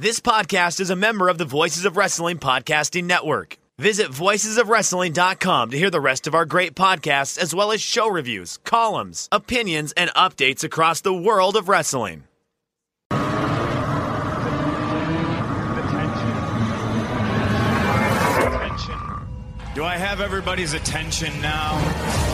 This podcast is a member of the Voices of Wrestling Podcasting Network. Visit voicesofwrestling.com to hear the rest of our great podcasts, as well as show reviews, columns, opinions, and updates across the world of wrestling. Attention! Do I have everybody's attention now?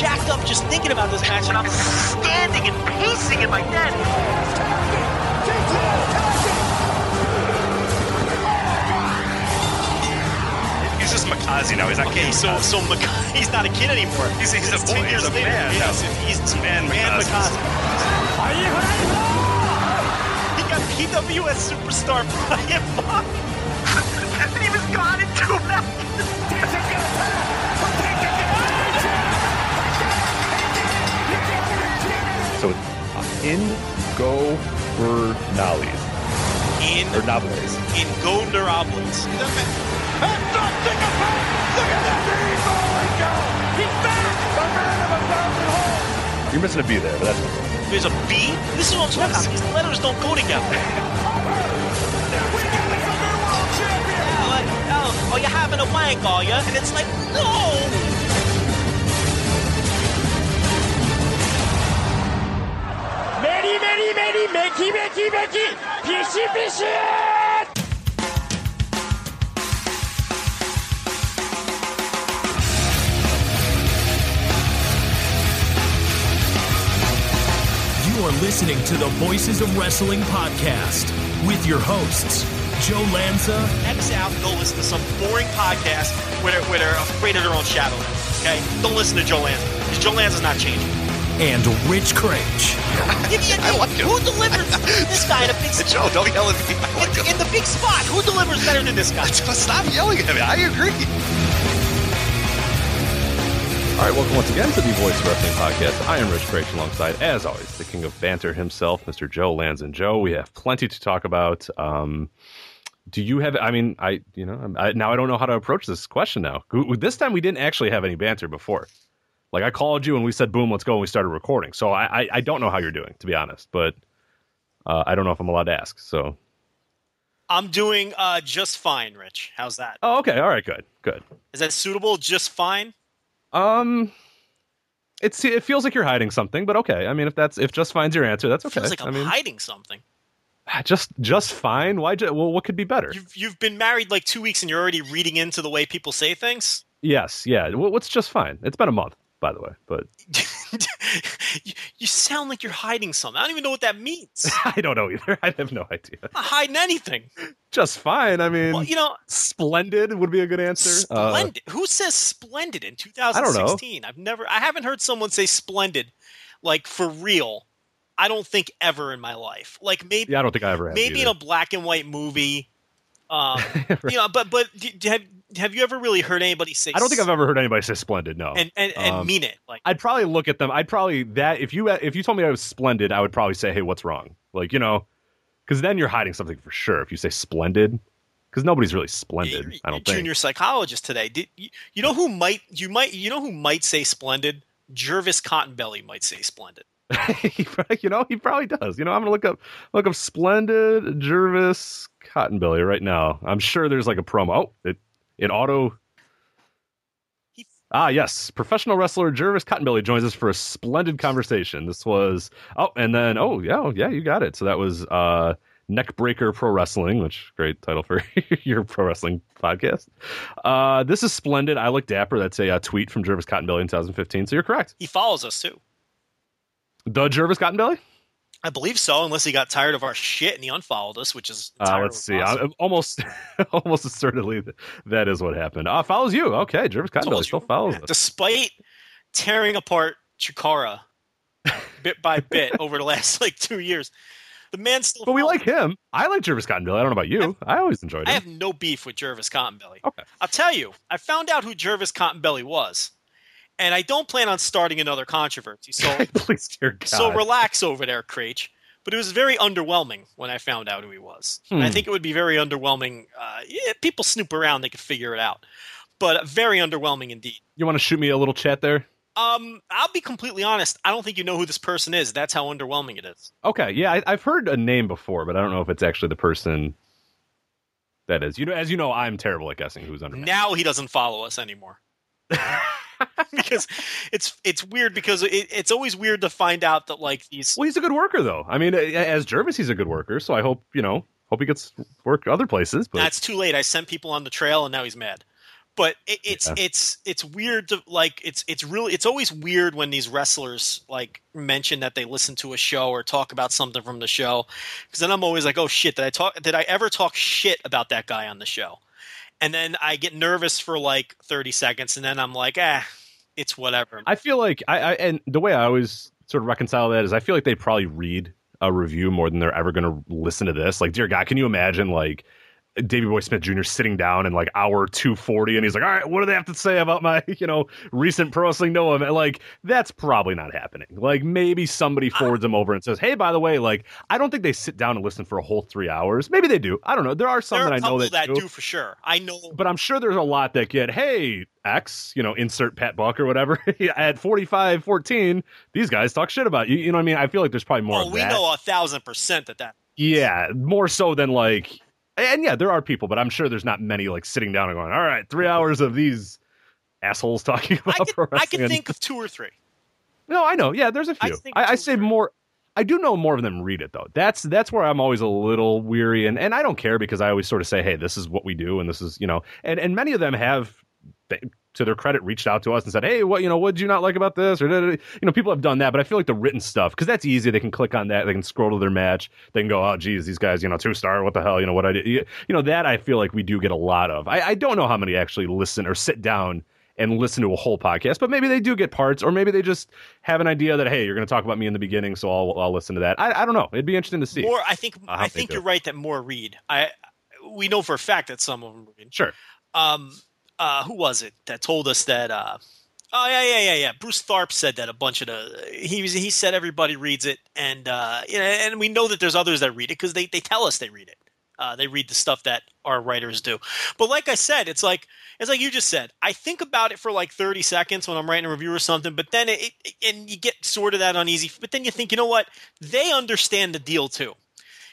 Jacked up just thinking about this match, and I'm standing and pacing in my bed. He's just Makazi now. He's not Okay, King so so Mc- he's not a kid anymore. He's- he's a boy, he's a later. man, Yes, no. he's Man man Makazi. He got PWS superstar Brian Bach. and he was gone in two minutes. Uh, in go for Nollies In or Nobbles. in Go Nerables. You're missing a B there, but that's okay. There's a B. This is what I'm talking about. These letters don't go together. Yeah, like, oh, oh, you're having a wank, are you? And it's like, no. 메리 메리 메리 메키 메키 메키 피시 피시 You are listening to the Voices of Wrestling podcast with your hosts, Joe Lanza X out and go listen to some boring podcast where they're, where they're afraid of their own shadow. Okay? Don't listen to Joe Lanza. Because Joe Lanza's not changing. and Rich Kraetsch. Give me a I like him. Who delivers this guy in a big spot? Joe, don't yell at me. Like In, in the big spot, who delivers better than this guy? Stop yelling at me. I agree. All right, welcome once again to the Voice of Wrestling podcast. I am Rich Kraetsch alongside, as always, the king of banter himself, Mr. Joe Lanza. And Joe, we have plenty to talk about. Um, do you have? I mean, I you know I, now I don't know how to approach this question. Now this time we didn't actually have any banter before. Like I called you and we said, "Boom, let's go," and we started recording. So I I, I don't know how you're doing, to be honest, but uh, I don't know if I'm allowed to ask. So I'm doing uh, just fine, Rich. How's that? oh, okay, all right, good, good. Is that suitable? Just fine? Um, it's it feels like you're hiding something, but okay. I mean, if that's if just finds your answer, that's okay. Feels like I'm I mean, hiding something. just just fine. Why? Ju- well, what could be better? You've, you've been married like two weeks and you're already reading into the way people say things? Yes, yeah. Wh- What's just fine? It's been a month, by the way, but you, you sound like you're hiding something. I don't even know what that means. I don't know either. I have no idea. I'm not hiding anything. Just fine. I mean, Well, you know, splendid would be a good answer. Uh, splendid. Who says splendid in 2016? I've never, I haven't heard someone say splendid, like for real. I don't think ever in my life. Like maybe, yeah, I don't think I ever have. maybe in a black and white movie. Um, you know, but but have have you ever really heard anybody say? I don't think I've ever heard anybody say splendid. No, and and, and Um, mean it. Like I'd probably look at them. I'd probably that if you if you told me I was splendid, I would probably say, "Hey, what's wrong?" Like you know, because then you're hiding something for sure. If you say splendid, because nobody's really splendid. you're, I don't think. junior psychologist today. Did you, you know who might you might you know who might say splendid? Jervis Cottonbelly might say splendid. You know, he probably does. You know, I'm gonna look up look up splendid Jervis Cottonbelly right now. I'm sure there's like a promo. Oh, it it auto. Ah, yes. Professional wrestler Jervis Cottonbelly joins us for a splendid conversation. This was oh, and then oh yeah, oh, yeah, you got it. So that was uh Neckbreaker Pro Wrestling, which great title for your pro wrestling podcast. Uh, this is splendid. I look dapper. That's a uh, tweet from Jervis Cottonbelly in 2015. So you're correct. He follows us too. The Jervis Cottonbelly. I believe so, unless he got tired of our shit and he unfollowed us, which is Uh, let's see. I, almost, almost certainly that is what happened. Uh, follows you. Okay, Jervis Cottonbelly still follows us. Despite tearing apart Chikara bit by bit over the last like two years, the man still. But we like him. I like Jervis Cottonbelly. I don't know about you. I always enjoyed I have no beef with Jervis Cottonbelly. Okay. I'll tell you, I found out who Jervis Cottonbelly was, and I don't plan on starting another controversy. So, Please, dear God. so relax over there, Creech. But it was very underwhelming when I found out who he was. And I Hmm. think it would be very underwhelming. Uh, yeah, people snoop around; they could figure it out. But very underwhelming indeed. you want to shoot me a little chat there? Um, I'll be completely honest. I don't think you know who this person is. That's how underwhelming it is. Okay, yeah, I, I've heard a name before, but I don't know if it's actually the person that is. You know, as you know, I'm terrible at guessing who's under. Now he doesn't follow us anymore. because it's it's weird because it, it's always weird to find out that like these Well, he's a good worker, though. I mean, as Jervis, he's a good worker. So I hope you know, hope he gets work other places. But that's too late. I sent people on the trail and now he's mad. But it, it's Yeah. it's it's weird to like it's it's really it's always weird when these wrestlers like mention that they listen to a show or talk about something from the show because then I'm always like oh shit did I talk did I ever talk shit about that guy on the show and then I get nervous for like 30 seconds and then I'm like ah it's whatever I feel like I, I and the way I always sort of reconcile that is I feel like they probably read a review more than they're ever going to listen to this. Like, dear God, can you imagine like Davey Boy Smith Jr. sitting down in like hour two forty, and he's like, "All right, what do they have to say about my you know recent pro wrestling Noah?" event?" Like, that's probably not happening. Like, maybe somebody forwards them over and says, "Hey, by the way, like, I don't think they sit down and listen for a whole three hours. Maybe they do. I don't know. There are some there are that I know that, that, do for sure I know but I'm sure there's a lot that get, hey, X, you know, insert Pat Buck or whatever, at 45 14, these guys talk shit about you. You know what I mean? I feel like there's probably more oh we that. know a thousand percent that that Yeah, more so than like, and yeah, there are people, but I'm sure there's not many like sitting down and going, all right, three hours of these assholes talking I about pro could, I could think of two or three no, I know. Yeah, there's a few. think I, I say more. I do know more of them read it though. That's that's where I'm always a little weary, and and I don't care because I always sort of say, hey, this is what we do, and this is you know, and and many of them have. To their credit, reached out to us and said, "Hey, what you know? What did you not like about this?" Or da, da, da. you know, people have done that, but I feel like the written stuff because that's easy. They can click on that, they can scroll to their match, they can go, "Oh, geez, these guys, you know, two star. What the hell? You know what I did? You know that I feel like we do get a lot of. I, I don't know how many actually listen or sit down and listen to a whole podcast, but maybe they do get parts, or maybe they just have an idea that hey, you're going to talk about me in the beginning, so I'll I'll listen to that. I, I don't know. It'd be interesting to see. More, I think. Uh, I they think you're right that more read. I we know for a fact that some of them read. Sure. Um, uh, who was it that told us that? Uh, oh yeah, yeah, yeah, yeah. Bruce Tharpe said that a bunch of the he was he said everybody reads it, and uh, you know, and we know that there's others that read it because they they tell us they read it. Uh, they read the stuff that our writers do. But like I said, it's like it's like you just said. I think about it for like 30 seconds when I'm writing a review or something, but then it, it and you get sort of that uneasy. But then you think, you know what? They understand the deal too.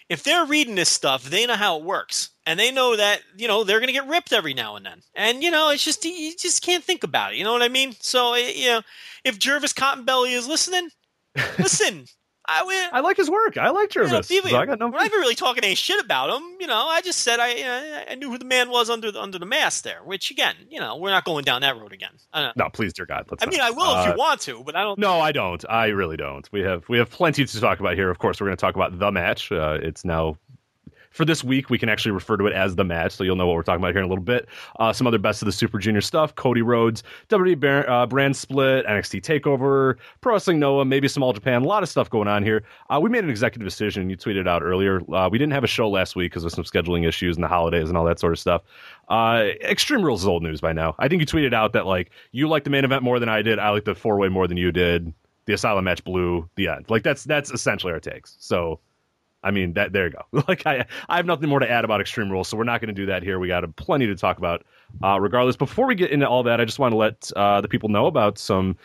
If they're reading this stuff, they know how it works, and they know that you know they're going to get ripped every now and then. And you know, it's just you just can't think about it. You know what I mean? So eh, you know, if Jervis Cottonbelly is listening, listen. I will. I like his work. I like You know, so I got no. we're not even really talking any shit about him. You know, I just said I I, I knew who the man was under the, under the mask there. Which again, you know, we're not going down that road again. No, please, dear God. Let's I mean, I will if Uh, you want to, but I don't. No, I don't. I really don't. We have we have plenty to talk about here. Of course, we're going to talk about the match. Uh, it's now for this week. We can actually refer to it as the match, so you'll know what we're talking about here in a little bit. Uh, some other best of the Super Junior stuff: Cody Rhodes, WWE bar- uh, brand split, NXT Takeover, Pro Wrestling Noah, maybe some All Japan. A lot of stuff going on here. Uh, we made an executive decision. You tweeted out earlier. Uh, we didn't have a show last week because of some scheduling issues and the holidays and all that sort of stuff. Uh, Extreme Rules is old news by now. I think you tweeted out that like you like the main event more than I did. I like the four way more than you did. The Asylum match blew the end. Like that's that's essentially our takes. So, I mean that there you go. Like I I have nothing more to add about Extreme Rules, so we're not going to do that here. We got plenty to talk about. Uh, regardless, before we get into all that, I just want to let uh, the people know about some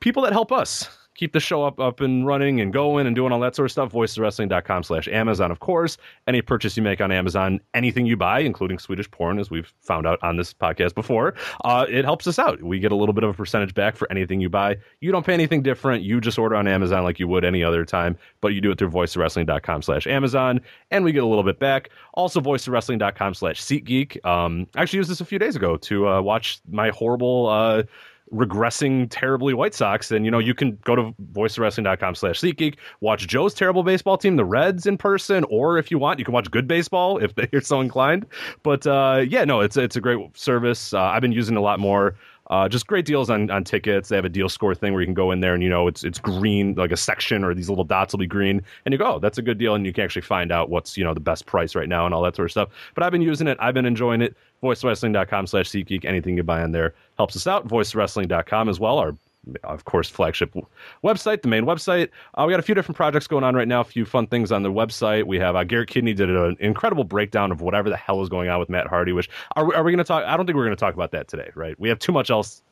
people that help us keep the show up up and running and going and doing all that sort of stuff. voiceswrestling.com slash amazon of course. Any purchase you make on amazon anything you buy including swedish porn as we've found out on this podcast before uh, it helps us out. We get a little bit of a percentage back for anything you buy. You don't pay anything different. You just order on amazon like you would any other time but you do it through voiceswrestling.com slash amazon and we get a little bit back. Also voiceswrestling.com slash seatgeek. Um, i actually used this a few days ago to uh, watch my horrible uh, regressing terribly White Sox, then you know you can go to voiceofwrestling.com slash SeatGeek, watch Joe's terrible baseball team, the Reds, in person, or if you want, you can watch good baseball if you're so inclined. But uh, yeah, no, it's it's a great service. Uh, I've been using a lot more. Uh, just great deals on, on tickets. They have a deal score thing where you can go in there and you know it's it's green, like a section or these little dots will be green, and you go, oh, that's a good deal, and you can actually find out what's you know the best price right now and all that sort of stuff. But I've been using it. I've been enjoying it. VoiceWrestling.com slash SeatGeek. Anything you buy on there helps us out. VoiceWrestling.com as well. Our of course, flagship website, the main website. Uh, we got a few different projects going on right now, a few fun things on the website. We have uh, Garrett Kidney did an incredible breakdown of whatever the hell is going on with Matt Hardy. Which are we, are we going to talk? I don't think we're going to talk about that today, right? We have too much else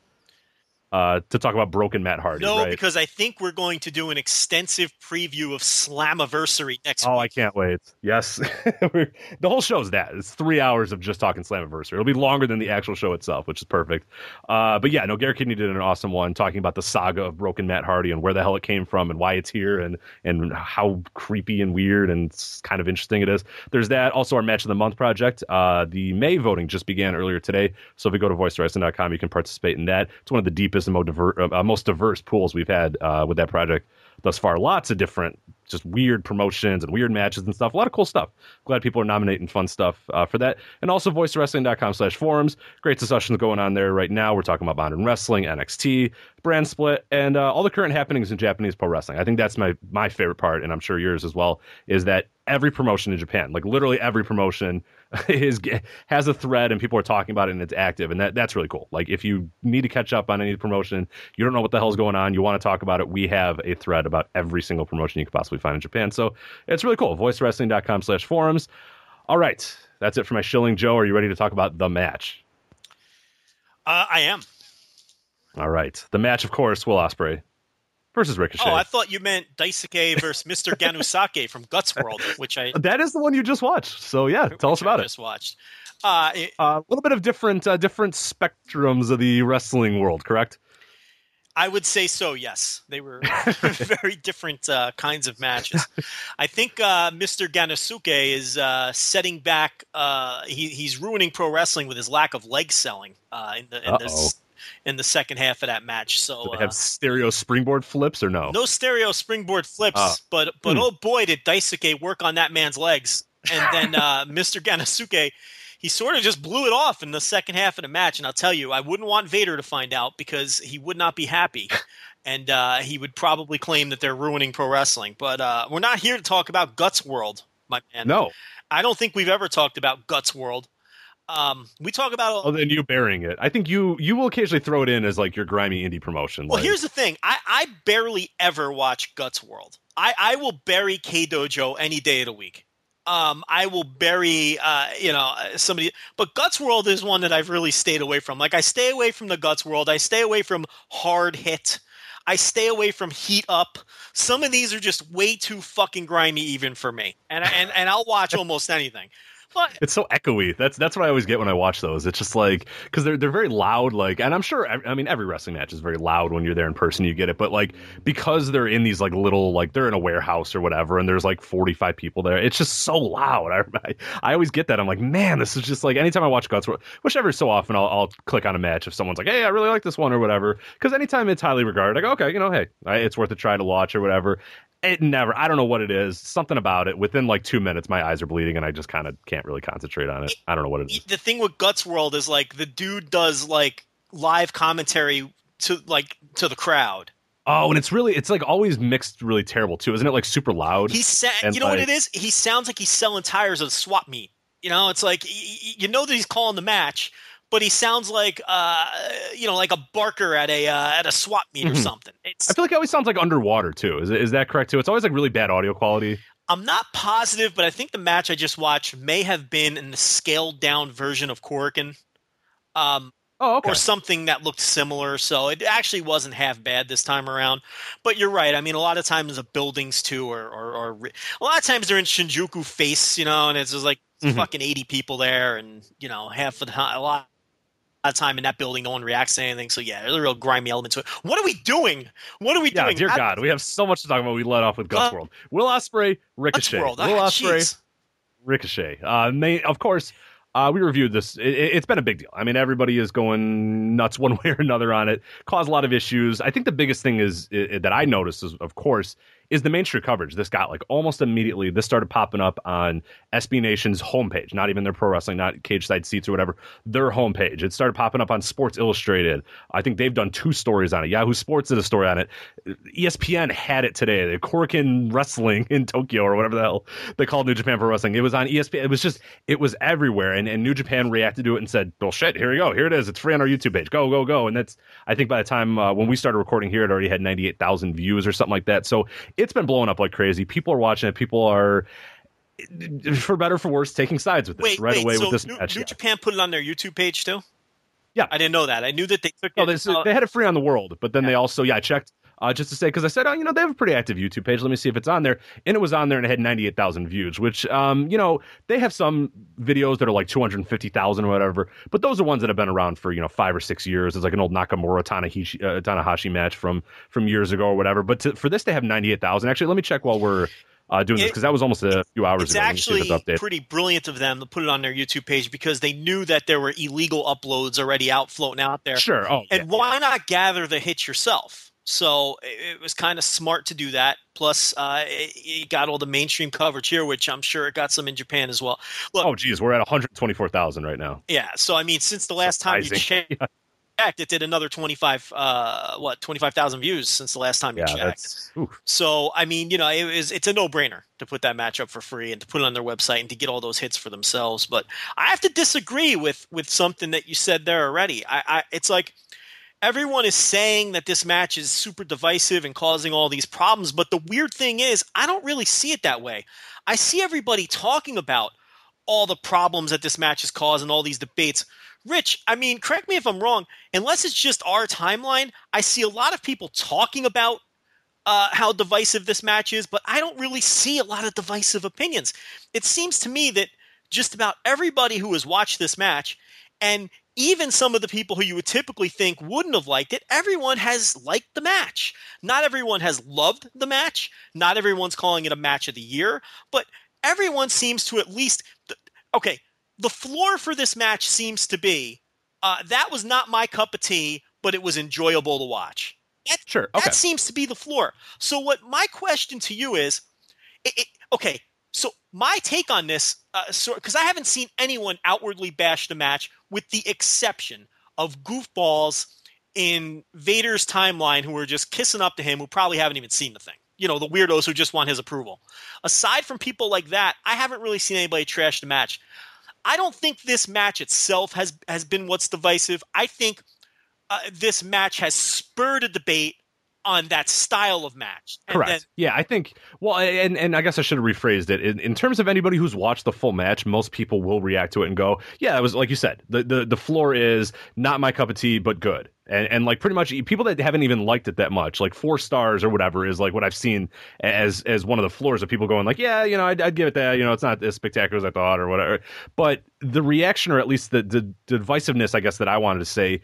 uh, to talk about broken Matt Hardy. No, right? because I think we're going to do an extensive preview of Slammiversary next oh, week. I can't wait. Yes. the whole show's that. It's three hours of just talking Slammiversary. It'll be longer than the actual show itself, which is perfect. Uh, but yeah, no, Garrett Kidney did an awesome one talking about the saga of broken Matt Hardy and where the hell it came from and why it's here and, and how creepy and weird and kind of interesting it is. There's that. Also, our Match of the Month project. Uh, the May voting just began earlier today. So if you go to voicewrestling.com, you can participate in that. It's one of the deepest and most diverse, uh, most diverse pools we've had uh, with that project thus far. Lots of different, just weird promotions and weird matches and stuff. A lot of cool stuff. Glad people are nominating fun stuff uh, for that. And also voicewrestling.com slash forums. Great discussions going on there right now. We're talking about modern wrestling, NXT, brand split, and uh, all the current happenings in Japanese pro wrestling. I think that's my my favorite part, and I'm sure yours as well, is that every promotion in Japan, like literally every promotion, is has a thread and people are talking about it and it's active, and that that's really cool. Like if you need to catch up on any promotion, you don't know what the hell's going on, you want to talk about it, we have a thread about every single promotion you could possibly find in Japan. So it's really cool. Voicewrestling.com slash forums. All right, that's it for my shilling. Joe, are you ready to talk about the match? Uh, I am. All right, the match, of course, Will Ospreay versus Ricochet. Oh, I thought you meant Daisuke versus Mr. Gannosuke from Guts World, which I that is the one you just watched. So yeah, tell us about I it. Just watched. Uh, it, A little bit of different uh, different spectrums of the wrestling world, correct? I would say so. Yes, they were very different uh, kinds of matches. I think uh, Mr. Gannosuke is uh, setting back. Uh, he, he's ruining pro wrestling with his lack of leg selling uh, in the in, Uh-oh. In the second half of that match. So Do they uh, have stereo springboard flips or no? no stereo springboard flips, Oh. but but Hmm. oh boy, did Daisuke work on that man's legs. And then uh, Mr. Gannosuke, he sort of just blew it off in the second half of the match. And I'll tell you, I wouldn't want Vader to find out because he would not be happy. And uh, he would probably claim that they're ruining pro wrestling. But uh, we're not here to talk about Guts World, my man. No. I don't think we've ever talked about Guts World. Um, we talk about Other than you burying it, I think you you will occasionally throw it in as like your grimy indie promotion. Well, like- here's the thing. I, I barely ever watch Guts World. I, I will bury K Dojo any day of the week. Um, I will bury, uh, you know, somebody. But Guts World is one that I've really stayed away from. Like I stay away from the Guts World. I stay away from Hard Hit. I stay away from Heat Up. Some of these are just way too fucking grimy even for me. And and and I'll watch almost anything. But It's so echoey. That's that's what I always get when I watch those. It's just like because they're they're very loud. Like, and I'm sure. I, mean, every wrestling match is very loud when you're there in person. You get it, but like because they're in these like little like they're in a warehouse or whatever, and there's like 45 people there. It's just so loud. I I, I always get that. I'm like, man, this is just like anytime I watch Guts, which every so often I'll, I'll click on a match if someone's like, hey, I really like this one or whatever. Because anytime it's highly regarded, I go, okay, you know, hey, it's worth a try to watch or whatever. It never. I don't know what it is. Something about it. Within like two minutes, my eyes are bleeding, and I just kind of can't really concentrate on it. I don't know what it is. the thing with Guts World is like the dude does like live commentary to like to the crowd. Oh, and it's really, it's like always mixed really terrible too, isn't it? Like super loud. He sa- you know what it is? He sounds like he's selling tires of swap meet. You know, it's like you know that he's calling the match, but he sounds like uh, you know, like a barker at a uh, at a swap meet or Mhm. something. It's I feel like it always sounds like underwater too. Is is that correct too? It's always like really bad audio quality. I'm not positive, but I think the match I just watched may have been in the scaled down version of Korakuen. Um, Oh, okay. or something that looked similar. So it actually wasn't half bad this time around. But you're right. I mean, a lot of times the buildings too, or, or, or a lot of times they're in Shinjuku face, you know, and it's just like Mhm. fucking 80 people there, and you know, half of the time, a lot of time in that building, no one reacts to anything. So yeah, there's a real grimy element to it. What are we doing? What are we Yeah, doing? dear How- God, we have so much to talk about. We let off with Guts Uh, World. Will Ospreay, Ricochet. World. Will Ah, Ospreay, jeez. Ricochet. Uh, main, of course, Uh, we reviewed this. It, has been a big deal. I mean, everybody is going nuts one way or another on it. Caused a lot of issues. I think the biggest thing is, is that I noticed is, of course, is the mainstream coverage. This got like almost immediately. This started popping up on SB Nation's homepage, not even their pro wrestling, not Cageside Seats or whatever. Their homepage. It started popping up on Sports Illustrated. I think they've done two stories on it. Yahoo Sports did a story on it. ESPN had it today. The Korakuen Wrestling in Tokyo or whatever the hell they called New Japan Pro Wrestling. It was on ESPN. It was just it was everywhere. And, and New Japan reacted to it and said, "Well, shit, here we go. Here it is. It's free on our YouTube page. Go, go, go." And that's I think by the time uh, when we started recording here, it already had ninety eight thousand views or something like that. So it's been blowing up like crazy. People are watching it. People are, for better for worse, taking sides with this wait, right wait, away so with this New, match. New yeah. Japan put it on their YouTube page too. Yeah. I didn't know that. I knew that they took No, it. they, uh, they had it free on the world, but then they also, yeah, I checked uh, just to say because I said, oh, you know, they have a pretty active YouTube page. Let me see if it's on there, and it was on there, and it had ninety eight thousand views. Which, um, you know, they have some videos that are like two hundred fifty thousand or whatever, but those are ones that have been around for you know five or six years. It's like an old Nakamura Tanahashi, uh, Tanahashi match from from years ago or whatever. But to, for this, they have ninety eight thousand. Actually, let me check while we're uh, doing this because that was almost a few hours it's ago. Let me see if actually pretty brilliant of them to put it on their YouTube page because they knew that there were illegal uploads already out floating out there. Sure. Oh, And why not gather the hits yourself? So it it was kind of smart to do that. Plus, uh, it, it got all the mainstream coverage here, which I'm sure it got some in Japan as well. Look, oh, geez, we're at one hundred twenty four thousand right now. yeah. So I mean, since the last time you Surprising. checked, checked, it did another 25, uh, what, 25,000 views since the last time you Yeah, checked. So I mean, you know, it was it's a no brainer to put that match up for free and to put it on their website and to get all those hits for themselves. But I have to disagree with with something that you said there already. I, I it's like everyone is saying that this match is super divisive and causing all these problems, but the weird thing is, I don't really see it that way. I see everybody talking about all the problems that this match has caused and all these debates. Rich, I mean, correct me if I'm wrong, unless it's just our timeline, I see a lot of people talking about uh, how divisive this match is, but I don't really see a lot of divisive opinions. It seems to me that just about everybody who has watched this match, and even some of the people who you would typically think wouldn't have liked it, everyone has liked the match. Not everyone has loved the match. Not everyone's calling it a match of the year, but everyone seems to at least. Okay, the floor for this match seems to be uh, that was not my cup of tea, but it was enjoyable to watch. That, Sure, okay. That seems to be the floor. So, what my question to you is, it, it, okay. So my take on this, uh, so because I haven't seen anyone outwardly bash the match, with the exception of goofballs in Vader's timeline who are just kissing up to him, who probably haven't even seen the thing. You know, the weirdos who just want his approval. Aside from people like that, I haven't really seen anybody trash the match. I don't think this match itself has has been what's divisive. I think uh, this match has spurred a debate on that style of match. And Correct. then- yeah, I think. Well, and and I guess I should have rephrased it. In, in terms of anybody who's watched the full match, most people will react to it and go, "Yeah, it was like you said. The the the floor is not my cup of tea, but good." And and like pretty much people that haven't even liked it that much, like four stars or whatever, is like what I've seen as as one of the floors of people going like, "Yeah, you know, I'd, I'd give it that. You know, it's not as spectacular as I thought or whatever." But the reaction, or at least the the, the divisiveness, I guess that I wanted to say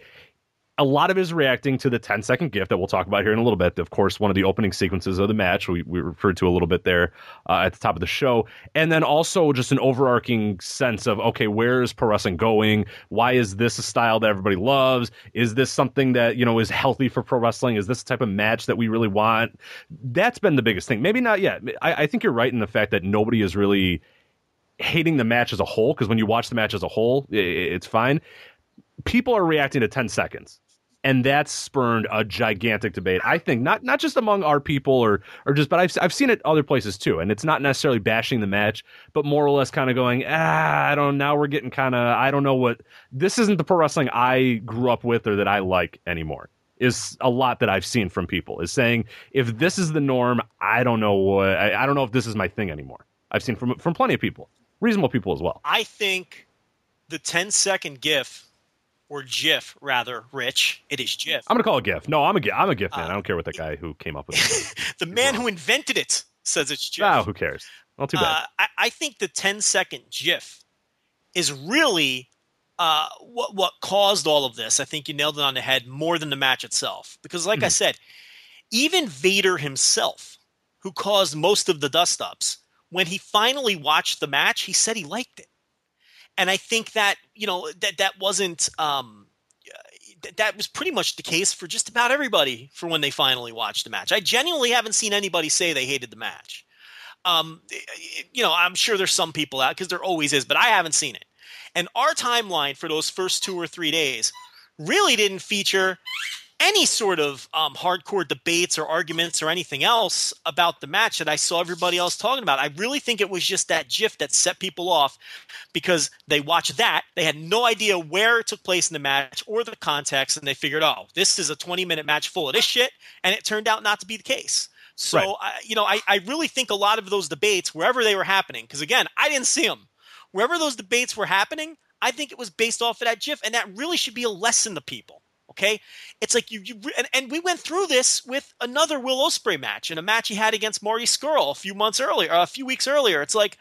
a lot of it is reacting to the 10 second GIF that we'll talk about here in a little bit. Of course, one of the opening sequences of the match we, we referred to a little bit there uh, at the top of the show. And then also just an overarching sense of, okay, where is pro wrestling going? Why is this a style that everybody loves? Is this something that, you know, is healthy for pro wrestling? Is this the type of match that we really want? That's been the biggest thing. Maybe not yet. I, I think you're right in the fact that nobody is really hating the match as a whole because when you watch the match as a whole, i it's fine. People are reacting to 10 seconds and that's spurned a gigantic debate. I think not not just among our people or or just, but I've I've seen it other places too, and it's not necessarily bashing the match, but more or less kind of going, ah, I don't. Now we're getting kind of, I don't know what this isn't the pro wrestling I grew up with or that I like anymore. Is a lot that I've seen from people is saying if this is the norm, I don't know what I, I don't know if this is my thing anymore. I've seen from from plenty of people, reasonable people as well. I think the 10 second GIF or GIF rather, Rich. It is GIF. I'm gonna call it GIF. No, I'm a GIF. I'm a GIF man. I don't care what that guy who came up with it. the man who invented it says it's GIF. Ah, who cares? Well, too bad. Uh, I, I think the 10 second GIF is really uh, what what caused all of this. I think you nailed it on the head more than the match itself. Because, like I said, even Vader himself, who caused most of the dust ups, when he finally watched the match, he said he liked it. And I think that you know that that wasn't um, th- that was pretty much the case for just about everybody for when they finally watched the match. I genuinely haven't seen anybody say they hated the match. Um, you know, I'm sure there's some people out because there always is, but I haven't seen it. And our timeline for those first two or three days really didn't feature any sort of um, hardcore debates or arguments or anything else about the match that I saw everybody else talking about. I really think it was just that GIF that set people off because they watched that. They had no idea where it took place in the match or the context, and they figured, oh, this is a 20 minute match full of this shit. And it turned out not to be the case. So, right. I, you know, I, I really think a lot of those debates, wherever they were happening, because again, I didn't see them, wherever those debates were happening, I think it was based off of that GIF, and that really should be a lesson to people. Okay, it's like you, you and, and we went through this with another Will Ospreay match and a match he had against Marty Scurll a few months earlier, a few weeks earlier. It's like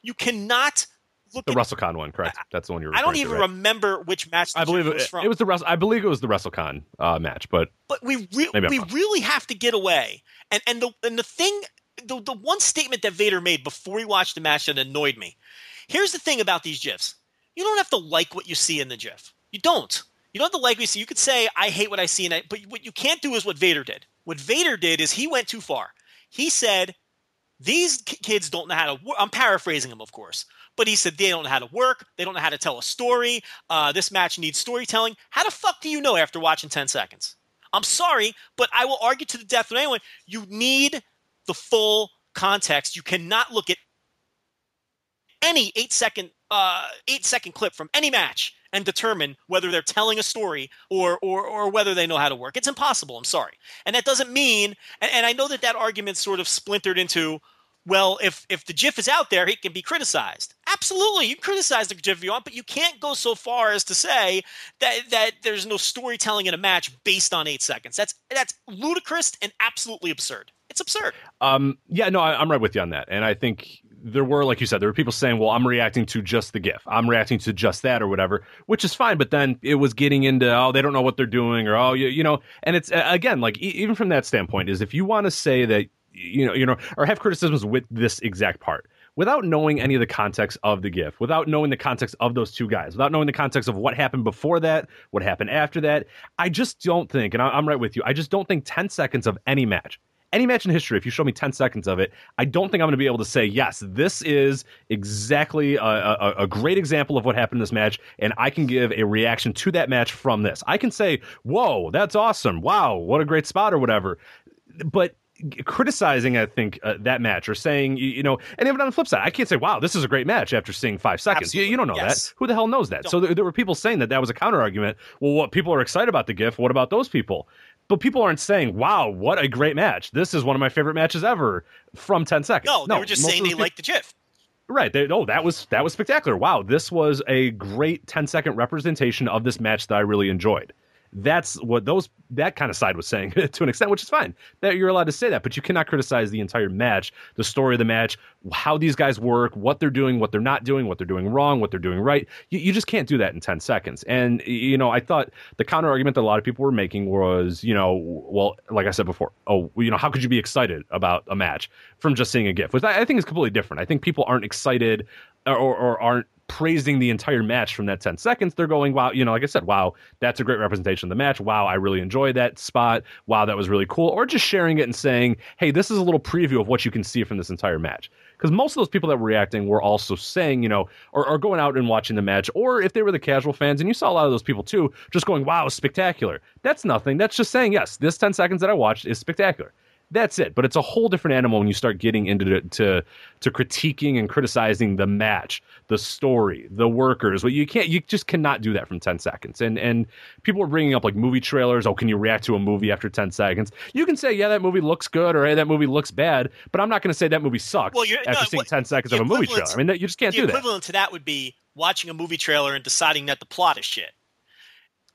you cannot look at the at, WrestleCon one, correct? That's the one you're. I don't even to, right? remember which match. I believe it was, from. it was the Wrestle. I believe it was the WrestleCon uh, match, but but we re- we wrong. really have to get away. And and the and the thing, the the one statement that Vader made before he watched the match that annoyed me. Here's the thing about these gifs: you don't have to like what you see in the GIF. You don't. You don't have to like what you. You could say, I hate what I see in it, but what you can't do is what Vader did. What Vader did is he went too far. He said, These kids don't know how to work. I'm paraphrasing him, of course. But he said they don't know how to work. They don't know how to tell a story. Uh, this match needs storytelling. How the fuck do you know after watching 10 seconds? I'm sorry, but I will argue to the death with anyone. You need the full context. You cannot look at any eight second uh, eight second clip from any match and determine whether they're telling a story or, or, or whether they know how to work. It's impossible. I'm sorry. And that doesn't mean, and, and I know that that argument sort of splintered into, well, if, if the GIF is out there, it can be criticized. Absolutely, you can criticize the GIF if you want, but you can't go so far as to say that, that there's no storytelling in a match based on eight seconds. That's, that's ludicrous and absolutely absurd. It's absurd. Um, yeah, no, I, I'm right with you on that. And I think there were, like you said, there were people saying, well, I'm reacting to just the GIF. I'm reacting to just that or whatever, which is fine. But then it was getting into, oh, they don't know what they're doing or, oh, you, you know, and it's, again, like, e- even from that standpoint, is if you want to say that, you know, you know, or have criticisms with this exact part, without knowing any of the context of the GIF, without knowing the context of those two guys, without knowing the context of what happened before that, what happened after that, I just don't think, and I'm right with you, I just don't think 10 seconds of any match any match in history, if you show me 10 seconds of it, I don't think I'm going to be able to say, yes, this is exactly a, a, a, great example of what happened in this match, and I can give a reaction to that match from this. I can say, whoa, that's awesome. Wow, what a great spot or whatever. But criticizing, I think, uh, that match or saying, you, you, know, and even on the flip side, I can't say, wow, this is a great match after seeing five seconds. You, you, don't know yes. that. Who the hell knows that? Don't. So there, there, were people saying that that was a counter argument. Well, what people are excited about the GIF. What about those people? But people aren't saying, "Wow, what a great match! This is one of my favorite matches ever." From ten seconds, no, no they were just saying they people, liked the GIF. Right. They, oh, that was that was spectacular. Wow, this was a great 10 second representation of this match that I really enjoyed that's what those that kind of side was saying to an extent, which is fine. That you're allowed to say that, but you cannot criticize the entire match, the story of the match, how these guys work, what they're doing, what they're not doing, what they're doing wrong, what they're doing right. You, you just can't do that in 10 seconds. And you know, I thought the counter argument that a lot of people were making was, you know, well, like I said before, oh, you know, how could you be excited about a match from just seeing a GIF? Which I, I think is completely different. I think people aren't excited or, or aren't praising the entire match from that 10 seconds. They're going, wow, you know, like I said, wow, that's a great representation of the match. Wow, I really enjoyed that spot. Wow, that was really cool. Or just sharing it and saying, hey, this is a little preview of what you can see from this entire match. Because most of those people that were reacting were also saying, you know, or, or going out and watching the match, or if they were the casual fans, and you saw a lot of those people too, just going, wow, spectacular. That's nothing. That's just saying, yes, this 10 seconds that I watched is spectacular. That's it. But it's a whole different animal when you start getting into the, to to critiquing and criticizing the match, the story, the workers. Well, you can't. You just cannot do that from ten seconds. And and people are bringing up like movie trailers. Oh, can you react to a movie after ten seconds? You can say, yeah, that movie looks good, or hey, that movie looks bad. But I'm not going to say that movie sucks well, after no, seeing what, ten seconds of a movie trailer. I mean, that, you just can't do that. The equivalent to that would be watching a movie trailer and deciding that the plot is shit.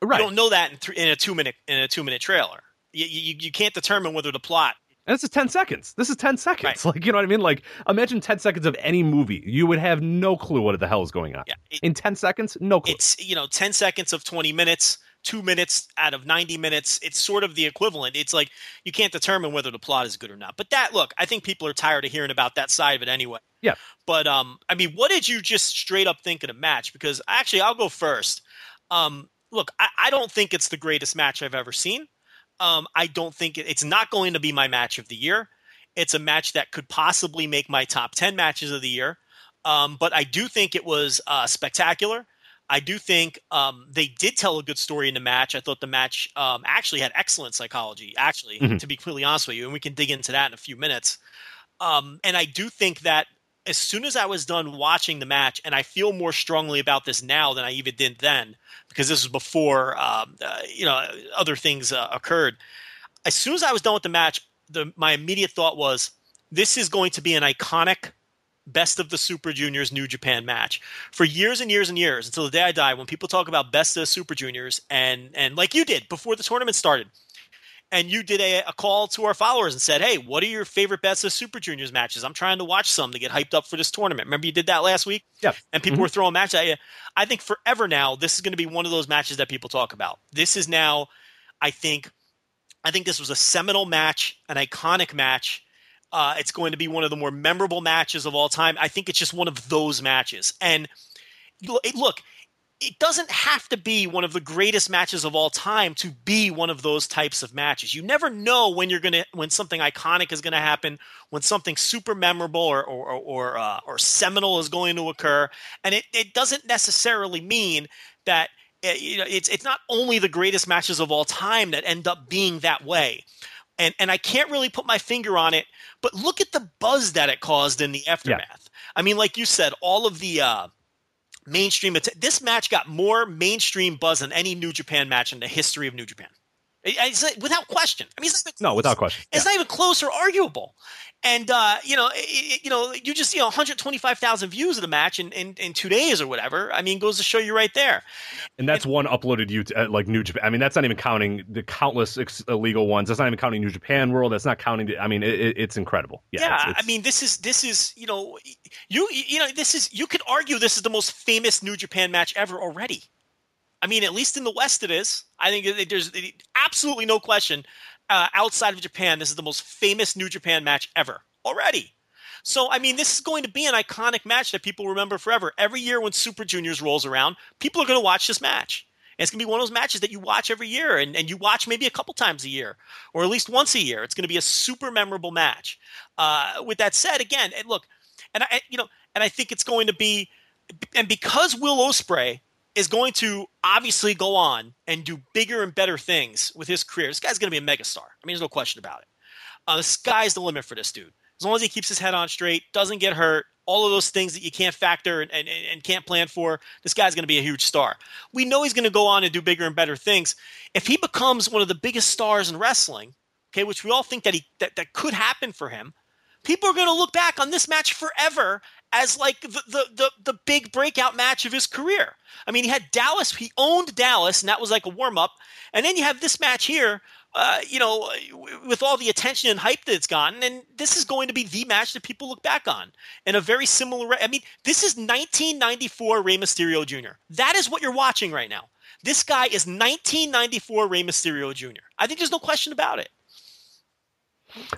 Right. You don't know that in, th- in a two minute in a two minute trailer. You, you, you can't determine whether the plot and this is 10 seconds. This is 10 seconds. Right. Like, you know what I mean? Like, imagine 10 seconds of any movie. You would have no clue what the hell is going on. Yeah, it, In 10 seconds, no clue. It's, you know, 10 seconds of 20 minutes. two minutes out of 90 minutes. It's sort of the equivalent. It's like you can't determine whether the plot is good or not. But that, look, I think people are tired of hearing about that side of it anyway. Yeah. But, um, I mean, what did you just straight up think of the match? Because actually, I'll go first. Um, look, I, I don't think it's the greatest match I've ever seen. Um, I don't think it, it's not going to be my match of the year. It's a match that could possibly make my top 10 matches of the year. Um, but I do think it was uh, spectacular. I do think um, they did tell a good story in the match. I thought the match um, actually had excellent psychology, actually, Mhm. to be completely honest with you. And we can dig into that in a few minutes. Um, and I do think that as soon as I was done watching the match, and I feel more strongly about this now than I even did then, because this was before um, uh, you know other things uh, occurred. As soon as I was done with the match, the, my immediate thought was, this is going to be an iconic best of the Super Juniors New Japan match for years and years and years until the day I die. When people talk about best of the Super Juniors, and and like you did before the tournament started, and you did a, a call to our followers and said, "Hey, what are your favorite best of Super Juniors matches? I'm trying to watch some to get hyped up for this tournament." Remember you did that last week? Yeah. And people were throwing matches at you. I think forever now, this is going to be one of those matches that people talk about. This is now, I think, I think this was a seminal match, an iconic match. Uh, it's going to be one of the more memorable matches of all time. I think it's just one of those matches. And look, it doesn't have to be one of the greatest matches of all time to be one of those types of matches. You never know when you're gonna when something iconic is gonna happen, when something super memorable or or or, uh, or seminal is going to occur, and it, it doesn't necessarily mean that uh, you know it's it's not only the greatest matches of all time that end up being that way. And, and I can't really put my finger on it, but look at the buzz that it caused in the aftermath. I mean, like you said, all of the uh, mainstream. This match got more mainstream buzz than any New Japan match in the history of New Japan. It- it's- without question. I mean, it's not even No, without question. It's not even close or arguable. And uh, you know, it, you know, you just you know, 125,000 views of the match in, in in two days or whatever. I mean, goes to show you right there. And that's one uploaded you uh, like New Japan. I mean, that's not even counting the countless ex- illegal ones. That's not even counting New Japan World. That's not counting. The, I mean, it, it, it's incredible. Yeah, Yeah, it's- I mean, this is this is you know, you you know, this is you could argue this is the most famous New Japan match ever already. I mean, at least in the West, it is. I think there's absolutely no question. Uh, outside of Japan, this is the most famous New Japan match ever already. So, I mean, this is going to be an iconic match that people remember forever. Every year when Super Juniors rolls around, people are going to watch this match. And it's going to be one of those matches that you watch every year and, and you watch maybe a couple times a year or at least once a year. It's going to be a super memorable match. Uh, with that said, again, and look, and I, you know, and I think it's going to be, and because Will Ospreay is going to obviously go on and do bigger and better things with his career, this guy's going to be a megastar. I mean, there's no question about it. Uh, the sky's the limit for this dude. As long as he keeps his head on straight, doesn't get hurt, all of those things that you can't factor and, and, and can't plan for, this guy's going to be a huge star. We know he's going to go on and do bigger and better things. If he becomes one of the biggest stars in wrestling, okay, which we all think that he that, that could happen for him, people are going to look back on this match forever as like the, the the the big breakout match of his career. I mean, he had Dallas, he owned Dallas, and that was like a warm up, and then you have this match here. Uh, you know, with all the attention and hype that it's gotten, and this is going to be the match that people look back on in a very similar. I mean, this is 1994 Rey Mysterio Jr. That is what you're watching right now. This guy is 1994 Rey Mysterio Jr. I think there's no question about it.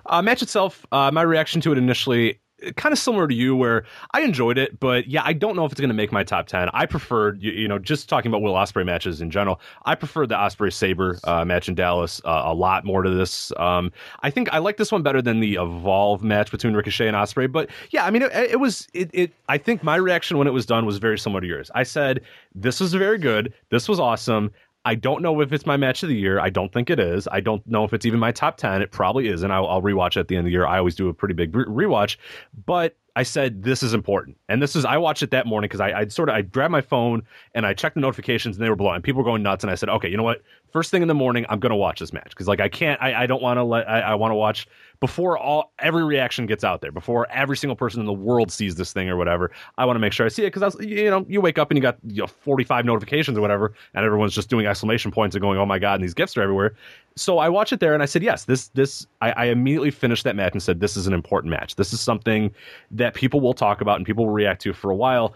Uh, match itself, uh, my reaction to it initially, kind of similar to you, where I enjoyed it, but yeah, I don't know if it's going to make my top ten. I preferred, you, you know, just talking about Will Ospreay matches in general. I preferred the Ospreay Sabre uh, match in Dallas uh, a lot more to this. Um, I think I like this one better than the Evolve match between Ricochet and Ospreay. But yeah, I mean, it, it was it, it. I think my reaction when it was done was very similar to yours. I said this was very good. This was awesome. I don't know if it's my match of the year. I don't think it is. I don't know if it's even my top 10. It probably is. And I'll, I'll rewatch at the end of the year. I always do a pretty big re- rewatch. But I said, this is important. And this is, I watched it that morning because I, I sort of, I grabbed my phone and I checked the notifications and they were blowing. People were going nuts. And I said, okay, you know what? First thing in the morning, I'm going to watch this match because like I can't, I, I don't want to let, I, I want to watch before all, every reaction gets out there, before every single person in the world sees this thing or whatever. I want to make sure I see it because you know, you wake up and you got you know, 45 notifications or whatever, and everyone's just doing exclamation points and going, oh my God, and these GIFs are everywhere. So I watch it there and I said, yes, this, this, I, I immediately finished that match and said, this is an important match. This is something that people will talk about and people will react to for a while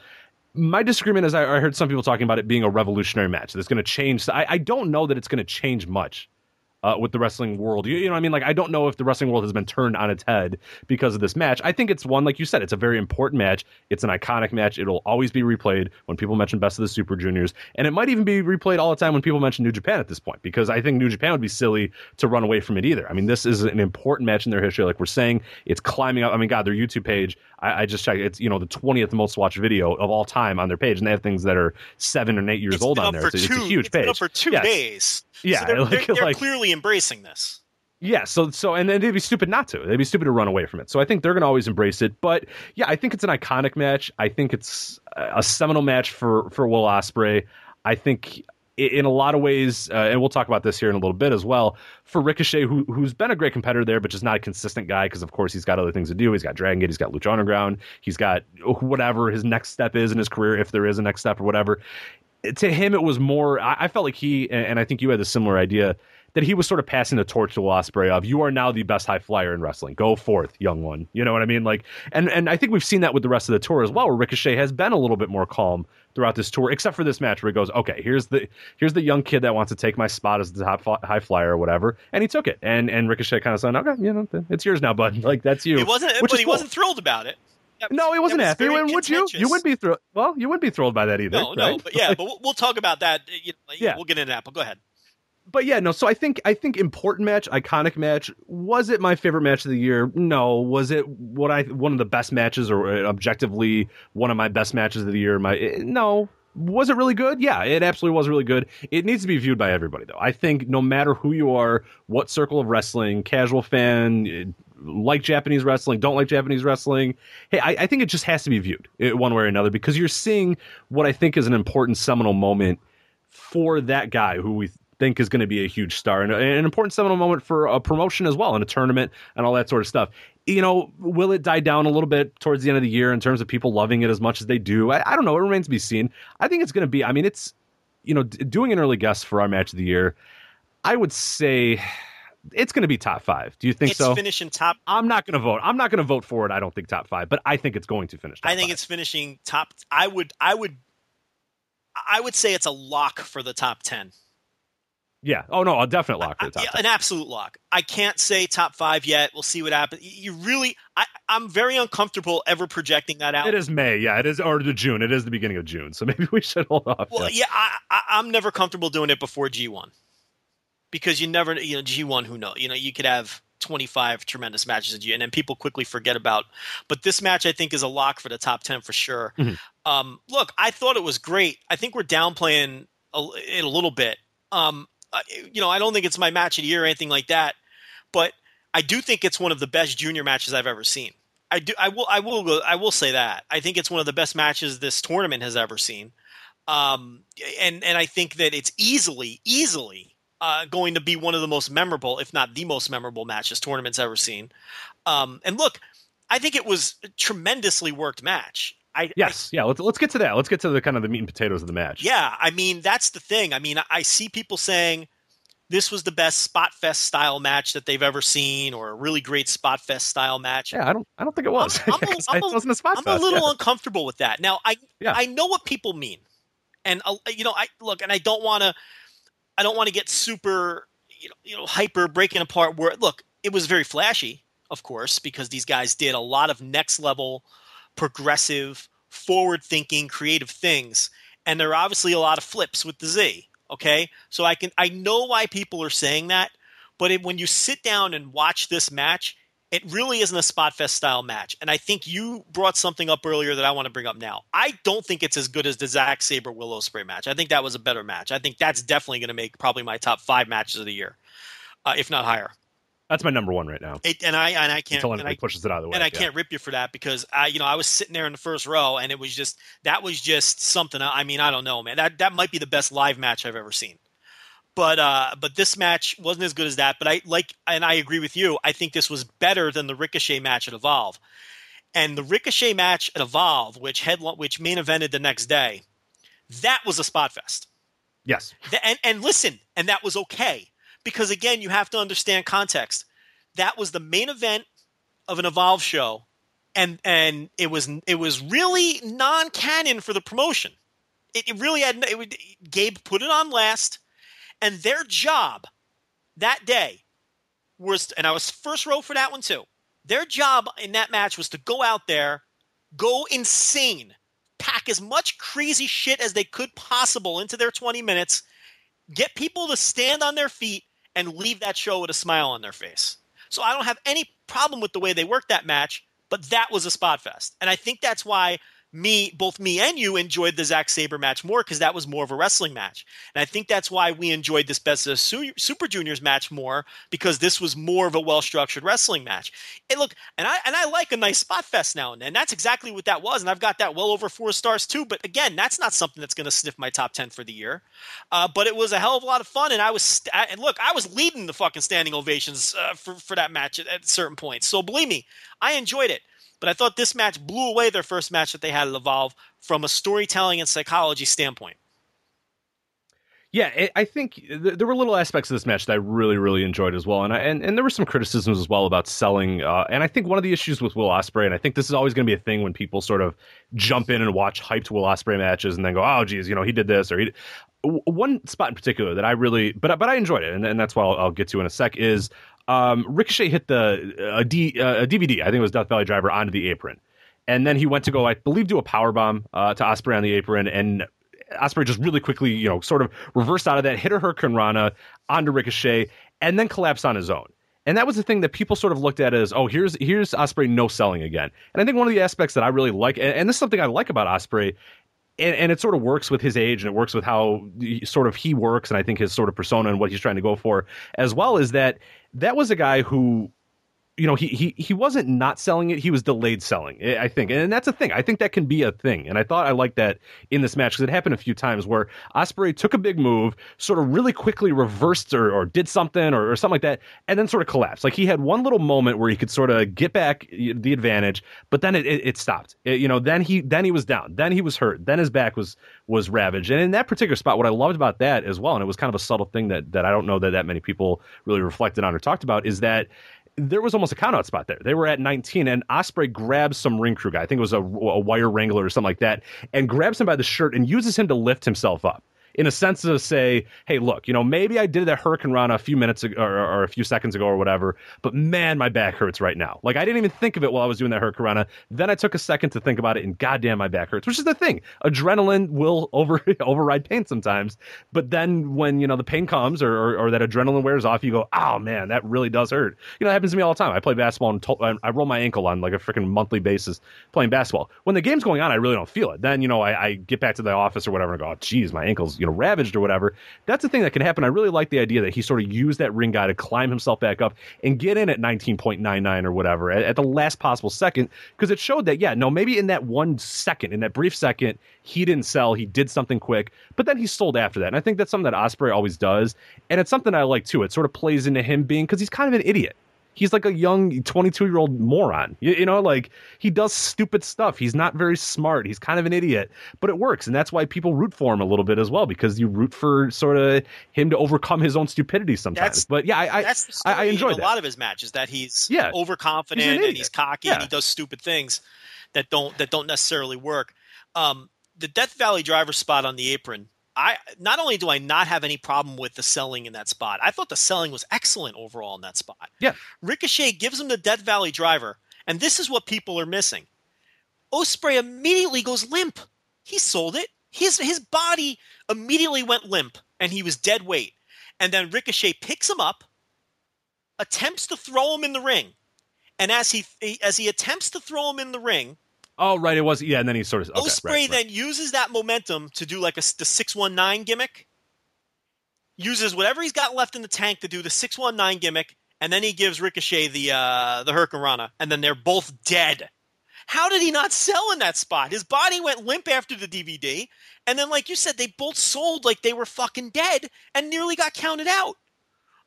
my disagreement is I, heard some people talking about it being a revolutionary match that's going to change. I, I don't know that it's going to change much uh, with the wrestling world. You, you, know, what I mean, like I don't know if the wrestling world has been turned on its head because of this match. I think it's one, like you said, it's a very important match. It's an iconic match. It'll always be replayed when people mention Best of the Super Juniors, and it might even be replayed all the time when people mention New Japan at this point because I think New Japan would be silly to run away from it either. I mean, this is an important match in their history. Like we're saying, it's climbing up. I mean, God, their YouTube page. I, I just checked. It's you know the twentieth most watched video of all time on their page, and they have things that are seven and eight years it's old on there. It's, two, it's a huge it's page. Been up for two days. Yeah, so they're, like, they're, they're like, clearly embracing this. Yeah, so so and then they'd be stupid not to. They'd be stupid to run away from it. So I think they're going to always embrace it. But yeah, I think it's an iconic match. I think it's a seminal match for for Will Ospreay. I think in a lot of ways, uh, and we'll talk about this here in a little bit as well. For Ricochet, who who's been a great competitor there, but just not a consistent guy because of course he's got other things to do. He's got Dragon Gate, he's got Lucha Underground, he's got whatever his next step is in his career, if there is a next step or whatever. To him, it was more. I, I felt like he, and I think you had a similar idea that he was sort of passing the torch to Will Ospreay of you are now the best high flyer in wrestling. Go forth, young one. You know what I mean? Like, and and I think we've seen that with the rest of the tour as well, where Ricochet has been a little bit more calm throughout this tour, except for this match where he goes, okay, here's the here's the young kid that wants to take my spot as the top high flyer or whatever, and he took it, and and Ricochet kind of said, okay, you know, it's yours now, bud. Like that's you. He wasn't, which but he cool. wasn't thrilled about it. That, no, he wasn't happy. Was would you? You wouldn't be thrilled. Well, you wouldn't be thrilled by that either. No, right? no, but yeah, but we'll, we'll talk about that. Uh, you know, yeah, we'll get into that. But go ahead but yeah, no. So I think I think important match, iconic match. Was it my favorite match of the year? No. Was it what I one of the best matches, or uh, objectively one of my best matches of the year? My eh, no. Was it really good? Yeah, it absolutely was really good. It needs to be viewed by everybody, though. I think no matter who you are, what circle of wrestling, casual fan, eh, like Japanese wrestling, don't like Japanese wrestling. Hey, I, I think it just has to be viewed eh, one way or another because you're seeing what I think is an important seminal moment for that guy who we think is going to be a huge star and an important seminal moment for a promotion as well in a tournament and all that sort of stuff. You know, will it die down a little bit towards the end of the year in terms of people loving it as much as they do? I, I don't know. It remains to be seen. I think it's going to be. I mean, it's you know, doing an early guess for our match of the year. I would say it's going to be top five. Do you think it's so? Finishing top. I'm not going to vote. I'm not going to vote for it. I don't think top five, but I think it's going to finish. I think five. it's finishing top. I would. I would. I would say it's a lock for the top ten. Yeah. Oh no, a definite lock for the top. I, an absolute lock. I can't say top five yet. We'll see what happens. You really, I, I'm very uncomfortable ever projecting that out. It is May, yeah. It is or the June. It is the beginning of June. So maybe we should hold off. Well, yeah, I, I, am never comfortable doing it before G1 because you never, you know, G1. Who knows? You know, you could have 25 tremendous matches in G, and then people quickly forget about. But this match, I think, is a lock for the top 10 for sure. Mm-hmm. Um, look, I thought it was great. I think we're downplaying a, it a little bit. Um, you know, I don't think it's my match of the year or anything like that, but I do think it's one of the best junior matches I've ever seen. I do. I will. I will. I will say that. I think it's one of the best matches this tournament has ever seen. Um, and and I think that it's easily, easily uh, going to be one of the most memorable, if not the most memorable matches tournament's ever seen. Um, and look, I think it was a tremendously worked match. I, yes, I, yeah. Let's let's get to that. Let's get to the kind of the meat and potatoes of the match. Yeah, I mean that's the thing. I mean, I see people saying this was the best spot fest style match that they've ever seen, or a really great spot fest style match. Yeah, I don't, I don't think it was. I'm, I'm a, I'm it wasn't a spot I'm fest. a little yeah. uncomfortable with that. Now, I, yeah. I know what people mean, and uh, you know, I look, and I don't want to, I don't want to get super, you know, you know, hyper breaking apart. Where look, it was very flashy, of course, because these guys did a lot of next level, progressive forward thinking creative things. And there are obviously a lot of flips with the z okay? So i can i know why people are saying that but it, when you sit down and watch this match it really isn't a spot fest style match. And i think you brought something up earlier that i want to bring up now. I don't think it's as good as the Zack Sabre Will Ospreay match. I think that was a better match. I think that's definitely going to make probably my top five matches of the year uh, if not higher that's my number one right now. It, and I and I can't until anybody I, pushes it out of the way. And I yeah. can't rip you for that because I, you know, I was sitting there in the first row, and it was just that was just something. I mean, I don't know, man. That that might be the best live match I've ever seen. But uh, but this match wasn't as good as that. But I like, and I agree with you. I think this was better than the Ricochet match at Evolve, and the Ricochet match at Evolve, which head which main evented the next day, that was a spot fest. Yes. And and listen, and that was okay because again, you have to understand context that was the main event of an Evolve show, and and it was it was really non-canon for the promotion. It, it really had it would, Gabe put it on last, and their job that day was, and I was first row for that one too. Their job in that match was to go out there, go insane, pack as much crazy shit as they could possible into their 20 minutes, get people to stand on their feet, and leave that show with a smile on their face. So I don't have any problem with the way they worked that match, but that was a spot fest. And I think that's why me, both me and you enjoyed the Zack Sabre match more because that was more of a wrestling match. And I think that's why we enjoyed this Best of Super Juniors match more because this was more of a well structured wrestling match. And look, and I and I like a nice spot fest now and then. That's exactly what that was, and I've got that well over four stars too. But again, that's not something that's going to sniff my top ten for the year. Uh, but it was a hell of a lot of fun, and I was st- and look, I was leading the fucking standing ovations uh, for for that match at, at certain points. So believe me, I enjoyed it. But I thought this match blew away their first match that they had at Evolve from a storytelling and psychology standpoint. Yeah, I think th- there were little aspects of this match that I really, really enjoyed as well, and I, and, and there were some criticisms as well about selling. Uh, and I think one of the issues with Will Ospreay, and I think this is always going to be a thing when people sort of jump in and watch hyped Will Ospreay matches and then go, "Oh, geez, you know, he did this," or he. Did. One spot in particular that I really, but but I enjoyed it, and, and that's why I'll, I'll get to in a sec. Is um, Ricochet hit the a, D, uh, a DVD, I think it was Death Valley Driver, onto the apron. And then he went to go, I believe, do a power bomb uh, to Ospreay on the apron, and Ospreay just really quickly, you know, sort of reversed out of that, hit a Hurricanrana onto Ricochet, and then collapsed on his own. And that was the thing that people sort of looked at as, oh, here's here's Ospreay no selling again. And I think one of the aspects that I really like, and, and this is something I like about Ospreay, and, and, it sort of works with his age and it works with how sort of he works and I think his sort of persona and what he's trying to go for as well is that that was a guy who you know, he he he wasn't not selling it; he was delayed selling. Eh, I think, and that's a thing. I think that can be a thing, and I thought I liked that in this match because it happened a few times where Ospreay took a big move, sort of really quickly reversed or, or did something or, or something like that, and then sort of collapsed. Like he had one little moment where he could sort of get back the advantage, but then it, it, it stopped. It, you know, then he then he was down, then he was hurt, then his back was was ravaged, and in that particular spot, what I loved about that as well, and it was kind of a subtle thing that that I don't know that that many people really reflected on or talked about, is that there was almost a countout spot there. They were at 19, and Ospreay grabs some ring crew guy. I think it was a, a wire wrangler or something like that, and grabs him by the shirt and uses him to lift himself up in a sense to say, hey, look, you know, maybe I did that Hurricanrana a few minutes ago or, or, a few seconds ago or whatever, but man, my back hurts right now. Like I didn't even think of it while I was doing that Hurricanrana. Then I took a second to think about it, and goddamn, my back hurts. Which is the thing, adrenaline will over override pain sometimes. But then when you know the pain comes or, or, or that adrenaline wears off, you go, oh man, that really does hurt. You know, it happens to me all the time. I play basketball and to- I roll my ankle on like a freaking monthly basis playing basketball. When the game's going on, I really don't feel it. Then you know I, I get back to the office or whatever and go, oh, geez, my ankle's you know ravaged or whatever. That's the thing that can happen. I really like the idea that he sort of used that ring guy to climb himself back up and get in at 19.99 or whatever at, at the last possible second because it showed that, yeah, no, maybe in that one second, in that brief second, he didn't sell. He did something quick, but then he sold after that. And I think that's something that Ospreay always does. And it's something I like too. It sort of plays into him being because he's kind of an idiot he's like a young 22 year old moron. You, you, know, like he does stupid stuff. He's not very smart. He's kind of an idiot, but it works. And that's why people root for him a little bit as well, because you root for sort of him to overcome his own stupidity sometimes. That's, but yeah, I, I, I, I enjoy a lot of his matches that he's yeah, overconfident he's an and he's cocky yeah. and he does stupid things that don't, that don't necessarily work. Um, the Death Valley driver spot on the apron I not only do I not have any problem with the selling in that spot, I thought the selling was excellent overall in that spot. Yeah. Ricochet gives him the Death Valley driver, and this is what people are missing. Ospreay immediately goes limp. He sold it. His his body immediately went limp, and he was dead weight. And then Ricochet picks him up, attempts to throw him in the ring, and as he as he attempts to throw him in the ring, Oh, right. It was yeah, and then he sort of okay, Ospreay right, then uses that momentum to do like a the six one nine gimmick. Uses whatever he's got left in the tank to do the six one nine gimmick, and then he gives Ricochet the uh, the Hurricanrana, and then they're both dead. How did he not sell in that spot? His body went limp after the DVD, and then, like you said, they both sold like they were fucking dead and nearly got counted out.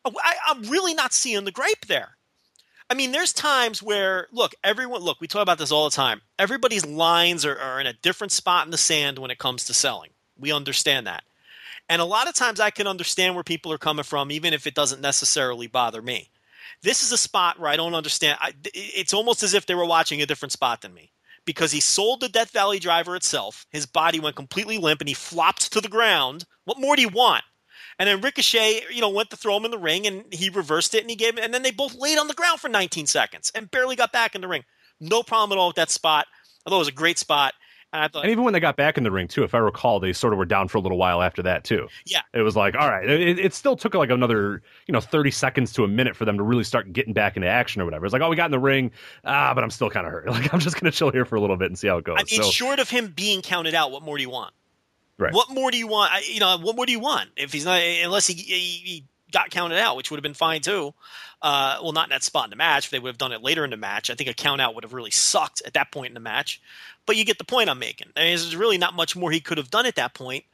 I, I'm really not seeing the gripe there. I mean, there's times where look, everyone look, we talk about this all the time. Everybody's lines are, are in a different spot in the sand when it comes to selling. We understand that. And a lot of times I can understand where people are coming from, even if it doesn't necessarily bother me. This is a spot where I don't understand. I, it's almost as if they were watching a different spot than me because he sold the Death Valley driver itself. His body went completely limp and he flopped to the ground. What more do you want? And then Ricochet, you know, went to throw him in the ring and he reversed it and he gave him, and then they both laid on the ground for 19 seconds and barely got back in the ring. No problem at all with that spot. I thought it was a great spot. And I thought, And even when they got back in the ring too, if I recall, they sort of were down for a little while after that too. yeah, It was like, all right, it, it still took like another, you know, 30 seconds to a minute for them to really start getting back into action or whatever. It's like, oh, we got in the ring, ah, but I'm still kind of hurt. Like, I'm just going to chill here for a little bit and see how it goes. I mean, so, short of him being counted out, what more do you want? Right. What more do you want? I, you know, what more do you want if he's not unless he, he, he got counted out, which would have been fine too. Uh, well, not in that spot in the match. They would have done it later in the match, I think a count out would have really sucked at that point in the match. But you get the point I'm making. I mean, there's really not much more he could have done at that point.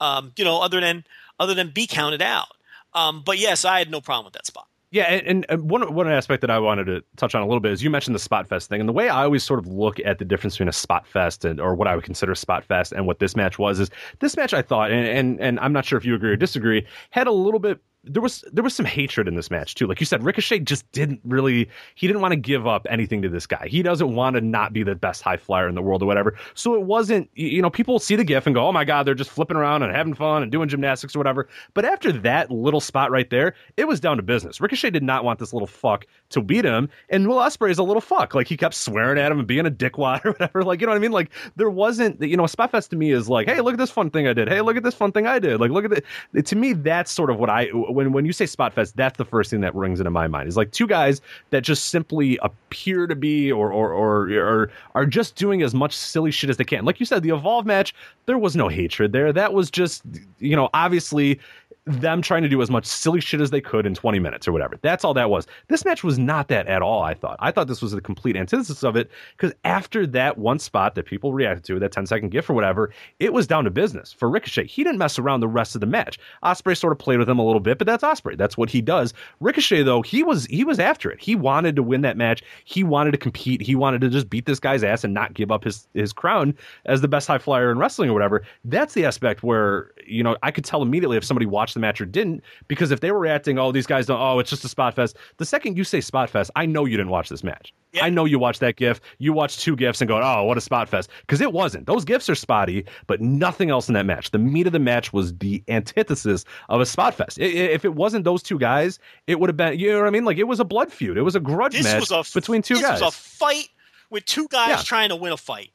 Um, you know, other than other than be counted out. Um, but yes, I had no problem with that spot. Yeah, and, and one one aspect that I wanted to touch on a little bit is you mentioned the spot fest thing, and the way I always sort of look at the difference between a spot fest and or what I would consider spot fest and what this match was is this match I thought, and and, and I'm not sure if you agree or disagree, had a little bit there was there was some hatred in this match too. Like you said, Ricochet just didn't really he didn't want to give up anything to this guy. He doesn't want to not be the best high flyer in the world or whatever. So it wasn't you know people see the gif and go, oh my god, they're just flipping around and having fun and doing gymnastics or whatever. But after that little spot right there, it was down to business. Ricochet did not want this little fuck to beat him, and Will Ospreay is a little fuck. Like he kept swearing at him and being a dickwad or whatever. Like you know what I mean? Like there wasn't you know a spot fest to me is like, hey, look at this fun thing I did. Hey, look at this fun thing I did. Like look at it. To me, that's sort of what I when when you say spot fest, that's the first thing that rings into my mind. Is like two guys that just simply appear to be or or or, or are just doing as much silly shit as they can. Like you said, the Evolve match, there was no hatred there. That was just you know obviously them trying to do as much silly shit as they could in 20 minutes or whatever. That's all that was. This match was not that at all, I thought. I thought this was the complete antithesis of it because after that one spot that people reacted to, that 10 second gif or whatever, it was down to business for Ricochet. He didn't mess around the rest of the match. Ospreay sort of played with him a little bit, but that's Ospreay. That's what he does. Ricochet though, he was he was after it. He wanted to win that match. He wanted to compete. He wanted to just beat this guy's ass and not give up his his crown as the best high flyer in wrestling or whatever. That's the aspect where, you know, I could tell immediately if somebody watched the match or didn't, because if they were reacting, oh, these guys don't, oh, it's just a spot fest. The second you say spot fest, I know you didn't watch this match. Yeah. I know you watched that gif. You watched two gifs and go, oh, what a spot fest. Because it wasn't. Those gifs are spotty, but nothing else in that match. The meat of the match was the antithesis of a spot fest. I- I- if it wasn't those two guys, it would have been, you know what I mean? Like it was a blood feud. It was a grudge This match a between two this guys. This was a fight with two guys Yeah. trying to win a fight,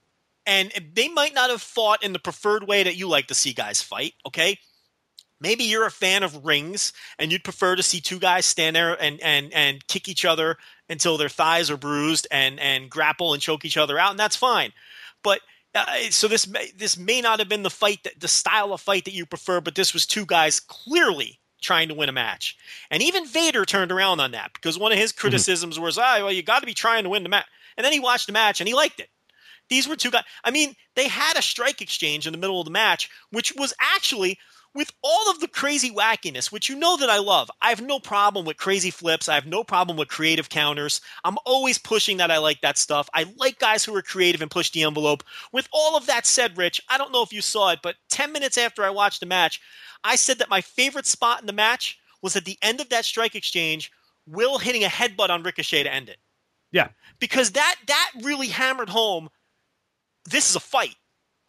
and they might not have fought in the preferred way that you like to see guys fight. Okay, maybe you're a fan of rings and you'd prefer to see two guys stand there and and and kick each other until their thighs are bruised and and grapple and choke each other out, and that's fine. But uh, so this may, this may not have been the fight that the style of fight that you prefer, but this was two guys clearly trying to win a match. And even Vader turned around on that because one of his criticisms was, "Ah, well, you got to be trying to win the match." And then he watched the match and he liked it. These were two guys. I mean, they had a strike exchange in the middle of the match, which was actually with all of the crazy wackiness, which you know that I love. I have no problem with crazy flips. I have no problem with creative counters. I'm always pushing that I like that stuff. I like guys who are creative and push the envelope. With all of that said, Rich, I don't know if you saw it, but 10 minutes after I watched the match, I said that my favorite spot in the match was at the end of that strike exchange, Will hitting a headbutt on Ricochet to end it. yeah. Because that that really hammered home this is a fight.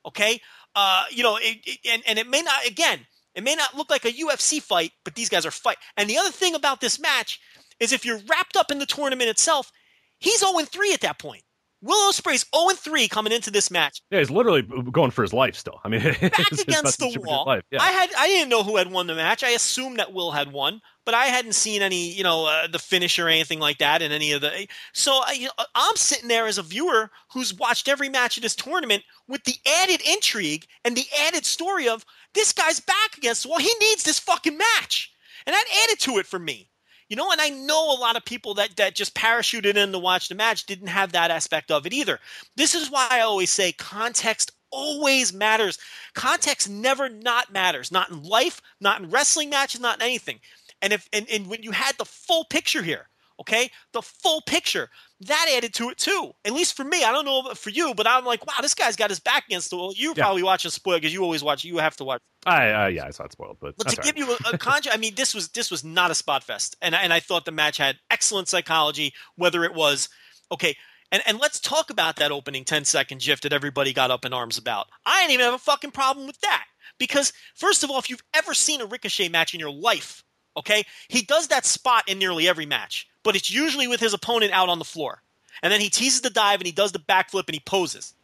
Okay? Uh, you know, it, it, and, and it may not again, it may not look like a UFC fight, but these guys are fight. And the other thing about this match is if you're wrapped up in the tournament itself, he's 0 3 at that point. Will Ospreay's 0 3 coming into this match. Yeah, he's literally going for his life still. I mean, Back against the about to shoot for his wall. Yeah. I had I didn't know who had won the match. I assumed that Will had won, but I hadn't seen any, you know, uh, the finish or anything like that in any of the. So I, I'm sitting there as a viewer who's watched every match of this tournament with the added intrigue and the added story of this guy's back against the wall. He needs this fucking match, and that added to it for me. You know, and I know a lot of people that that just parachuted in to watch the match didn't have that aspect of it either. This is why I always say context always matters. Context never not matters. Not in life, not in wrestling matches, not in anything. And if and, and when you had the full picture here, okay, the full picture, that added to it too. At least for me, I don't know for you, but I'm like, wow, this guy's got his back against the wall. You Yeah. probably watch a spoil because you always watch. You have to watch. I uh, yeah, I saw it spoiled, but But to give right. you a, a I mean, this was this was not a spot fest, and I- and I thought the match had excellent psychology. Whether it was okay, and and let's talk about that opening 10 second gif that everybody got up in arms about. I didn't even have a fucking problem with that because first of all, if you've ever seen a Ricochet match in your life, okay, he does that spot in nearly every match, but it's usually with his opponent out on the floor, and then he teases the dive and he does the backflip and he poses.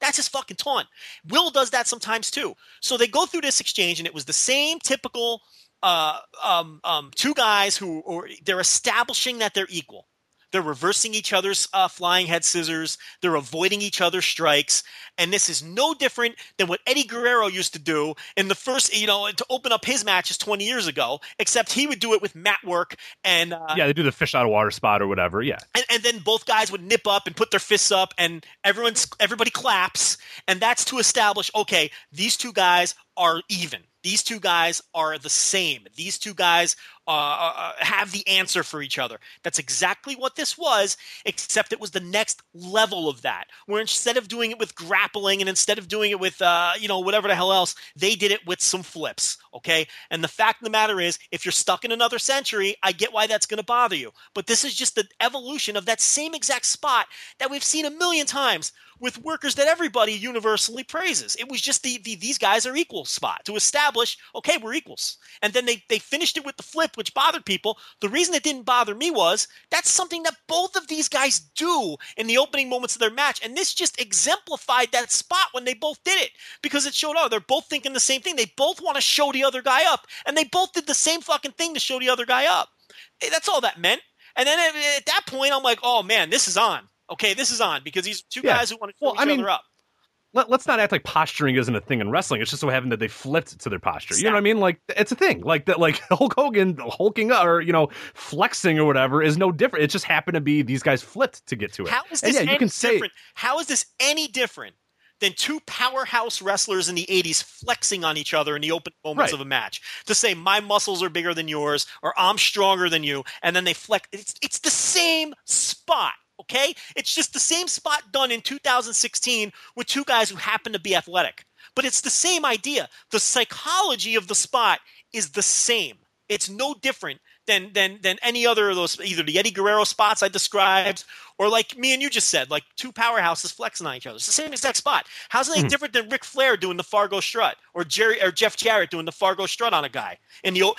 That's his fucking taunt. Will does that sometimes too. So they go through this exchange, and it was the same typical uh, um, um, two guys who or they're establishing that they're equal. They're reversing each other's uh, flying head scissors. They're avoiding each other's strikes, and this is no different than what Eddie Guerrero used to do in the first, you know, to open up his matches 20 years ago. Except he would do it with mat work and uh, yeah, they do the fish out of water spot or whatever. Yeah, and, and then both guys would nip up and put their fists up and everyone's everybody claps and that's to establish okay these two guys are even. These two guys are the same. These two guys uh, uh, have the answer for each other. That's exactly what this was except it was the next level of that where instead of doing it with grappling and instead of doing it with uh, you know whatever the hell else they did it with some flips okay? And the fact of the matter is if you're stuck in another century i get why that's going to bother you. But this is just the evolution of that same exact spot that we've seen a million times with workers that everybody universally praises. It was just the, the these guys are equal spot to establish, okay, we're equals. And then they, they finished it with the flip, which bothered people. The reason it didn't bother me was that's something that both of these guys do in the opening moments of their match. And this just exemplified that spot when they both did it because it showed, oh, they're both thinking the same thing. They both want to show the other guy up. And they both did the same fucking thing to show the other guy up. That's all that meant. And then at, at that point, I'm like, oh man, this is on. Okay, this is on because these two Yeah. guys who want to show Well, each I mean, other up. Let, let's not act like posturing isn't a thing in wrestling. It's just so happened that they flipped to their posture. You know what I mean? Like it's a thing. Like that. Like Hulk Hogan hulking up or you know flexing or whatever is no different. It just happened to be these guys flipped to get to it. How is and this yeah, any you can say different? How is this any different than two powerhouse wrestlers in the 80s flexing on each other in the open moments Right. of a match to say my muscles are bigger than yours or I'm stronger than you and then they flex it's it's the same spot okay it's just the same spot done in 2016 with two guys who happen to be athletic but it's the same idea the psychology of the spot is the same it's no different than than than any other of those either the Eddie Guerrero spots I described or like me and you just said like two powerhouses flexing on each other. It's the same exact spot. How's it any hmm. different than Ric Flair doing the Fargo strut or Jerry or Jeff Jarrett doing the Fargo strut on a guy? And the old,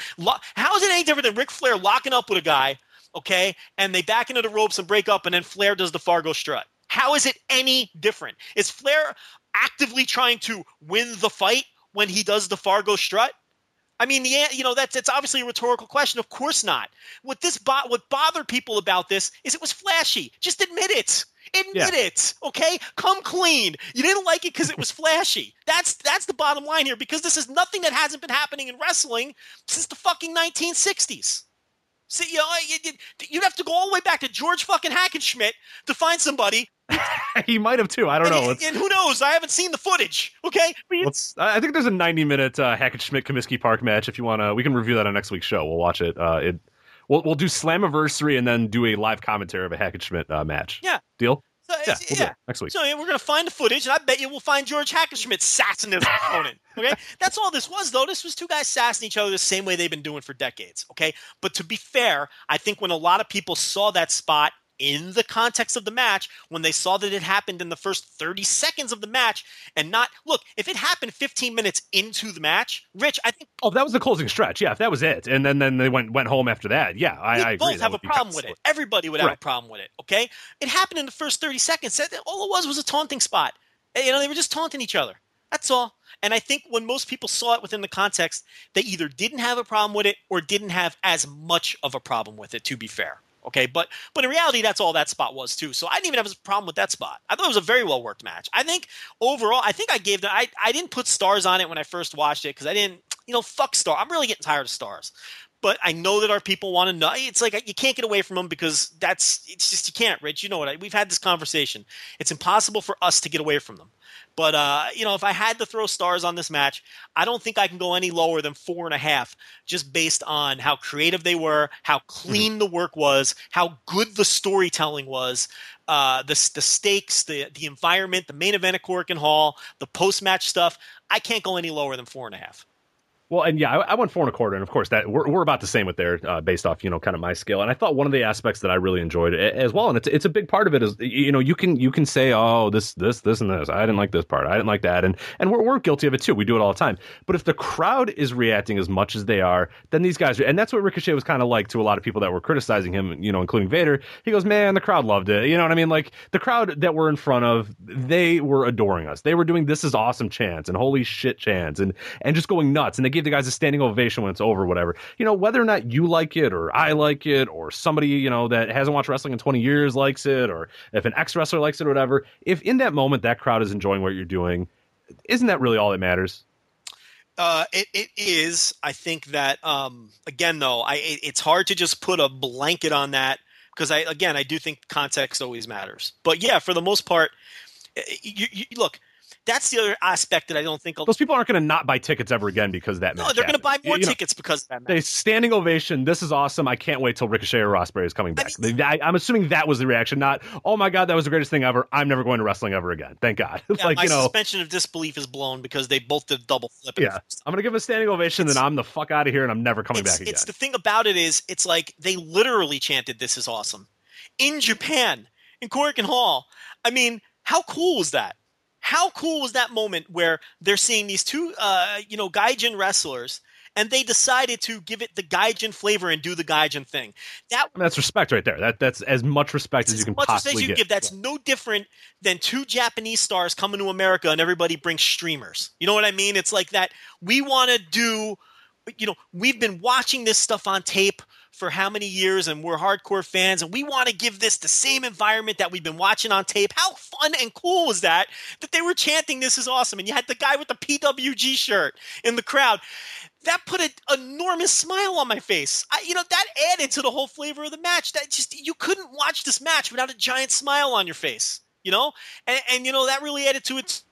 how is it any different than Ric Flair locking up with a guy, okay, and they back into the ropes and break up, and then Flair does the Fargo strut? How is it any different? Is Flair actively trying to win the fight when he does the Fargo strut? I mean, the you know that's it's obviously a rhetorical question. Of course not. What this bo- what bothered people about this is it was flashy. Just admit it. Admit it. Okay, come clean. You didn't like it because it was flashy. That's that's the bottom line here. Because this is nothing that hasn't been happening in wrestling since the fucking 1960s. See, you know, you- you- you'd have to go all the way back to George fucking Hackenschmidt to find somebody. he might have too. I don't and, know. Let's, and who knows? I haven't seen the footage. Okay, let's. I think there's a 90 minute uh, Hackenschmidt Comiskey Park match. If you want to, we can review that on next week's show. We'll watch it. Uh, it. We'll we'll do Slammiversary and then do a live commentary of a Hackenschmidt uh, match. Yeah. Deal. So, Yeah, we'll it next week. So yeah, we're gonna find the footage, and I bet you we'll find George Hackenschmidt sassing his opponent. Okay, that's all this was, though. This was two guys sassing each other the same way they've been doing for decades. Okay, but to be fair, I think when a lot of people saw that spot in the context of the match, when they saw that it happened in the first 30 seconds of the match, and not look, if it happened 15 minutes into the match, Rich, I think Oh, that was the closing stretch. Yeah, if that was it, and then then they went went home after that. Yeah, I, I both have a problem with it. Everybody would have a problem with it. Okay, it happened in the first thirty seconds. That- All it was was a taunting spot. Eh, you know, they were just taunting each other. That's all. And I think when most people saw it within the context, they either didn't have a problem with it or didn't have as much of a problem with it. To be fair. Okay, but but in reality, that's all that spot was too. So I didn't even have a problem with that spot. I thought it was a very well worked match. I think overall, I think I gave the I I didn't put stars on it when I first watched it because I didn't, you know, fuck star. I'm really getting tired of stars. But I know that our people want to know. It's like you can't get away from them because that's it's just you can't, Rich. You know what? I, we've had this conversation. It's impossible for us to get away from them. But uh, you know, if I had to throw stars on this match, I don't think I can go any lower than four and a half, just based on how creative they were, how clean mm-hmm. the work was, how good the storytelling was, uh, the the stakes, the the environment, the main event at Korakuen Hall, the post match stuff. I can't go any lower than four and a half. Well, and yeah, I, I, went four and a quarter, and of course that we're, we're about the same with there, uh, based off you know kind of my scale. And I thought one of the aspects that I really enjoyed as well, and it's it's a big part of it is you know you can you can say oh this this this and this I didn't like this part I didn't like that, and and we're we're guilty of it too. We do it all the time. But if the crowd is reacting as much as they are, then these guys, and that's what Ricochet was kind of like to a lot of people that were criticizing him, you know, including Vader. He goes, man, the crowd loved it. You know what I mean? Like the crowd that we're in front of, they were adoring us. They were doing this is awesome chants and holy shit chants and and just going nuts, and they gave the guys a standing ovation when it's over, whatever. You know, whether or not you like it or I like it or somebody, you know, that hasn't watched wrestling in 20 years likes it or if an ex wrestler likes it or whatever, if in that moment that crowd is enjoying what you're doing, isn't that really all that matters? Uh, it, it is. I think that um, again, though, I it, it's hard to just put a blanket on that because I again I do think context always matters. But yeah, for the most part, you, you, look that's the other aspect that I don't think those people aren't going to not buy tickets ever again because that. No, they're going to buy more you tickets know, because of that. Match. They standing ovation. This is awesome. I can't wait till Ricochet or Ospreay is coming back. I mean, I, am assuming that was the reaction, not oh my god, that was the greatest thing ever. I'm never going to wrestling ever again. Thank God. Yeah, like my you know, suspension of disbelief is blown because they both did double flip. Yeah, I'm going to give a standing ovation, it's, then I'm the fuck out of here, and I'm never coming back again. It's the thing about it is, it's like they literally chanted, "This is awesome," in Japan in Korakuen Hall. I mean, how cool was that? How cool was that moment where they're seeing these two, uh, you know, Gaijin wrestlers, and they decided to give it the Gaijin flavor and do the Gaijin thing. That I mean, that's respect right there. That that's as much respect as you can possibly you give. That's yeah. no different than two Japanese stars coming to America and everybody brings streamers. You know what I mean? It's like that. We want to do. You know, we've been watching this stuff on tape for how many years and we're hardcore fans and we want to give this the same environment that we've been watching on tape. How fun and cool was that that they were chanting this is awesome and you had the guy with the PWG shirt in the crowd. That put an enormous smile on my face. I, you know, that added to the whole flavor of the match. That just you couldn't watch this match without a giant smile on your face, you know? And and you know that really added to it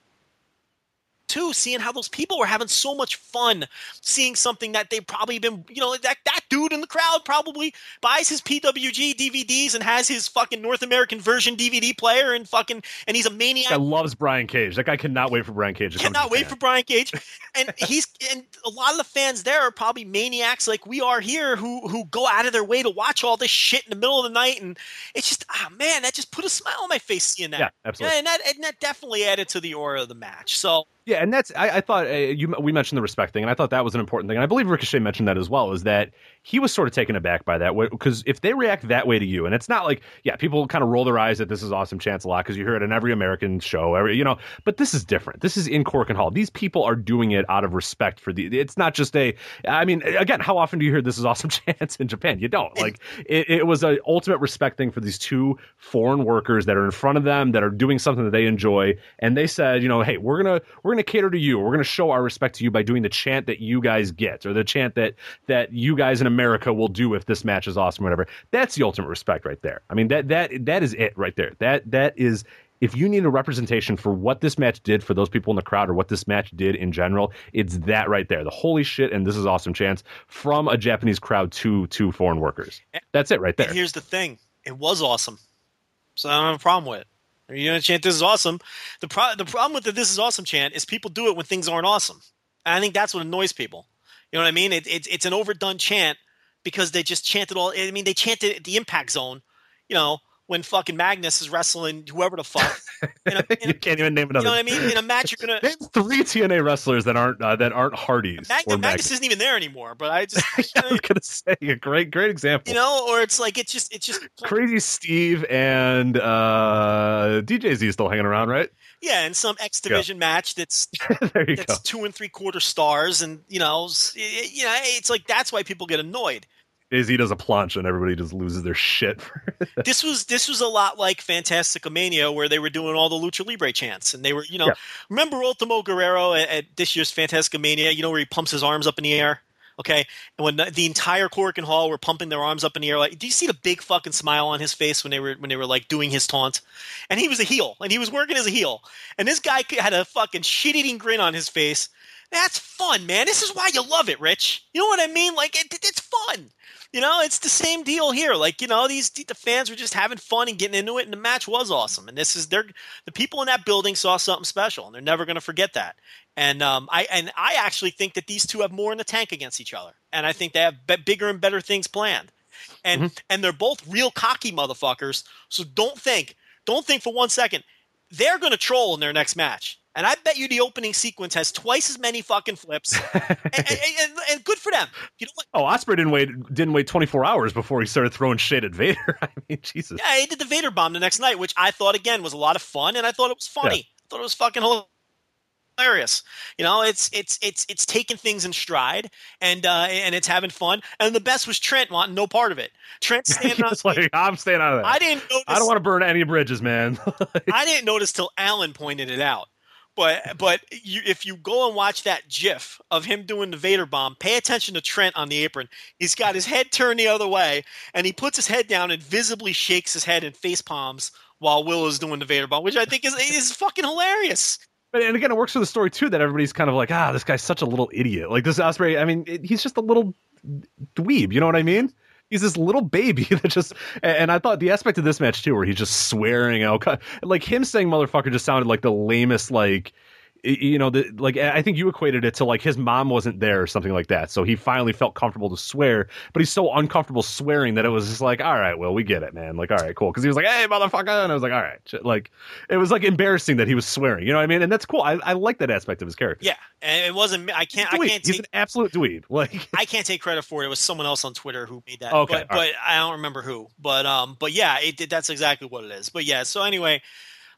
too, seeing how those people were having so much fun seeing something that they've probably been, you know, that, that dude in the crowd probably buys his PWG DVDs and has his fucking North American version DVD player and fucking, and he's a maniac. I loves Brian Cage. That guy cannot wait for Brian Cage to Cannot wait for Brian Cage. And he's, and a lot of the fans there are probably maniacs like we are here who, who go out of their way to watch all this shit in the middle of the night. And it's just, ah, oh, man, that just put a smile on my face seeing that. Yeah, absolutely. and that, and that definitely added to the aura of the match. So, yeah, and that's I, I thought uh, you we mentioned the respect thing, and I thought that was an important thing, and I believe Ricochet mentioned that as well. Is that he was sort of taken aback by that because if they react that way to you, and it's not like yeah, people kind of roll their eyes at this is awesome chance a lot because you hear it in every American show, every you know, but this is different. This is in Korakuen Hall. These people are doing it out of respect for the. It's not just a. I mean, again, how often do you hear this is awesome chance in Japan? You don't. Like it, it was an ultimate respect thing for these two foreign workers that are in front of them that are doing something that they enjoy, and they said, you know, hey, we're gonna we're gonna cater to you. We're gonna show our respect to you by doing the chant that you guys get or the chant that that you guys in America will do if this match is awesome, or whatever. That's the ultimate respect right there. I mean that that that is it right there. That that is if you need a representation for what this match did for those people in the crowd or what this match did in general, it's that right there. The holy shit and this is awesome chance from a Japanese crowd to to foreign workers. That's it right there. And here's the thing. It was awesome. So I don't have a problem with it. You're gonna chant this is awesome. The pro- the problem with the this is awesome chant is people do it when things aren't awesome. And I think that's what annoys people. You know what I mean? It, it, it's an overdone chant because they just chanted all. I mean, they chanted the Impact Zone. You know, when fucking Magnus is wrestling whoever the fuck. In a, in you can't even name another. You know what I mean? In a match, you're gonna name three TNA wrestlers that aren't uh, that aren't Hardys. Mag- Magnus, Magnus, isn't even there anymore. But I just I was gonna say a great great example. You know, or it's like it's just it's just crazy Steve and uh, DJ Z is still hanging around, right? Yeah, in some X division match that's that's go. two and three quarter stars, and you know, you know, it's like that's why people get annoyed. Izzy does a plunge and everybody just loses their shit. this was this was a lot like Fantastica Mania where they were doing all the Lucha Libre chants and they were you know yeah. remember Ultimo Guerrero at, at, this year's Fantastica Mania you know where he pumps his arms up in the air Okay, and when the, entire Korakuen Hall were pumping their arms up in the air, like, do you see the big fucking smile on his face when they were when they were like doing his taunt? And he was a heel, and he was working as a heel, and this guy had a fucking shit eating grin on his face. That's fun, man. This is why you love it, Rich. You know what I mean? Like it, it's fun. You know, it's the same deal here. Like you know, these the fans were just having fun and getting into it, and the match was awesome. And this is they're the people in that building saw something special, and they're never going to forget that. And um, I and I actually think that these two have more in the tank against each other, and I think they have b- bigger and better things planned. And mm-hmm. and they're both real cocky motherfuckers. So don't think don't think for one second they're going to troll in their next match. And I bet you the opening sequence has twice as many fucking flips, and, and, and, and, good for them. You know what? Oh, Ospreay didn't wait didn't wait 24 hours before he started throwing shit at Vader. I mean, Jesus. Yeah, he did the Vader bomb the next night, which I thought again was a lot of fun, and I thought it was funny. Yeah. I thought it was fucking hilarious. You know, it's it's it's it's taking things in stride and uh and it's having fun. And the best was Trent wanting no part of it. Trent standing on like, I'm staying out of that. I didn't notice, I don't want to burn any bridges, man. I didn't notice till Alan pointed it out. But but you, if you go and watch that GIF of him doing the Vader bomb, pay attention to Trent on the apron. He's got his head turned the other way, and he puts his head down and visibly shakes his head and face palms while Will is doing the Vader bomb, which I think is is fucking hilarious. But and again, it works for the story too that everybody's kind of like, ah, this guy's such a little idiot. Like this Ospreay, I mean, it, he's just a little dweeb. You know what I mean? he's this little baby that just and I thought the aspect of this match too where he's just swearing out like him saying motherfucker just sounded like the lamest like you know, the, like I think you equated it to like his mom wasn't there or something like that. So he finally felt comfortable to swear, but he's so uncomfortable swearing that it was just like, all right, well, we get it, man. Like, all right, cool. Because he was like, hey, motherfucker, and I was like, all right, like it was like embarrassing that he was swearing. You know what I mean? And that's cool. I, I like that aspect of his character. Yeah, and it wasn't. I can't. I can't. take, He's an absolute dweeb. Like I can't take credit for it. It was someone else on Twitter who made that. Okay, but, but right. I don't remember who. But um, but yeah, it, that's exactly what it is. But yeah, so anyway.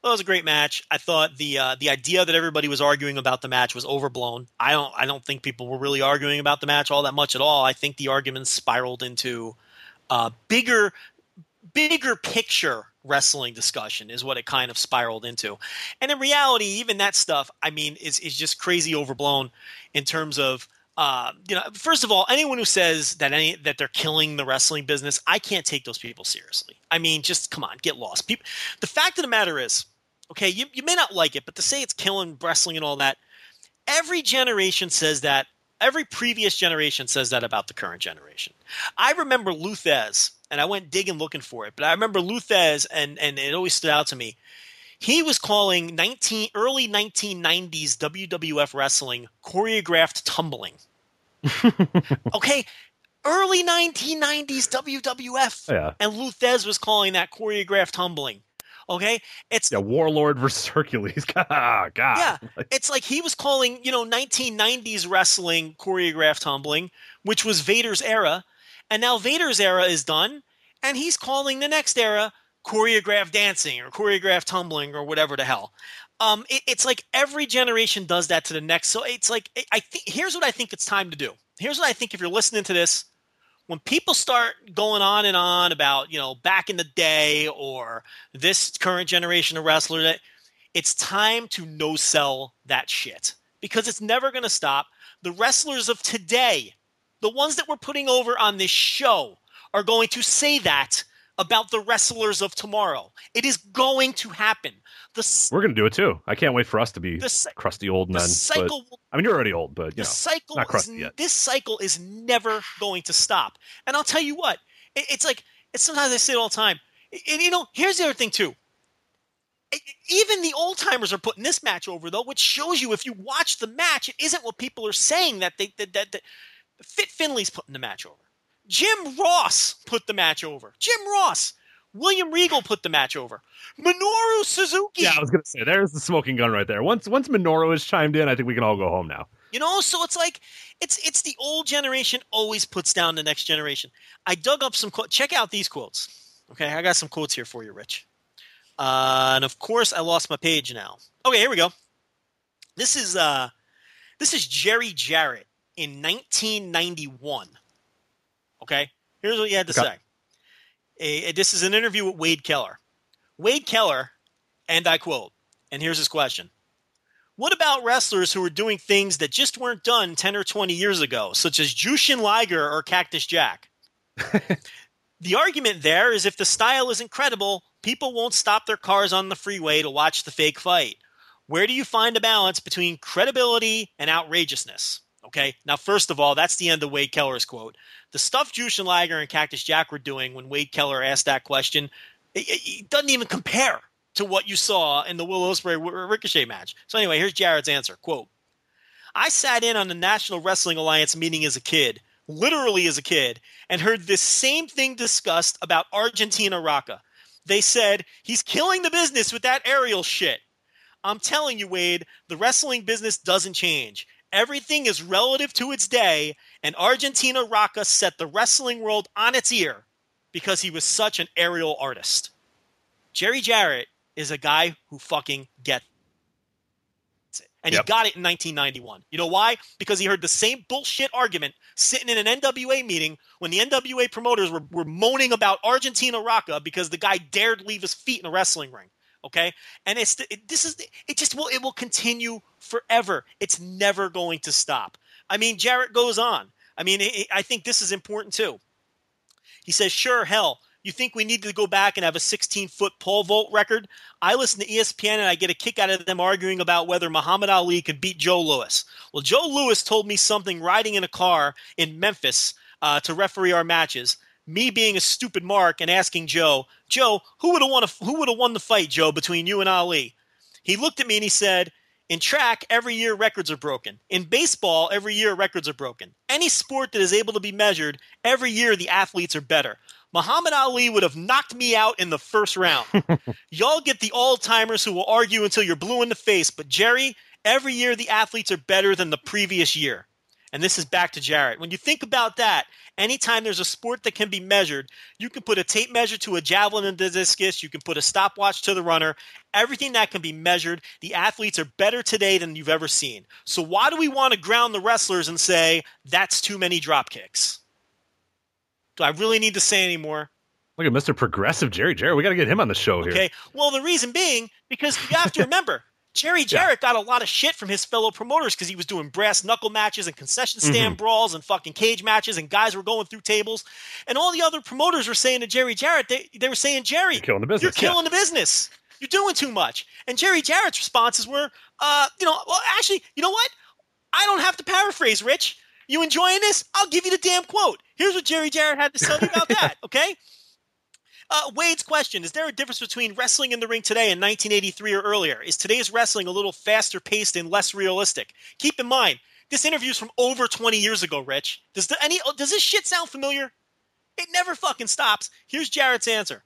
Well, it was a great match. I thought the uh, the idea that everybody was arguing about the match was overblown. I don't I don't think people were really arguing about the match all that much at all. I think the arguments spiraled into uh, bigger bigger picture wrestling discussion is what it kind of spiraled into. And in reality, even that stuff, I mean, is is just crazy overblown in terms of uh, you know, first of all, anyone who says that any that they're killing the wrestling business, I can't take those people seriously. I mean, just come on, get lost. People, the fact of the matter is, okay, you, you may not like it, but to say it's killing wrestling and all that, every generation says that. Every previous generation says that about the current generation. I remember Lou Thesz, and I went digging looking for it, but I remember Lou Thesz, and and it always stood out to me. He was calling 19 early 1990s WWF wrestling choreographed tumbling. okay, early 1990s WWF. Yeah. And Lou Thesz was calling that choreographed tumbling. Okay, it's yeah, Warlord versus Hercules. God. Yeah, it's like he was calling you know 1990s wrestling choreographed tumbling, which was Vader's era, and now Vader's era is done, and he's calling the next era choreographed dancing or choreographed tumbling or whatever the hell. Um, it, it's like every generation does that to the next. So it's like I think here's what I think it's time to do. Here's what I think if you're listening to this, when people start going on and on about you know back in the day or this current generation of wrestler, that it's time to no sell that shit because it's never going to stop. The wrestlers of today, the ones that we're putting over on this show, are going to say that about the wrestlers of tomorrow. It is going to happen. The, We're going to do it too. I can't wait for us to be the, crusty old men. Cycle, but, I mean, you're already old, but you the know, cycle not crusty is, yet. This cycle is never going to stop. And I'll tell you what, it, it's like it's sometimes I say it all the time. And you know, here's the other thing too. Even the old timers are putting this match over though, which shows you if you watch the match, it isn't what people are saying that they that, that, that Fit Finlay's putting the match over. Jim Ross put the match over. Jim Ross. William Regal put the match over. Minoru Suzuki. Yeah, I was gonna say there's the smoking gun right there. Once once Minoru has chimed in, I think we can all go home now. You know, so it's like it's it's the old generation always puts down the next generation. I dug up some quotes. Check out these quotes. Okay, I got some quotes here for you, Rich. Uh, and of course, I lost my page now. Okay, here we go. This is uh, this is Jerry Jarrett in 1991. Okay, here's what he had to okay. say. A, a, this is an interview with Wade Keller. Wade Keller, and I quote, and here's his question What about wrestlers who are doing things that just weren't done 10 or 20 years ago, such as Jushin Liger or Cactus Jack? the argument there is if the style is incredible, people won't stop their cars on the freeway to watch the fake fight. Where do you find a balance between credibility and outrageousness? Okay, now, first of all, that's the end of Wade Keller's quote. The stuff Jushin Liger and Cactus Jack were doing when Wade Keller asked that question, it, it doesn't even compare to what you saw in the Will Ospreay Ricochet match. So anyway, here's Jarrett's answer. Quote, I sat in on the National Wrestling Alliance meeting as a kid, literally as a kid, and heard this same thing discussed about Argentina Rocca. They said, he's killing the business with that aerial shit. I'm telling you, Wade, the wrestling business doesn't change. Everything is relative to its day, and Argentina Rocca set the wrestling world on its ear because he was such an aerial artist. Jerry Jarrett is a guy who fucking gets it. And yep. he got it in 1991. You know why? Because he heard the same bullshit argument sitting in an NWA meeting when the NWA promoters were, were moaning about Argentina Rocca because the guy dared leave his feet in a wrestling ring. Okay, and it's it, this is it just will it will continue forever. It's never going to stop. I mean, Jarrett goes on. I mean, I think this is important too. He says, "Sure, hell, you think we need to go back and have a 16 foot pole vault record? I listen to ESPN and I get a kick out of them arguing about whether Muhammad Ali could beat Joe Louis. Well, Joe Louis told me something riding in a car in Memphis uh, to referee our matches. Me being a stupid mark and asking Joe, Joe, who would have won? Who would have won the fight, Joe, between you and Ali? He looked at me and he said, in track, every year records are broken. In baseball, every year records are broken. Any sport that is able to be measured, every year the athletes are better. Muhammad Ali would have knocked me out in the first round. Y'all get the all timers who will argue until you're blue in the face, but Jerry, every year the athletes are better than the previous year. And this is back to Jarrett. When you think about that, anytime there's a sport that can be measured, you can put a tape measure to a javelin and the discus, you can put a stopwatch to the runner, everything that can be measured. The athletes are better today than you've ever seen. So why do we want to ground the wrestlers and say that's too many drop kicks? Do I really need to say anymore? Look at Mr. Progressive Jerry Jarrett. We got to get him on the show here. Okay. Well, the reason being because you have to remember Jerry Jarrett yeah. got a lot of shit from his fellow promoters because he was doing brass knuckle matches and concession stand mm-hmm. brawls and fucking cage matches, and guys were going through tables. And all the other promoters were saying to Jerry Jarrett, they, they were saying, Jerry, you're killing the business. You're killing yeah. the business. You're doing too much. And Jerry Jarrett's responses were, uh, you know, well, actually, you know what? I don't have to paraphrase, Rich. You enjoying this? I'll give you the damn quote. Here's what Jerry Jarrett had to tell me about that, okay? Uh, Wade's question Is there a difference between wrestling in the ring today and 1983 or earlier? Is today's wrestling a little faster paced and less realistic? Keep in mind, this interview is from over 20 years ago, Rich. Does, the, any, does this shit sound familiar? It never fucking stops. Here's Jarrett's answer.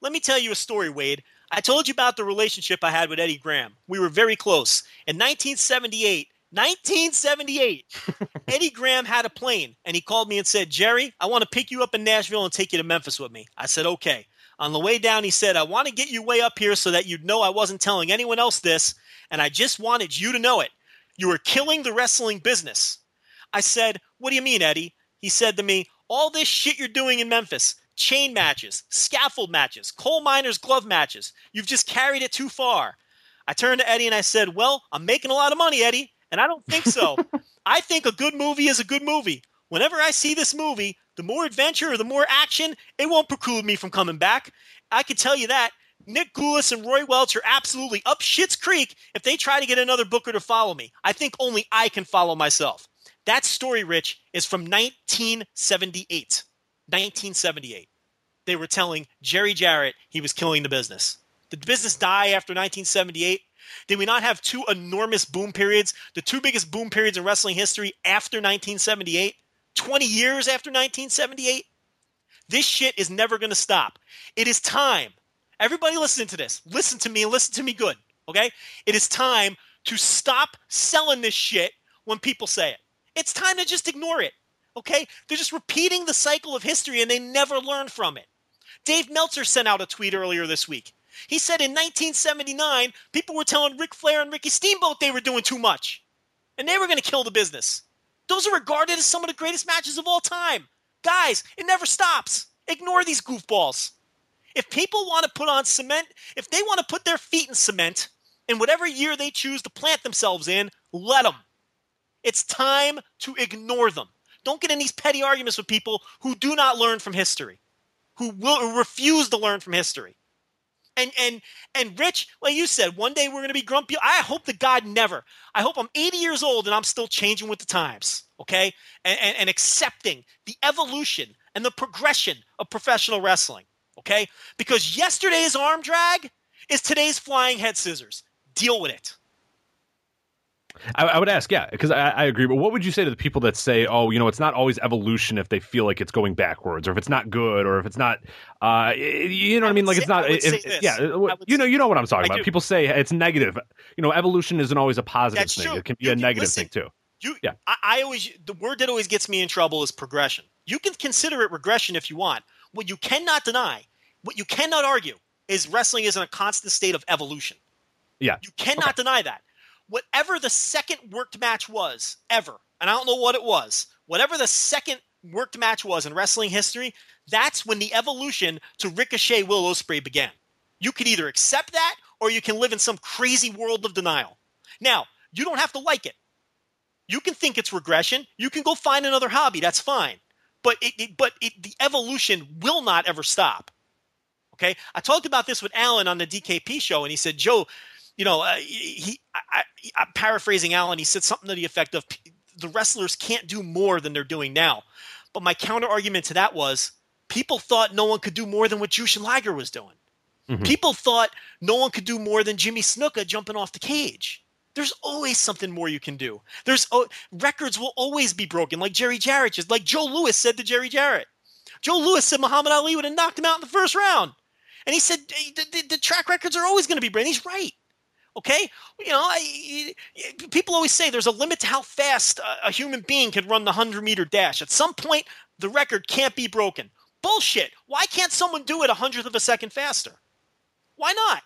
Let me tell you a story, Wade. I told you about the relationship I had with Eddie Graham. We were very close. In 1978, 1978, Eddie Graham had a plane and he called me and said, Jerry, I want to pick you up in Nashville and take you to Memphis with me. I said, okay. On the way down, he said, I want to get you way up here so that you'd know I wasn't telling anyone else this, and I just wanted you to know it. You were killing the wrestling business. I said, What do you mean, Eddie? He said to me, All this shit you're doing in Memphis chain matches, scaffold matches, coal miners' glove matches you've just carried it too far. I turned to Eddie and I said, Well, I'm making a lot of money, Eddie. And I don't think so. I think a good movie is a good movie. Whenever I see this movie, the more adventure or the more action, it won't preclude me from coming back. I can tell you that. Nick Gulas and Roy Welch are absolutely up shit's creek if they try to get another booker to follow me. I think only I can follow myself. That story, Rich, is from 1978. 1978. They were telling Jerry Jarrett he was killing the business. Did the business die after 1978? Did we not have two enormous boom periods, the two biggest boom periods in wrestling history after 1978? 20 years after 1978? This shit is never going to stop. It is time. Everybody listening to this. Listen to me and listen to me good, okay? It is time to stop selling this shit when people say it. It's time to just ignore it, okay? They're just repeating the cycle of history and they never learn from it. Dave Meltzer sent out a tweet earlier this week. He said in 1979, people were telling Ric Flair and Ricky Steamboat they were doing too much. And they were going to kill the business. Those are regarded as some of the greatest matches of all time. Guys, it never stops. Ignore these goofballs. If people want to put on cement, if they want to put their feet in cement in whatever year they choose to plant themselves in, let them. It's time to ignore them. Don't get in these petty arguments with people who do not learn from history, who will refuse to learn from history. And and and Rich, like you said, one day we're to be grumpy. I hope the God never. I hope I'm 80 years old and I'm still changing with the times, okay, and, and, and accepting the evolution and the progression of professional wrestling, okay? Because yesterday's arm drag is today's flying head scissors. Deal with it. I, I would ask, yeah, because I, I agree. But what would you say to the people that say, "Oh, you know, it's not always evolution if they feel like it's going backwards, or if it's not good, or if it's not, uh, you know what I, mean? Like say- it's not, if- say if- this. yeah, you know, you know what I'm talking I about. do. People say it's negative. You know, evolution isn't always a positive That's thing. true. It can be You- a negative listen, thing too. You, Yeah. I, I always the word that always gets me in trouble is progression. You can consider it regression if you want. What you cannot deny, what you cannot argue, is wrestling is in a constant state of evolution. Yeah, You cannot deny that. Whatever the second worked match was ever, and I don't know what it was, whatever the second worked match was in wrestling history, that's when the evolution to Ricochet Will Ospreay began. You can either accept that or you can live in some crazy world of denial. Now, you don't have to like it. You can think it's regression. You can go find another hobby. That's fine. But it, it but it, the evolution will not ever stop. Okay, I talked about this with Alan on the DKP show, and he said, "Joe, you know, uh, he, I, I, I'm paraphrasing Alan. He said something to the effect of the wrestlers can't do more than they're doing now. But my counter argument to that was people thought no one could do more than what Jushin Liger was doing. People thought no one could do more than Jimmy Snuka jumping off the cage. There's always something more you can do. There's oh, records will always be broken, like Jerry Jarrett just like Joe Louis said to Jerry Jarrett. Joe Louis said Muhammad Ali would have knocked him out in the first round, and he said the, the, the track records are always going to be broken. He's right. Okay, you know, I, people always say there's a limit to how fast a, a human being can run the hundred meter dash. At some point, the record can't be broken. Bullshit. Why can't someone do it a hundredth of a second faster? Why not?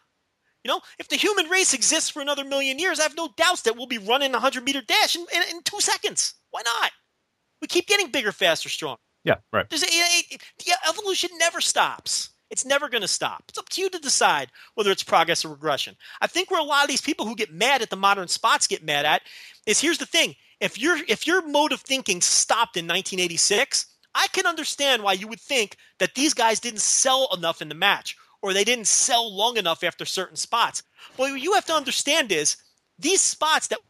You know, if the human race exists for another million years, I have no doubts that we'll be running a 100 meter dash in, in, in two seconds. Why not? We keep getting bigger, faster, stronger. Yeah, right. There's a, it- it- the evolution never stops. It's never going to stop. It's up to you to decide whether it's progress or regression. I think where a lot of these people who get mad at the modern spots get mad at is here's the thing: if your if your mode of thinking stopped in 1986, I can understand why you would think that these guys didn't sell enough in the match or they didn't sell long enough after certain spots. But what you have to understand is these spots that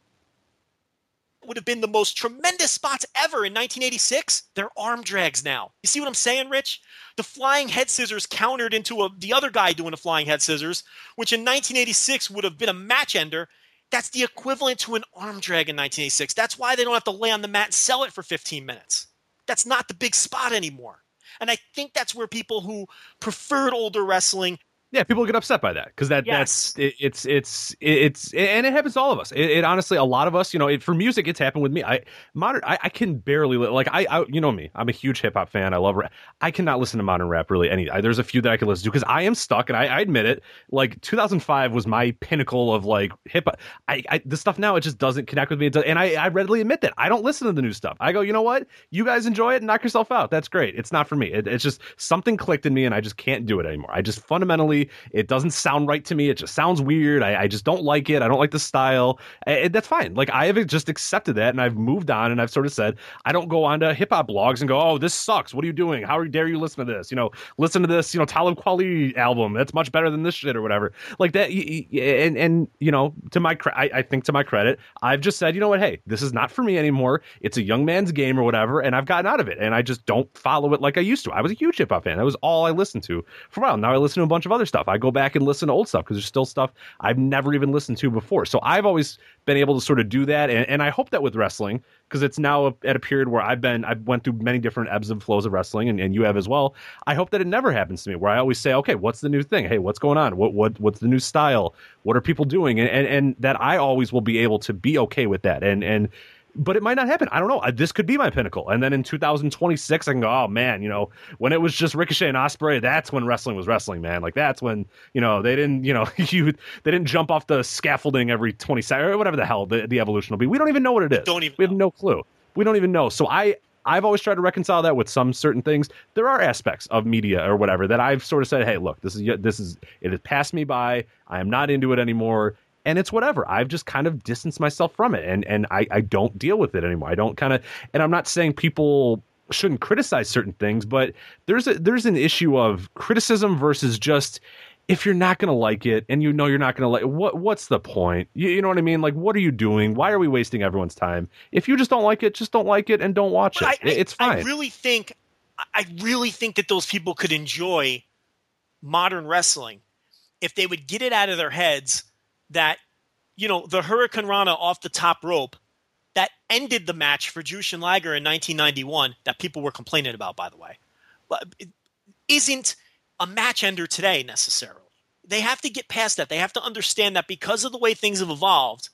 would have been the most tremendous spots ever in 1986, they're arm drags now. You see what I'm saying, Rich? The flying head scissors countered into a, the other guy doing a flying head scissors, which in 1986 would have been a match ender. That's the equivalent to an arm drag in 1986. That's why they don't have to lay on the mat and sell it for 15 minutes. That's not the big spot anymore. And I think that's where people who preferred older wrestling Yeah, people get upset by that because that Yes. that's it, it's it's it's and it happens to all of us. It, it honestly, a lot of us, you know, it, for music, it's happened with me. I modern, I, I can barely li- like I, I, you know me, I'm a huge hip hop fan. I love rap. I cannot listen to modern rap really any. I, there's a few that I can listen to because I am stuck, and I, I admit it. Like 2005 was my pinnacle of like hip hop. I, I the stuff now it just doesn't connect with me, does- and I, I readily admit that I don't listen to the new stuff. I go, you know what, you guys enjoy it, knock yourself out. That's great. It's not for me. It, it's just something clicked in me, and I just can't do it anymore. I just fundamentally, it doesn't sound right to me. It just sounds weird. I, I just don't like it. I don't like the style. And that's fine. Like I have just accepted that, and I've moved on, and I've sort of said I don't go on to hip hop blogs and go, oh, this sucks. What are you doing? How dare you listen to this? You know, listen to this. You know, Talib Kweli album. That's much better than this shit or whatever. Like that. And and you know, to my cre- I, I think to my credit, I've just said, you know what? Hey, this is not for me anymore. It's a young man's game or whatever, and I've gotten out of it, and I just don't follow it like I used to. I was a huge hip hop fan. That was all I listened to for a while. Now I listen to a bunch of other stuff. I go back and listen to old stuff because there's still stuff I've never even listened to before. So I've always been able to sort of do that, and, and I hope that with wrestling because it's now at a period where I've been I've went through many different ebbs and flows of wrestling, and, and you have as well. I hope that it never happens to me where I always say, okay, what's the new thing? Hey, what's going on? What what what's the new style? What are people doing? And and, and that I always will be able to be okay with that, and and but it might not happen. I don't know. Uh, This could be my pinnacle. And then in 2026, I can go, oh man, you know, when it was just Ricochet and Ospreay, that's when wrestling was wrestling, man. Like that's when you know they didn't, you know, you they didn't jump off the scaffolding every 20 seconds or whatever the hell the, the evolution will be. We don't even know what it is. Don't even We have no clue. We don't even know. So I. I've always tried to reconcile that with some certain things. There are aspects of media or whatever that I've sort of said, "Hey, look, this is this is it has passed me by. I am not into it anymore." And it's whatever. I've just kind of distanced myself from it, and and I I don't deal with it anymore. I don't kind of, and I'm not saying people shouldn't criticize certain things, but there's a there's an issue of criticism versus just if you're not going to like it and you know you're not going to like what what's the point? You, you, know what i mean? Like what are you doing? Why are we wasting everyone's time? If you just don't like it just don't like it and don't watch it. I, it's fine. i really think i really think that those people could enjoy modern wrestling if they would get it out of their heads that you know the hurricane rana off the top rope that ended the match for Jushin Liger in 1991 that people were complaining about by the way isn't a match ender today necessarily. They have to get past that. They have to understand that because of the way things have evolved,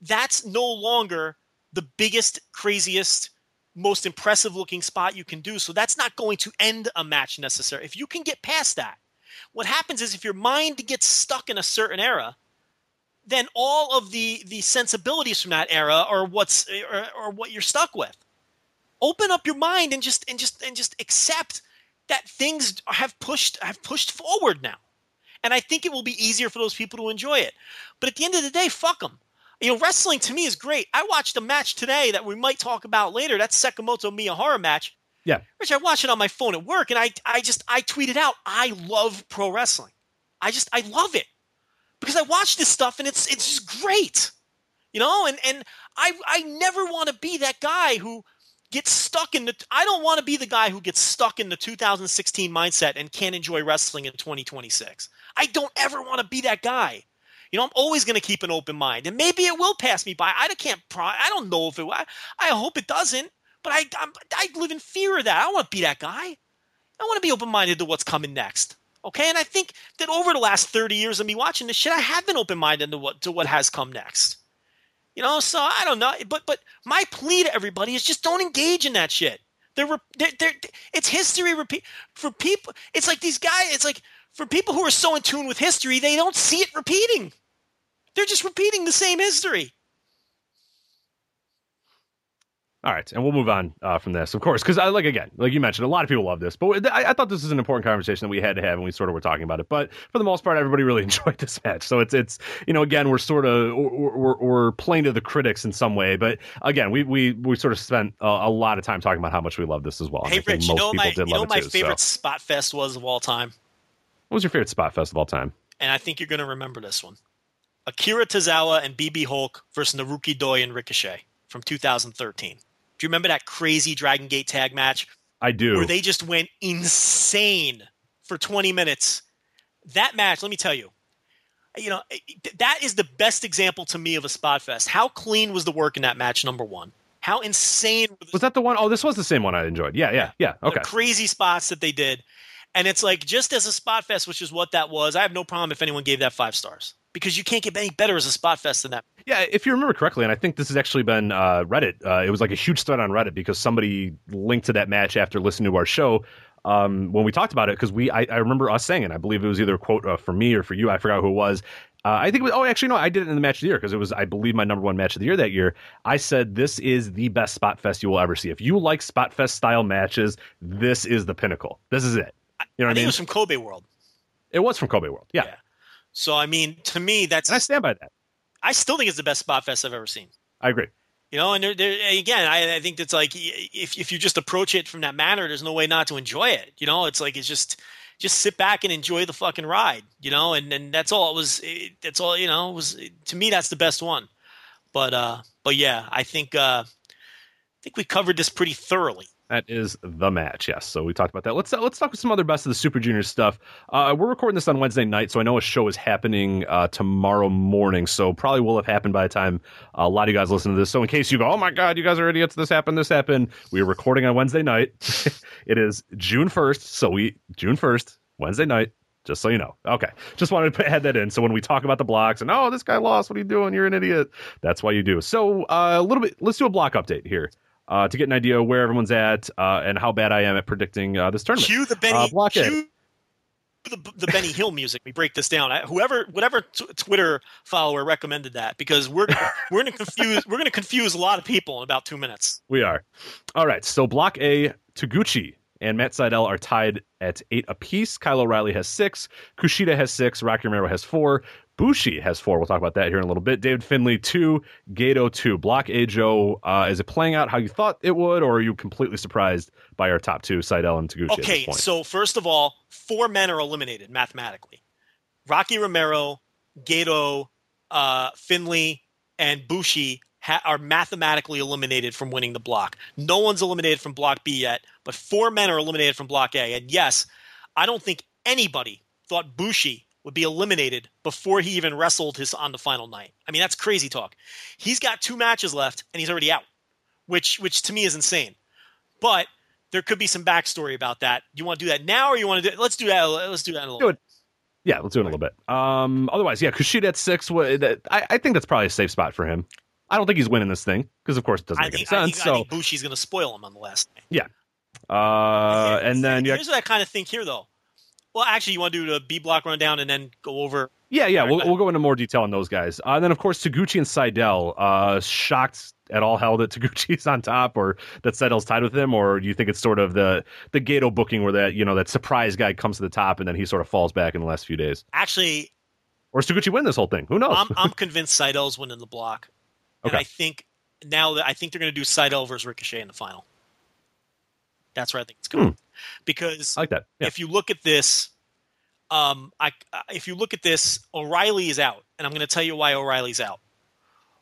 that's no longer the biggest, craziest, most impressive looking spot you can do. So that's not going to end a match necessarily. If you can get past that, what happens is if your mind gets stuck in a certain era, then all of the the sensibilities from that era are what's or, or what you're stuck with. Open up your mind and just and just and just accept that things have pushed have pushed forward now. And I think it will be easier for those people to enjoy it. But at the end of the day, fuck them. You know, wrestling to me is great. I watched a match today that we might talk about later. That's Sekimoto Miyahara match. Yeah. Which I watched it on my phone at work and I I just I tweeted out, I love pro wrestling. I just I love it. Because I watch this stuff and it's it's just great. You know, and and I I never want to be that guy who gets stuck in the I don't want to be the guy who gets stuck in the 2016 mindset and can't enjoy wrestling in 2026. I don't ever want to be that guy. You know, I'm always going to keep an open mind, and maybe it will pass me by. I can't. I don't know if it. I, I hope it doesn't. But I, I'm, I live in fear of that. I don't want to be that guy. I want to be open minded to what's coming next. Okay, and I think that over the last 30 years of me watching this shit, I have been open minded to what to what has come next. You know, so I don't know, but but my plea to everybody is just don't engage in that shit. They're, they're, they're it's history repeat for people. It's like these guys. It's like for people who are so in tune with history, they don't see it repeating. They're just repeating the same history. All right, and we'll move on uh, from this, of course, because I like again, like you mentioned, a lot of people love this, but I, I, thought this was an important conversation that we had to have, and we sort of were talking about it. But for the most part, everybody really enjoyed this match. So it's it's you know again, we're sort of we're, we're playing to the critics in some way, but again, we we we sort of spent a, a lot of time talking about how much we love this as well. Hey, Rich, you know my you know my too, favorite so. spot fest was of all time. What was your favorite spot fest of all time? And I think you're going to remember this one: Akira Tozawa and BB Hulk versus Naruki Doi and Ricochet from 2013. Do you remember that crazy Dragon Gate tag match? I do. Where they just went insane for 20 minutes. That match, let me tell you, you know, eh, eh, that is the best example to me of a spot fest. How clean was the work in that match? Number one. How insane was that? The one? Oh, this was the same one I enjoyed. Yeah, yeah, yeah. Okay. The crazy spots that they did, and it's like just as a spot fest, which is what that was. I have no problem if anyone gave that five stars because you can't get any better as a spot fest than that. Yeah, if you remember correctly, and I think this has actually been uh, Reddit. Uh, it was like a huge thread on Reddit because somebody linked to that match after listening to our show um, when we talked about it. Because we, I, I, remember us saying it. I believe it was either a quote uh, for me or for you. I forgot who it was. Uh, I think it was. Oh, actually, no. I did it in the match of the year because it was, I believe, my number one match of the year that year. I said this is the best spot fest you will ever see. If you like spot fest style matches, this is the pinnacle. This is it. You know what I, mean? It was from Kobe World. It was from Kobe World. Yeah. yeah. So I mean, to me, that's and I stand by that. I still think it's the best spot fest I've ever seen. I agree. You know, and again, I, I, think it's like if if you just approach it from that manner, there's no way not to enjoy it. You know, it's like it's just just sit back and enjoy the fucking ride. You know, and and that's all it was. It, that's all you know. It was to me that's the best one. But uh, but yeah, I think uh, I think we covered this pretty thoroughly. That is the match. Yes. So we talked about that. Let's uh, let's talk with some other best of the Super Junior stuff. Uh, we're recording this on Wednesday night, so I know a show is happening uh, tomorrow morning. So probably will have happened by the time a lot of you guys listen to this. So in case you go, oh my god, you guys are idiots. This happened. This happened. We are recording on Wednesday night. it is June first. So we June first, Wednesday night. Just so you know. Okay. Just wanted to add that in. So when we talk about the blocks and oh, this guy lost, what are you doing? You're an idiot. That's why you do. So uh, a little bit. Let's do a block update here uh, to get an idea of where everyone's at uh, and how bad I am at predicting uh, this tournament. Cue the Benny. Uh, block cue the, the Benny Hill music. We break this down. I, whoever, whatever t- Twitter follower recommended that because we're we're going to confuse we're going to confuse a lot of people in about two minutes. We are. All right. So block A, Taguchi and Matt Sydal are tied at eight apiece. Kyle O'Reilly has six. Kushida has six. Rocky Romero has four. Bushi has four. We'll talk about that here in a little bit. David Finlay two, Gedo two. Block A Joe. Uh, is it playing out how you thought it would, or are you completely surprised by our top two, Sydal and Taguchi? at this Okay, so first of all, four men are eliminated mathematically. Rocky Romero, Gedo, uh, Finlay, and Bushi ha- are mathematically eliminated from winning the block. No one's eliminated from Block B yet, but four men are eliminated from Block A. And yes, I don't think anybody thought Bushi would be eliminated before he even wrestled his on the final night. I mean, that's crazy talk. He's got two matches left and he's already out, which which to me is insane. But there could be some backstory about that. You want to do that now, or you want to do? Let's do that. Let's do that in a little. Do it. Yeah, let's do it in a little bit. Um, otherwise, yeah, Kushida at six. I, I think that's probably a safe spot for him. I don't think he's winning this thing because, of course, it doesn't I make think, any I sense. think, I so, think Bushi's going to spoil him on the last night. yeah. Uh, and then yeah, here's what I kind of think here, though. Well, actually, you want to do the B block rundown and then go over. Yeah, yeah, we'll, we'll go into more detail on those guys. Uh, and then, of course, Taguchi and Sydal. Uh, shocked at all hell that Taguchi's on top, or that Sydal's tied with him, or do you think it's sort of the the Gedo booking where that you know that surprise guy comes to the top and then he sort of falls back in the last few days, Actually, or is Taguchi win this whole thing? Who knows? I'm I'm convinced Sydal's winning the block, and Okay. I think now that I think they're going to do Sydal versus Ricochet in the final. That's where I think it's going, because I like that. Yeah. if you look at this, um, I if you look at this, O'Reilly is out, and I'm going to tell you why O'Reilly's out.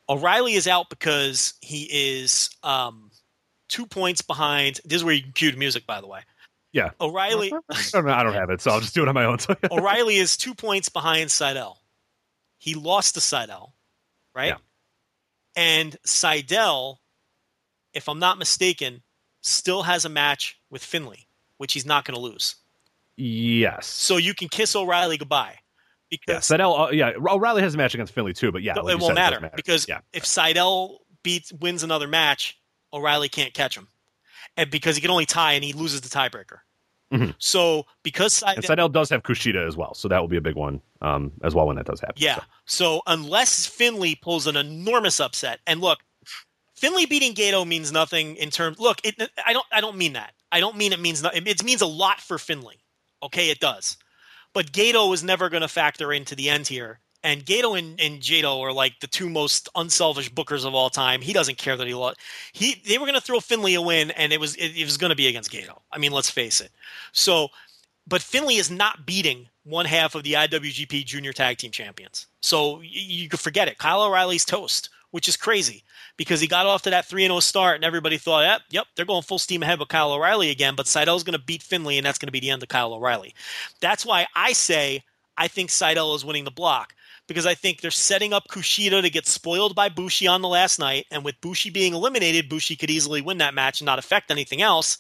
O'Reilly is out because he is um, two points behind. This is where you can cue the music, by the way. yeah. O'Reilly I don't, know, I don't have it, so I'll just do it on my own. O'Reilly is two points behind Sydal. He lost to Sydal, right? Yeah. And Sydal, if I'm not mistaken, still has a match with Finlay, which he's not going to lose. yes. So you can kiss O'Reilly goodbye because Yeah, Sydal. Uh, yeah, O'Reilly has a match against Finlay too, but yeah, No, like it won't said, matter, doesn't because yeah, if Sydal beats wins another match, O'Reilly can't catch him, and because he can only tie and he loses the tiebreaker. Mhm. So because Sydal, and Sydal does have Kushida as well, so that will be a big one um, as well when that does happen. yeah, so. so unless Finlay pulls an enormous upset, and look, Finlay beating Gedo means nothing in terms. Look, it, I don't, I don't mean that. I don't mean it means nothing. It means a lot for Finlay. Okay, it does. But Gedo is never going to factor into the end here. And Gedo and, and Jado are like the two most unselfish bookers of all time. He doesn't care that he lost. He they were going to throw Finlay a win, and it was it, it was going to be against Gedo. I mean, let's face it. So, but Finlay is not beating one half of the IWGP Junior Tag Team Champions. So y- you could forget it. Kyle O'Reilly's toast, which is crazy because he got off to that 3 0 start and everybody thought, yep, yep, they're going full steam ahead with Kyle O'Reilly again, but Sydal's going to beat Finlay and that's going to be the end of Kyle O'Reilly. That's why I say I think Sydal is winning the block because I think they're setting up Kushida to get spoiled by Bushi on the last night. And with Bushi being eliminated, Bushi could easily win that match and not affect anything else.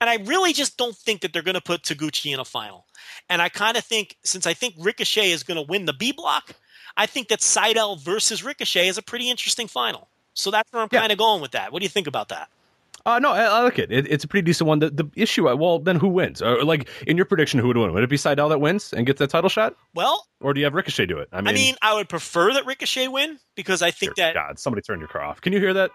And I really just don't think that they're going to put Taguchi in a final. And I kind of think, since I think Ricochet is going to win the B block, I think that Sydal versus Ricochet is a pretty interesting final. So that's where I'm Yeah. kind of going with that. What do you think about that? Uh, no, I, I like it. it. It's a pretty decent one. The, the issue, uh, well, then who wins? Or, like in your prediction, who would win? Would it be Sydal that wins and gets that title shot, Well, or do you have Ricochet do it? I mean, I mean, I would prefer that Ricochet win because I think that God, somebody turn your car off. Can you hear that?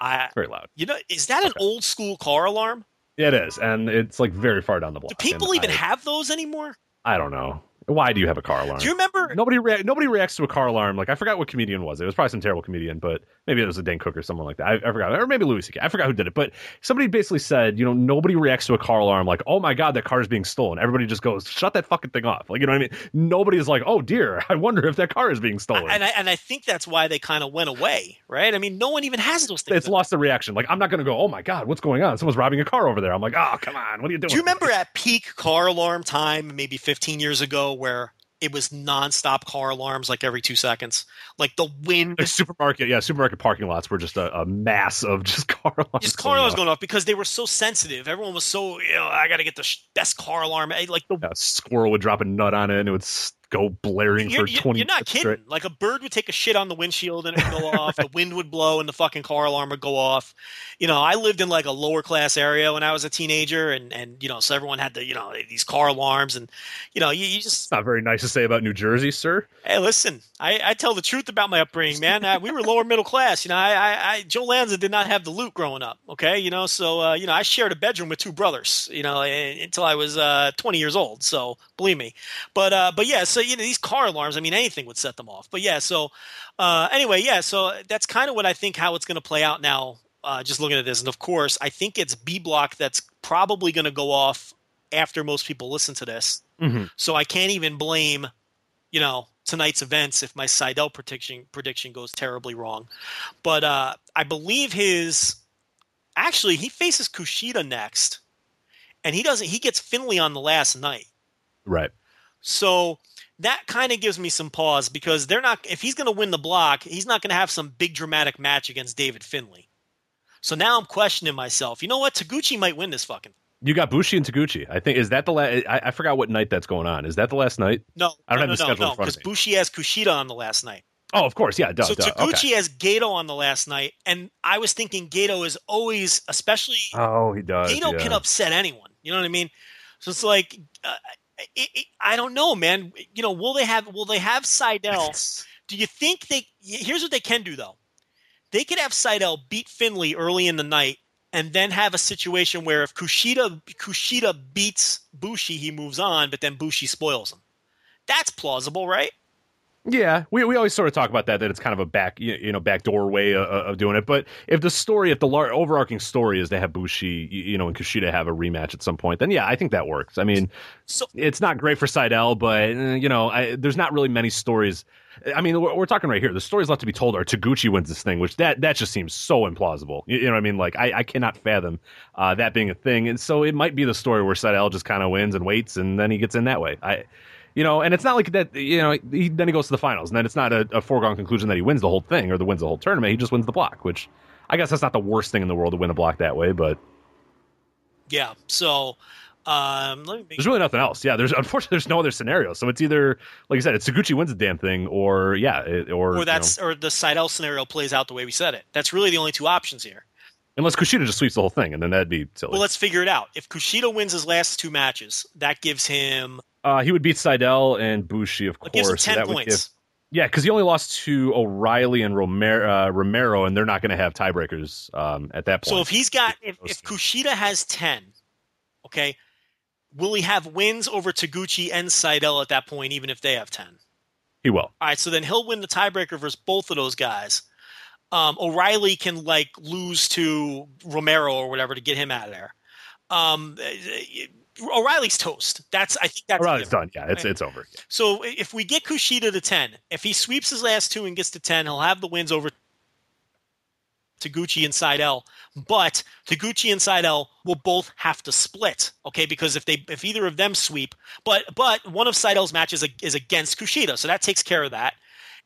I, Very loud. you know, is that an old school car alarm? Yeah, it is, and it's like very far down the block. Do people even I, have those anymore? I don't know. Why do you have a car alarm? Do you remember? Nobody rea- nobody reacts to a car alarm. Like I forgot what comedian was. It was probably some terrible comedian, but maybe it was a Dan Cook or someone like that. I, I forgot, or maybe Louis C.K. I forgot who did it. But somebody basically said, you know, nobody reacts to a car alarm like, oh my god, that car is being stolen. Everybody just goes, shut that fucking thing off. Like you know what I mean? Nobody is like, oh dear, I wonder if that car is being stolen. And I, and I think that's why they kind of went away, right? I mean, no one even has those things. it's lost the reaction. Like I'm not gonna go, oh my god, what's going on? Someone's robbing a car over there. I'm like, oh come on, what are you doing? Do you remember at peak car alarm time, maybe 15 years ago, where it was nonstop car alarms like every two seconds? Like the wind, Like supermarket, yeah, supermarket parking lots were just a, a mass of just car alarms. just car alarms going off because they were so sensitive. Everyone was so, you know, I got to get the sh- best car alarm. Eh, Like the A squirrel would drop a nut on it and it would go blaring You're, for you're- 20 you're not kidding. Like a bird would take a shit on the windshield and it would go off. The wind would blow and the fucking car alarm would go off. You know, I lived in like a lower class area when I was a teenager, and and you know, so everyone had the you know these car alarms, and you know, you, you just Not very nice to say about New Jersey, sir. hey, listen, I, I tell the truth about my upbringing, man. I, we were lower middle class. You know, I, I, I Joe Lanza did not have the loot growing up. Okay, you know, so uh, you know, I shared a bedroom with two brothers. You know, until I was uh, 20 years old. So believe me, but uh, but yes, so you know these car alarms. I mean, anything would set them off. But yeah, so uh, anyway, yeah, so that's kind of what I think how it's going to play out now. Uh, just looking at this, and of course, I think it's B block that's probably going to go off after most people listen to this. Mm-hmm. So I can't even blame, you know, tonight's events if my Sydal prediction prediction goes terribly wrong. But uh, I believe his actually he faces Kushida next, and he doesn't. He gets Finlay on the last night. Right. So that kind of gives me some pause because they're not. If he's going to win the block, he's not going to have some big dramatic match against David Finlay. So now I'm questioning myself. You know what? Taguchi might win this fucking. You got Bushi and Taguchi. I think is that the last? I, I forgot what night that's going on. Is that the last night? No, I don't no, have the no, schedule no, in front because of me. Bushi has Kushida on the last night. Oh, of course, yeah. Duh, so duh. Taguchi Okay. has Gedo on the last night, and I was thinking Gedo is always, especially Oh, he does. Gedo yeah. can upset anyone. You know what I mean? So it's like uh, it, it, I don't know, man. You know, will they have will they have Sydal? do you think they? Here's what they can do though. They could have Sydal beat Finlay early in the night, and then have a situation where if Kushida Kushida beats Bushi, he moves on, but then Bushi spoils him. That's plausible, right? Yeah, we, we always sort of talk about that that it's kind of a back you know backdoor way of, of doing it. But if the story, if the lar- overarching story is to have Bushi, you, you know, and Kushida have a rematch at some point, then yeah, I think that works. I mean, So it's not great for Sydal, but uh, you know, I, there's not really many stories. I mean, we're, we're talking right here. The stories left to be told are Taguchi wins this thing, which that that just seems so implausible. You, you know what I mean? Like I, I cannot fathom uh, that being a thing, and so it might be the story where Sydal just kind of wins and waits, and then he gets in that way. I. You know, and it's not like that. You know, he, then he goes to the finals, and then it's not a, a foregone conclusion that he wins the whole thing or the wins the whole tournament. He just wins the block, which I guess that's not the worst thing in the world to win a block that way. But yeah, so um, let me make There's really nothing else. Yeah, there's unfortunately there's no other scenario. So it's either like I said, it's Taguchi wins the damn thing, or yeah, it, or, you or that's or the Sydal scenario plays out the way we said it. That's really the only two options here. unless Kushida just sweeps the whole thing, and then that'd be silly. Well, let's figure it out. If Kushida wins his last two matches, that gives him uh, he would beat Sydal and Bushi, of it gives him course. so ten points. give- yeah, because he only lost to O'Reilly and Romero, uh, Romero, and they're not going to have tiebreakers um, at that point. So if he's got if, if. Kushida has ten, okay, will he have wins over Taguchi and Sydal at that point, even if they have ten? he will. All right, so then he'll win the tiebreaker versus both of those guys. Um, O'Reilly can like lose to Romero or whatever to get him out of there. Um, O'Reilly's toast. That's I think that's O'Reilly's done. Yeah, it's it's over. So if we get Kushida to 10, if he sweeps his last two and gets to 10, he'll have the wins over Taguchi and Sydal. But Taguchi and Sydal will both have to split, okay? Because if they if either of them sweep, but but one of Sydal's matches is, is against Kushida, so that takes care of that.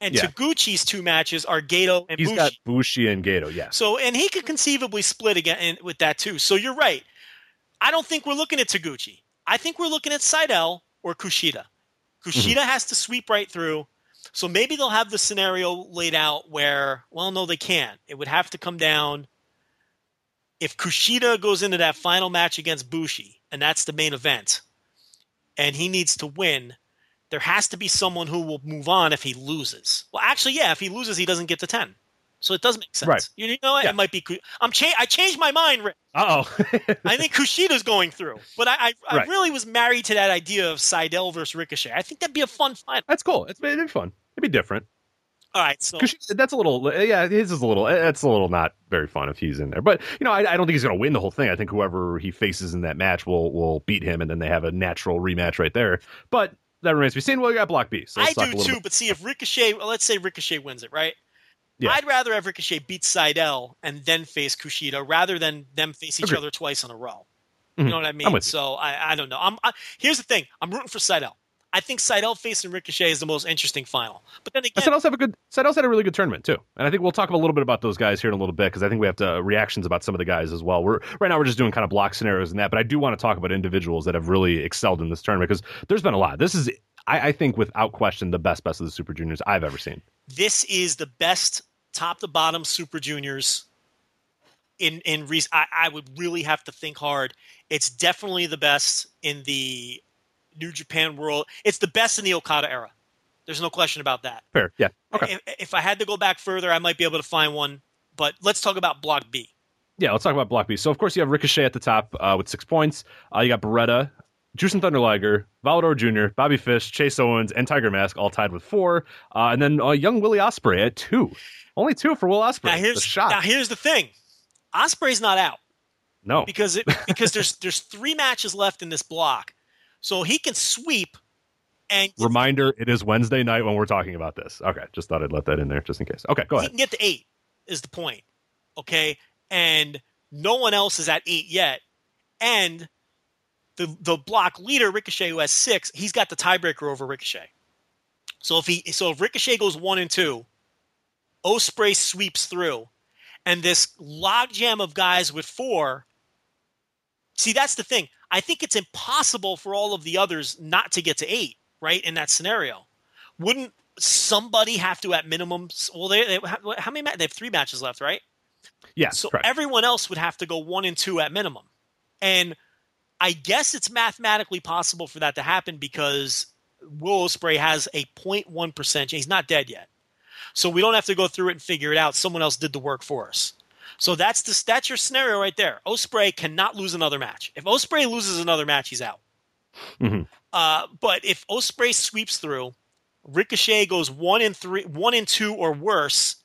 And Yeah. Taguchi's two matches are Gedo and He's Bushi. got Bushi and Gedo. Yes. So, and he could conceivably split again in- with that too. So you're right. I don't think we're looking at Taguchi. I think we're looking at Sydal or Kushida. Kushida mm-hmm. has to sweep right through. So maybe they'll have the scenario laid out where, well, no, they can't. It would have to come down if Kushida goes into that final match against Bushi, and that's the main event, and he needs to win. There has to be someone who will move on if he loses. Well, actually, yeah, if he loses, he doesn't get to ten. So it does make sense. Right. You know what? Yeah. It might be. I'm cha- I changed my mind. Rick. Uh oh. I think Kushida's going through, but I I, I Right. really was married to that idea of Sydal versus Ricochet. I think that'd be a fun fight. That's cool. It's it'd be fun. It'd be different. All right, so that's a little, yeah, his is a little, that's a little not very fun if he's in there. But you know, I, I don't think he's going to win the whole thing. I think whoever he faces in that match will will beat him, and then they have a natural rematch right there. But that remains to be seen. Well, we got Block B, so I let's talk a do too. bit- But see, if Ricochet, well, let's say Ricochet wins it, right? Yeah. I'd rather have Ricochet beat Sydal and then face Kushida rather than them face each Agreed. other twice in a row. Mhm. You know what I mean? So I, I don't know. I'm I, here's the thing. I'm rooting for Sydal. I think Sydal facing Ricochet is the most interesting final. But then again, Sydals have a good. Sydals had a really good tournament too, and I think we'll talk a little bit about those guys here in a little bit because I think we have to reactions about some of the guys as well. We're right now we're just doing kind of block scenarios and that, but I do want to talk about individuals that have really excelled in this tournament because there's been a lot. This is, I, I think, without question, the best best of the Super Juniors I've ever seen. this is the best top to bottom Super Juniors. In in re- I, I would really have to think hard. It's definitely the best in the New Japan world. It's the best in the Okada era. There's no question about that. Fair, yeah, okay, If, if I had to go back further, I might be able to find one. But let's talk about Block B. yeah. Let's talk about Block B. So of course you have Ricochet at the top uh, with six points. Uh, you got Beretta Jushin Thunder Liger, Volador Jr., Bobby Fish, Chase Owens, and Tiger Mask all tied with four, uh, and then uh, young Willie Ospreay at two. Only two for Will Ospreay. Now here's now here's the thing. Ospreay's not out no, because it because there's there's three matches left in this block, so he can sweep. And reminder: it is Wednesday night when we're talking about this. Okay, just thought I'd let that in there just in case. Okay, go ahead. he can get to eight. Is the point? Okay, and no one else is at eight yet, and the the block leader Ricochet who has six, he's got the tiebreaker over Ricochet. So if he so if Ricochet goes one and two, Ospreay sweeps through, and this logjam of guys with four. See, that's the thing. I think it's impossible for all of the others not to get to eight, right? In that scenario, wouldn't somebody have to at minimum? Well, they, they how many? They have three matches left, right? Yeah, So correct. everyone else would have to go one and two at minimum. And I guess it's mathematically possible for that to happen because Will Ospreay has a 0.1% chance. He's not dead yet. So we don't have to go through it and figure it out. Someone else did the work for us. So that's the that's your scenario right there. Ospreay cannot lose another match. If Ospreay loses another match, he's out. Mhm. Uh, but if Ospreay sweeps through, Ricochet goes one in three, one in two or worse.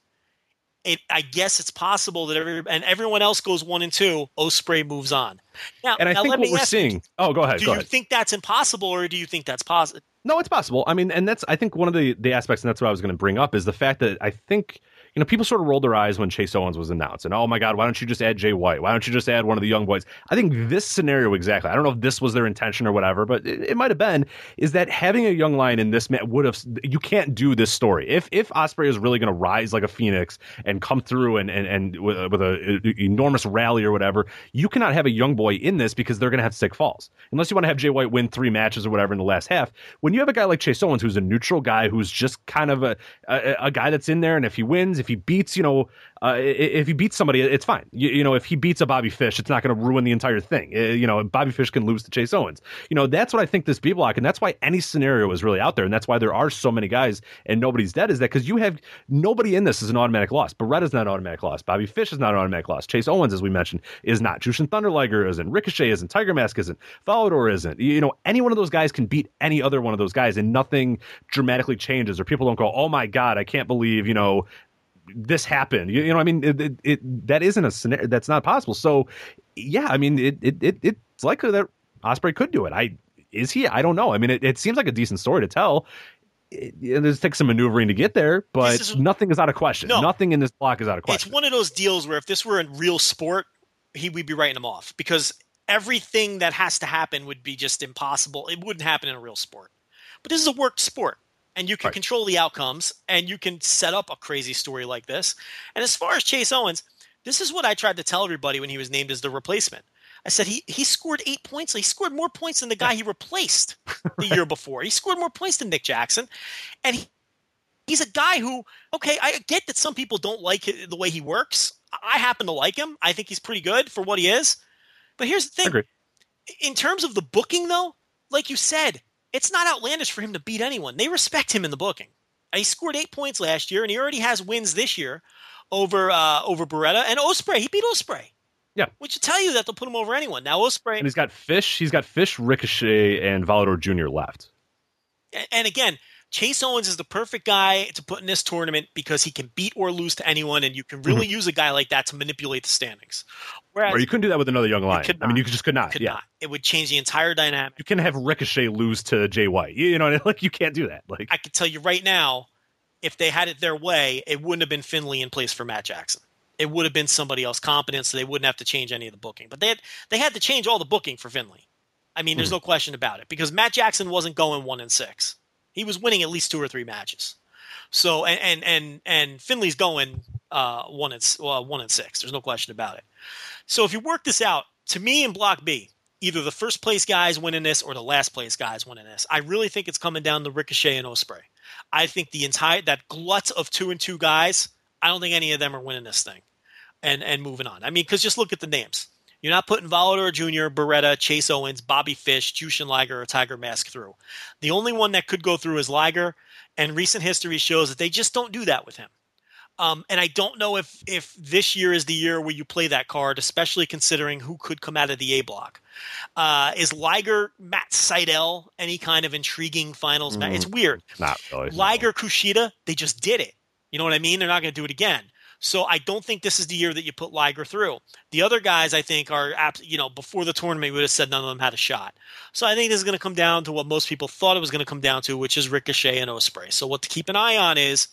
It, I guess it's possible that every and everyone else goes one and two. Oh, Ospreay moves on. Now, and I now think let what me we're you, seeing. Oh, go ahead. do Go you ahead. think that's impossible, or do you think that's possible? No, it's possible. I mean, and that's I think one of the the aspects, and that's what I was going to bring up is the fact that I think you know people sort of rolled their eyes when Chase Owens was announced, and oh my God, why don't you just add Jay White? Why don't you just add one of the young boys? I think this scenario exactly. I don't know if this was their intention or whatever, but it, it might have been. Is that having a young lion in this man would have? You can't do this story if if Ospreay is really going to rise like a phoenix and come through and and and with, uh, with a, a enormous rally or whatever. You cannot have a young boy in this because they're going to have sick falls unless you want to have Jay White win three matches or whatever in the last half. When you have a guy like Chase Owens, who's a neutral guy, who's just kind of a a, a guy that's in there, and if he wins, if he beats, you know, uh, if he beats somebody, it's fine. You, you know, if he beats a Bobby Fish, it's not going to ruin the entire thing. Uh, You know, Bobby Fish can lose to Chase Owens. You know, that's what I think this B block, and that's why any scenario is really out there, and that's why there are so many guys and nobody's dead. Is that because you have nobody in this is an automatic loss. Beretta's not an automatic loss. Bobby Fish is not an automatic loss. Chase Owens, as we mentioned, is not. Jushin Thunder Liger isn't. Ricochet isn't. Tiger Mask isn't. Volador isn't. You know, any one of those guys can beat any other one of those guys, and nothing dramatically changes, or people don't go, "Oh my god, I can't believe," you know, this happened. You, you know, I mean, it, it, it, that isn't a scenario. That's not possible. So, yeah, I mean, it, it, it it's likely that Ospreay could do it. I is he? I don't know. I mean, it, it seems like a decent story to tell. It, it just takes some maneuvering to get there, but is- nothing is out of question. No. Nothing in this block is out of question. It's one of those deals where if this were a real sport, he we'd be writing him off because everything that has to happen would be just impossible. It wouldn't happen in a real sport. But this is a worked sport, and you can Right. control the outcomes, and you can set up a crazy story like this. And as far as Chase Owens, this is what I tried to tell everybody when he was named as the replacement. I said he he scored eight points. He scored more points than the guy he replaced the year before. He scored more points than Nick Jackson, and he, he's a guy who okay i get that some people don't like the way he works i happen to like him i think he's pretty good for what he is but here's the thing Agreed. in terms of the booking though like you said it's not outlandish for him to beat anyone they respect him in the booking he scored eight points last year and he already has wins this year over uh over beretta and ospreay he beat ospreay Yeah. which should tell you that they'll put him over anyone now ospreay and he's got Fish. He's got Fish, Ricochet, and Volador Jr. left. and again, Chase Owens is the perfect guy to put in this tournament because he can beat or lose to anyone, and you can really mm-hmm. use a guy like that to manipulate the standings. Whereas Or you couldn't do that with another young lion. I mean, you just could not. could yeah. not. It would change the entire dynamic. You can have Ricochet lose to Jay White. You, know, like you can't do that. Like I can tell you right now, if they had it their way, it wouldn't have been Finlay in place for Matt Jackson. It would have been somebody else competent, so they wouldn't have to change any of the booking. But they had they had to change all the booking for Finlay. I mean, there's hmm. no question about it because Matt Jackson wasn't going one and six. He was winning at least two or three matches. So and and and, and Finlay's going uh, one and one and six. There's no question about it. So if you work this out, to me in Block B, either the first place guys winning this or the last place guys winning this. I really think it's coming down to Ricochet and Ospreay. I think the entire that glut of two and two guys. I don't think any of them are winning this thing, and and moving on. I mean, because just look at the names. You're not putting Volador Jr., Beretta, Chase Owens, Bobby Fish, Jushin Liger, or Tiger Mask through. The only one that could go through is Liger, and recent history shows that they just don't do that with him. Um, and I don't know if if this year is the year where you play that card, especially considering who could come out of the A block. Uh, is Liger Matt Sydal any kind of intriguing finals match? It's weird. Not really. no. Liger Kushida, they just did it. You know what I mean? They're not going to do it again. So I don't think this is the year that you put Liger through. The other guys, I think, are you know before the tournament we would have said none of them had a shot. So I think this is going to come down to what most people thought it was going to come down to, which is Ricochet and Ospreay. So what to keep an eye on is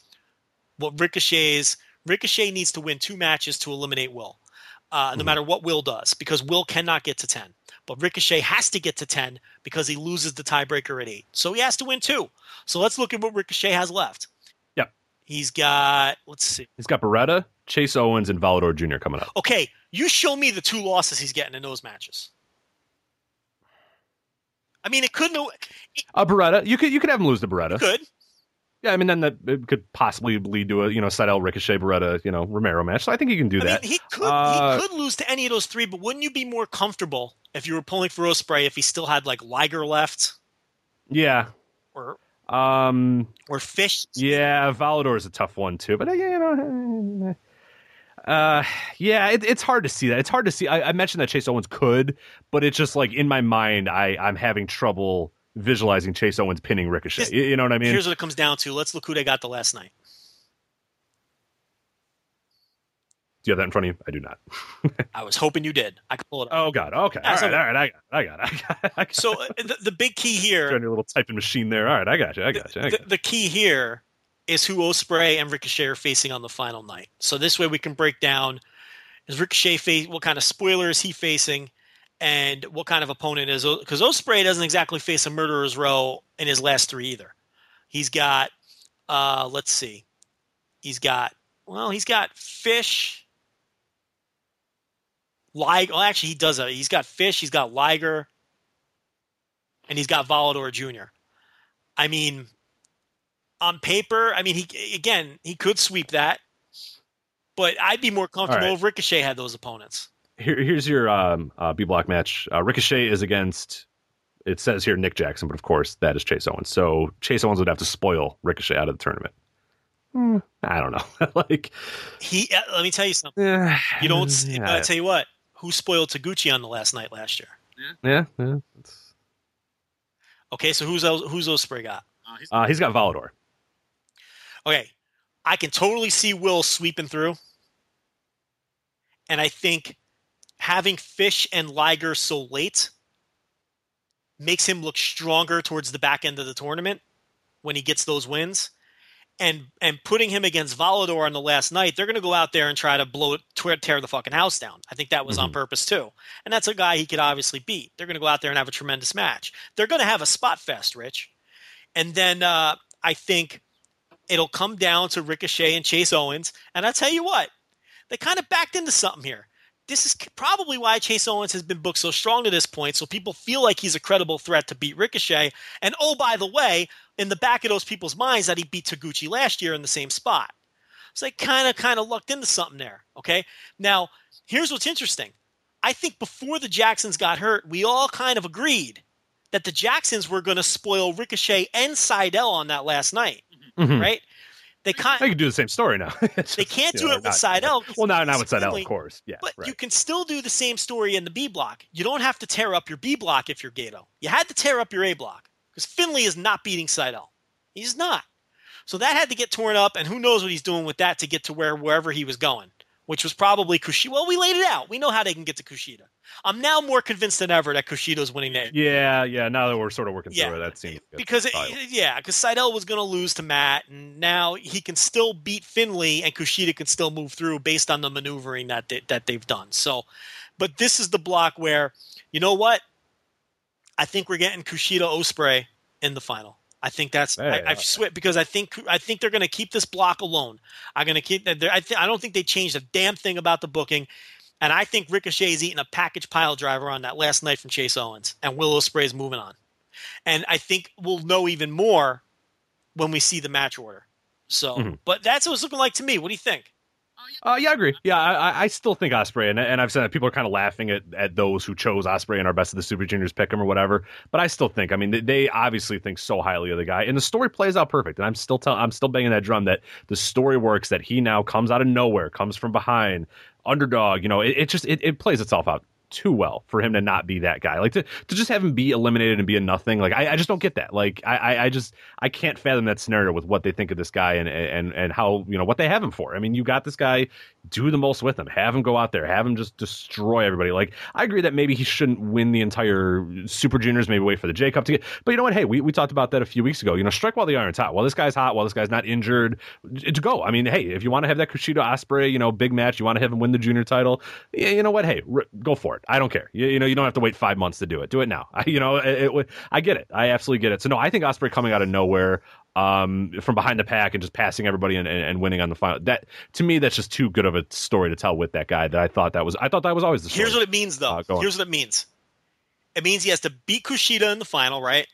what Ricochet's Ricochet needs to win two matches to eliminate Will, uh, no matter what Will does, because Will cannot get to ten. But Ricochet has to get to ten because he loses the tiebreaker at eight. So he has to win two. So let's look at what Ricochet has left. He's got let's see. He's got Beretta, Chase Owens, and Volador Jr. coming up. Okay, you show me the two losses he's getting in those matches. I mean, it couldn't. It Uh, Beretta, you could you could have him lose to Beretta. could. Yeah, I mean then that it could possibly lead to a you know Sydal Ricochet Beretta you know Romero match. So I think he can do I mean, that. he could. Uh, he could lose to any of those three, but wouldn't you be more comfortable if you were pulling for Ospreay if he still had like Liger left yeah. or Um. or Fish? Yeah, Volador is a tough one too, but uh, you know, uh, yeah, it, it's hard to see that. It's hard to see. I, I mentioned that Chase Owens could, but it's just like in my mind, I I'm having trouble visualizing Chase Owens pinning Ricochet. This- You, you know what I mean? Here's what it comes down to. Let's look who they got the last night. Do you have that in front of you? I do not. I was hoping you did. I could pull it up. Oh God. Okay. All right. All right. I got. It, I got. It. I got. It. I got. it. So uh, the, the big key here, your little typing machine there. All right. I got you. I got you. I the, got you. the key here is who Ospreay and Ricochet are facing on the final night. So this way we can break down is Ricochet face what kind of spoiler is he facing and what kind of opponent is because Ospreay doesn't exactly face a murderer's row in his last three either. He's got uh let's see. He's got well, he's got Fish Liger. Well, actually, he does. A, he's got Fish. He's got Liger, and he's got Volador Jr. I mean, on paper, I mean, he again he could sweep that, but I'd be more comfortable right. if Ricochet had those opponents. Here, here's your um, uh, B block match. Uh, Ricochet is against. It says here Nick Jackson, but of course that is Chase Owens. So Chase Owens would have to spoil Ricochet out of the tournament. Hmm, I don't know. like, He. Uh, let me tell you something. eh, You don't. yeah, I tell you what. Who spoiled Taguchi on the last night last year? yeah, yeah. It's- Okay, so who's else, who's Ospreay got? Uh, he's got Volador. Okay, I can totally see Will sweeping through, and I think having Fish and Liger so late makes him look stronger towards the back end of the tournament when he gets those wins. And and putting him against Volador on the last night, they're going to go out there and try to blow it, tear- tear the fucking house down. I think that was on purpose too, and that's a guy he could obviously beat. They're going to go out there and have a tremendous match. They're going to have a spot fest, Rich, and then uh, I think it'll come down to Ricochet and Chase Owens. And I tell you what, they kind of backed into something here. This is probably why Chase Owens has been booked so strong to this point, so people feel like he's a credible threat to beat Ricochet. And oh, by the way, in the back of those people's minds, that he beat Taguchi last year in the same spot. So they kind of kind of lucked into something there. Okay, now here's what's interesting. I think before the Jacksons got hurt, we all kind of agreed that the Jacksons were going to spoil Ricochet and Sydal on that last night, Mhm. right? They kind They can do the same story now. It's They can't do know, it with not- Sydal. Well, not not with Sydal, of course. Yeah, But right. you can still do the same story in the B block. You don't have to tear up your B block if you're Gedo. You had to tear up your A block because Finlay is not beating Sydal. He's not. So that had to get torn up, and who knows what he's doing with that to get to where wherever he was going, which was probably Kushida. Well, we laid it out. We know how they can get to Kushida. I'm now more convinced than ever that Kushida's winning that. yeah, yeah. Now that we're sort of working Yeah, through it, that seems good. because it, yeah, because Sydal was going to lose to Matt, and now he can still beat Finlay, and Kushida can still move through based on the maneuvering that they, that they've done. So, but this is the block where you know what? I think we're getting Kushida Ospreay in the final. I think that's Hey, I, uh, swear because I think I think they're going to keep this block alone. I'm going to keep that. I th- I don't think they changed a damn thing about the booking. And I think Ricochet's eating a package pile driver on that last night from Chase Owens, and Will Ospreay's moving on. And I think we'll know even more when we see the match order. So, Mhm. but that's what it's looking like to me. What do you think? Uh, yeah, I agree. Yeah, I, I still think Ospreay, and, and I've said that people are kind of laughing at, at those who chose Ospreay in our best of the Super Juniors pick him or whatever. But I still think, I mean, they, they obviously think so highly of the guy, and the story plays out perfect. And I'm still telling, I'm still banging that drum that the story works. That he now comes out of nowhere, comes from behind, underdog. You know, it, it just it, it plays itself out too well for him to not be that guy. Like to, to just have him be eliminated and be a nothing. Like I, I just don't get that. Like I, I just I can't fathom that scenario with what they think of this guy and and and how you know what they have him for. I mean, you got this guy, do the most with him. Have him go out there, have him just destroy everybody. Like I agree that maybe he shouldn't win the entire Super Juniors. Maybe wait for the J Cup to get. But you know what? Hey, we, we talked about that a few weeks ago. You know, strike while the iron's hot. While this guy's hot, while this guy's not injured, to go. I mean, hey, if you want to have that Kushida Ospreay, you know, big match, you want to have him win the junior title, you know what? Hey, go for it. I don't care. You, you know, you don't have to wait five months to do it. Do it now. I, you know, it, it, I get it. I absolutely get it. So no, I think Ospreay coming out of nowhere, um, from behind the pack and just passing everybody and, and, and, winning on the final. That to me, that's just too good of a story to tell with that guy. That I thought that was. I thought that was always the. Story. Here's what it means, though. Uh, Here's what it means. It means he has to beat Kushida in the final, right?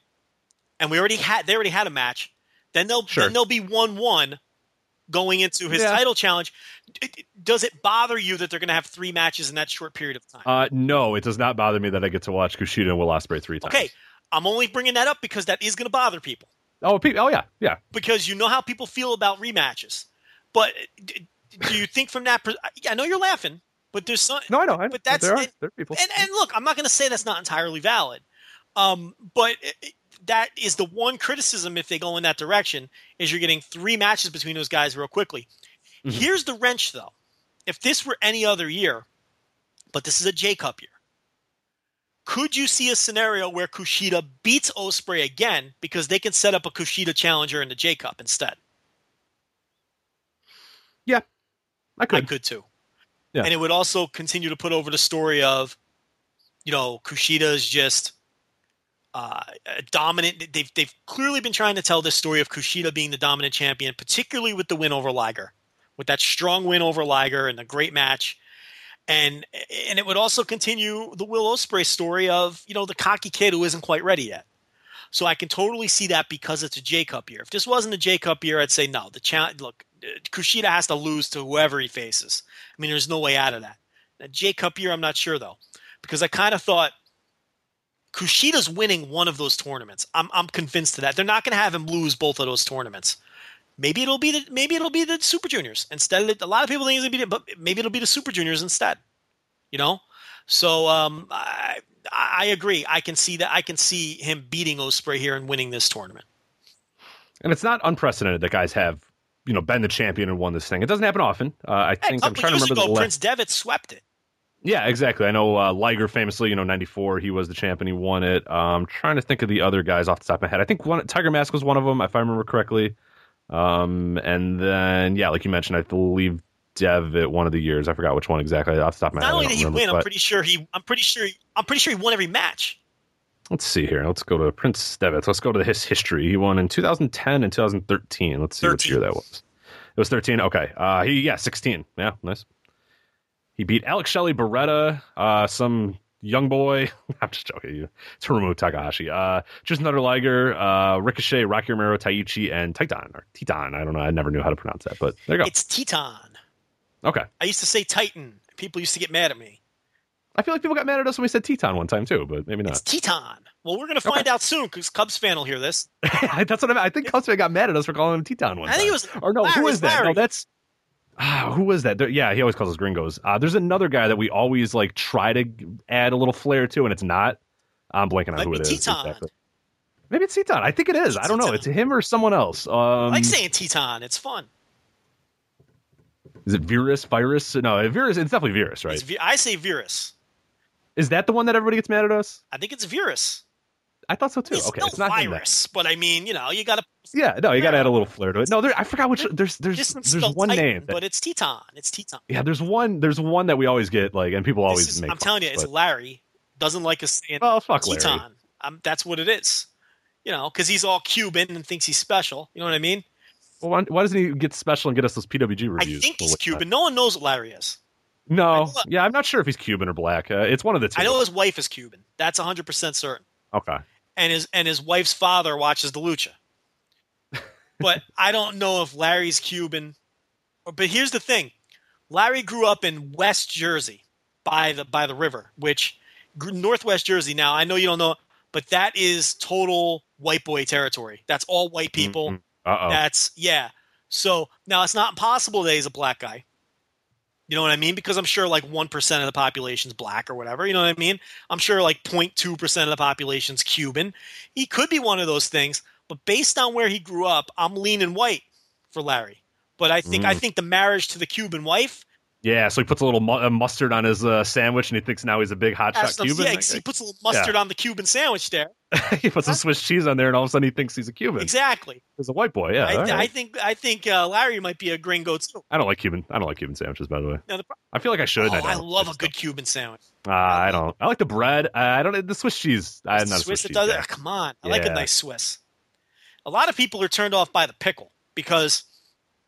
And we already had they already had a match. Then they'll sure. then they'll be one one going into his yeah. title challenge. Does it bother you that they're going to have three matches in that short period of time? Uh, no, it does not bother me that I get to watch Kushida and Will Ospreay three times. Okay, I'm only bringing that up because that is going to bother people. Oh, people, oh yeah, yeah. Because you know how people feel about rematches. But do you think from that? I know you're laughing, but there's some. No, I know. But that's there are, and, there are people. And, and look, I'm not going to say that's not entirely valid. Um, but it, that is the one criticism if they go in that direction is you're getting three matches between those guys real quickly. Mm-hmm. Here's the wrench though. If this were any other year, but this is a J Cup year, could you see a scenario where Kushida beats Ospreay again because they can set up a Kushida challenger in the J Cup instead? Yeah, I could. I could too. Yeah. And it would also continue to put over the story of, you know, Kushida is just uh, dominant. They've they've clearly been trying to tell this story of Kushida being the dominant champion, particularly with the win over Liger, with that strong win over Liger and the great match. And and it would also continue the Will Ospreay story of you know the cocky kid who isn't quite ready yet. So I can totally see that because it's a J Cup year. If this wasn't a J Cup year, I'd say no. The challenge, look, Kushida has to lose to whoever he faces. I mean, there's no way out of that. A J Cup year, I'm not sure though, because I kind of thought Kushida's winning one of those tournaments. I'm I'm convinced of that. They're not going to have him lose both of those tournaments. Maybe it'll be the maybe it'll be the Super Juniors instead. Of the, a lot of people think it's going to be, but maybe it'll be the Super Juniors instead. You know, so um, I I agree. I can see that. I can see him beating Ospreay here and winning this tournament. And it's not unprecedented that guys have you know been the champion and won this thing. It doesn't happen often. Uh, I think I'm trying to remember ago, the Prince Devitt swept it. Yeah, exactly. I know uh, Liger famously, you know, '94, he was the champion, he won it. Um, trying to think of the other guys off the top of my head. I think one, Tiger Mask was one of them, if I remember correctly. Um, and then, yeah, like you mentioned, I believe Dev at one of the years. I forgot which one exactly off the top of my Not head. Not only did he win, but... I'm pretty sure he. I'm pretty sure. He, I'm pretty sure he won every match. Let's see here. Let's go to Prince Devitt. Let's go to his history. He won in 2010 and 2013. Let's see 13. which year that was. It was 13. Okay. Uh, he yeah, 16. Yeah, nice. He beat Alex Shelley, Beretta, uh, some young boy. I'm just joking. Hiromu Takahashi. Uh, just another Liger, uh, Ricochet, Rocky Romero, Taichi, and Titan or Titan. I don't know. I never knew how to pronounce that, but there you go. It's Titan. Okay. I used to say Titan. People used to get mad at me. I feel like people got mad at us when we said Teton one time too, but maybe not. It's Teton. Well, we're going to find okay. out soon because Cubs fan will hear this. that's what I, mean. I think Cubs fan got mad at us for calling him Teton one. I time. think it was. Or no, Larry, who is that? Larry. No, that's Ah, who was that? There, yeah, he always calls us gringos. Uh, there's another guy that we always like try to add a little flair to, and it's not. I'm blanking on Might who it is. Exactly. Maybe it's Teton. I think it is. It's I don't Teton. know. It's him or someone else. Um, I like saying Teton. It's fun. Is it Virus? Virus? No, Virus. It's definitely Virus, right? I say Virus. Is that the one that everybody gets mad at us? I think it's Virus. I thought so too. It's okay, no it's not virus, but I mean, you know, you got to. Yeah, no, you got to add a little flair to it. No, there, I forgot which. There's there's there's one Titan, name, that, but it's Teton. It's Teton. Yeah, there's one. There's one that we always get like, and people always is, make. I'm telling you, it's Larry. Doesn't like us saying oh, fuck Teton. Larry. I'm, that's what it is. You know, because he's all Cuban and thinks he's special. You know what I mean? Well, why, why doesn't he get special and get us those PWG reviews? I think he's Cuban. That? No one knows what Larry is. No, yeah, I'm not sure if he's Cuban or black. Uh, it's one of the two. I know his wife is Cuban. That's 100 percent certain. Okay and his and his wife's father watches the lucha. But I don't know if Larry's Cuban. But here's the thing: Larry grew up in West Jersey by the by the river, which Northwest Jersey. Now I know you don't know, but that is total white boy territory. That's all white people. Uh oh. That's yeah. So now it's not impossible that he's a black guy. You know what I mean? Because I'm sure like one percent of the population's black or whatever. You know what I mean? I'm sure like 0.2 percent of the population's Cuban. He could be one of those things, but based on where he grew up, I'm leaning white for Larry. But I think I Mm. think the marriage to the Cuban wife. Yeah, so he puts a little mu- mustard on his uh, sandwich, and he thinks now he's a big hot shot Cuban. yeah, he puts a little mustard on the Cuban sandwich there. he puts some Swiss cheese on there, and all of a sudden he thinks he's a Cuban. Exactly. He's a white boy. Yeah, I, all I think I think uh, Larry might be a gringo too. I don't like Cuban. I don't like Cuban sandwiches, by the way. Now, the, I feel like I should. oh, I I don't. love a just good Cuban sandwich. don't. Uh, I don't. I like the bread. I don't. The Swiss cheese. I'm not a Swiss Swiss cheese does guy. it. Come on, I like a nice Swiss. A lot of people are turned off by the pickle because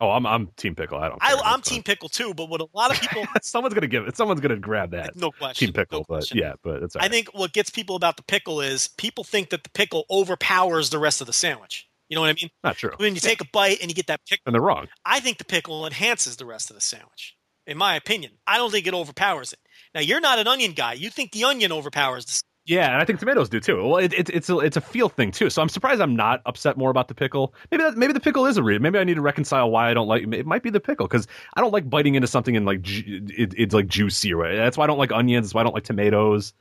Oh, I'm I'm team pickle. I don't. I, care. That's team pickle too. But what a lot of people. Someone's gonna give it. Someone's gonna grab that no question, team pickle. no but question. yeah, but it's. I think what gets people about the pickle is people think that the pickle overpowers the rest of the sandwich. You know what I mean? not true. When you take a bite and you get that pickle, And they're wrong. I think the pickle enhances the rest of the sandwich. In my opinion, I don't think it overpowers it. Now you're not an onion guy. You think the onion overpowers the Yeah, and I think tomatoes do too. Well, it, it, it's a, it's a feel thing too. So I'm surprised I'm not upset more about the pickle. Maybe that, maybe the pickle is a read. Maybe I need to reconcile why I don't like. It might be the pickle because I don't like biting into something and like ju- it, it's like juicy. Right? That's why I don't like onions. That's why I don't like tomatoes.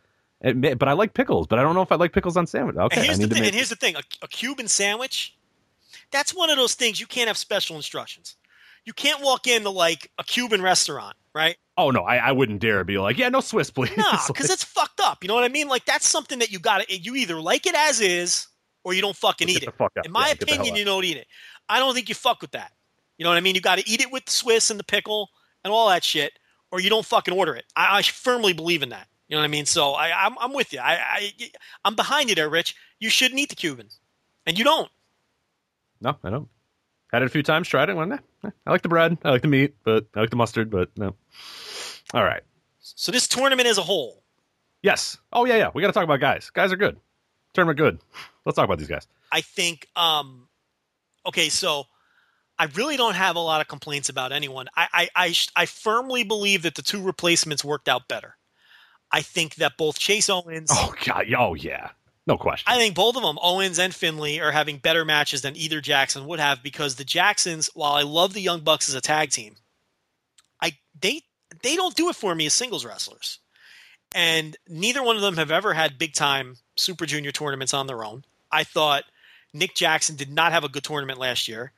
It may, but I like pickles. But I don't know if I like pickles on sandwich. Okay, and here's the thing. And here's the thing: a, a Cuban sandwich. That's one of those things you can't have special instructions. You can't walk into like a Cuban restaurant, right? Oh no, I, I wouldn't dare be like, yeah, no Swiss, please. No, Like, because it's fucked up. You know what I mean? Like that's something that you got to You either like it as is, or you don't fucking eat it. fuck. In my Yeah, get the hell opinion, you don't eat it. I don't think you fuck with that. You know what I mean? You got to eat it with the Swiss and the pickle and all that shit, or you don't fucking order it. I, I firmly believe in that. You know what I mean? So I, I'm, I'm with you. I, I, I'm behind you there, Rich. You shouldn't eat the Cuban, and you don't. no, I don't. Had it a few times. Tried it. Went, eh, I like the bread. I like the meat, but I like the mustard. But no. All right. So this tournament as a whole, Yes. Oh yeah, yeah. We got to talk about guys. Guys are good. Tournament good. Let's talk about these guys. I think. Um, okay, so I really don't have a lot of complaints about anyone. I, I, I, I firmly believe that the two replacements worked out better. I think that both Chase Owens, Oh god. Oh yeah. No question. I think both of them, Owens and Finlay, are having better matches than either Jackson would have because the Jacksons, while I love the Young Bucks as a tag team, I they they don't do it for me as singles wrestlers. And neither one of them have ever had big time Super Junior tournaments on their own. I thought Nick Jackson did not have a good tournament last year.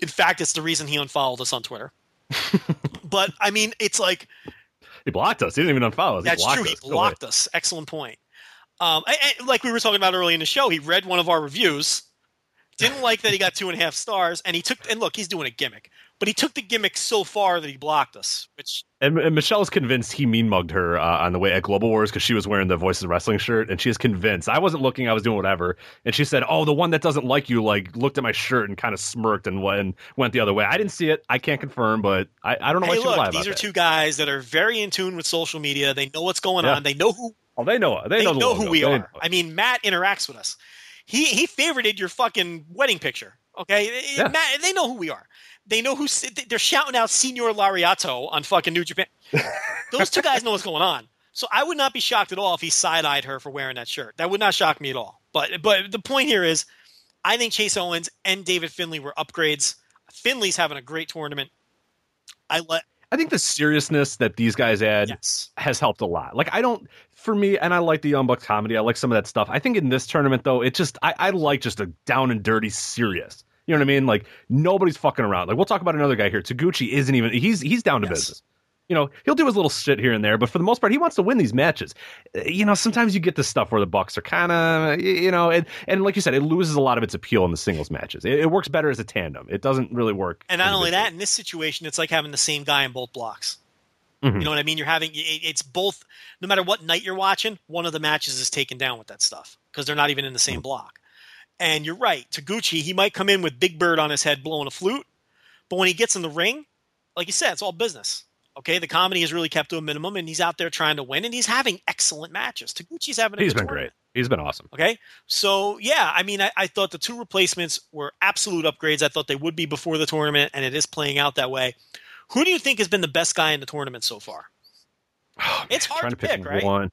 In fact, it's the reason he unfollowed us on Twitter. but I mean, it's like he blocked us. He didn't even unfollow us. that's he blocked true. Us. He Go away. blocked us. Excellent point. Um, I- I- like we were talking about early in the show, he read one of our reviews, didn't like that he got two and a half stars, and he took. And look, he's doing a gimmick, but he took the gimmick so far that he blocked us. Which And, and Michelle's convinced he mean mugged her uh, on the way at Global Wars because she was wearing the Voices of Wrestling shirt, and she is convinced. I wasn't looking; I was doing whatever, and she said, "Oh, the one that doesn't like you like looked at my shirt and kind of smirked and went, and went the other way." I didn't see it. I can't confirm, but I, I don't know why hey, lie look, these are that. two guys that are very in tune with social media. They know what's going Yeah. on. They know who Oh, they know. They, they know, the know who we They are. know. I mean, Matt interacts with us. He he favorited your fucking wedding picture. Okay, Yeah. Matt, they know who we are. They know who they're shouting out Senior Lariato on fucking New Japan. Those two guys know what's going on. So I would not be shocked at all if he side eyed her for wearing that shirt. That would not shock me at all. But but the point here is, I think Chase Owens and David Finlay were upgrades. Finlay's having a great tournament. I let I think the seriousness that these guys add yes. has helped a lot. Like I don't, for me, and I like the Young Bucks comedy. I like some of that stuff. I think in this tournament though, it just I, I like just a down and dirty serious. You know what I mean? Like nobody's fucking around. Like we'll talk about another guy here. Taguchi isn't even. He's he's down to Yes. business. You know, he'll do his little shit here and there, but for the most part, he wants to win these matches. You know, sometimes you get this stuff where the Bucks are kind of, you know, and, and like you said, it loses a lot of its appeal in the singles matches. It, it works better as a tandem. It doesn't really work. And not only that, in this situation, it's like having the same guy in both blocks. Mhm. You know what I mean? You're having it- it's both. No matter what night you're watching, one of the matches is taken down with that stuff because they're not even in the same block. And you're right, Taguchi. He might come in with Big Bird on his head blowing a flute, but when he gets in the ring, like you said, it's all business. Okay, the comedy is really kept to a minimum, and he's out there trying to win, and he's having excellent matches. Taguchi's having a He's been tournament. great. He's been awesome. Okay. So, yeah, I mean, I, I thought the two replacements were absolute upgrades. I thought they would be before the tournament, and it is playing out that way. Who do you think has been the best guy in the tournament so far? Oh, It's hard trying to pick, pick, right? one.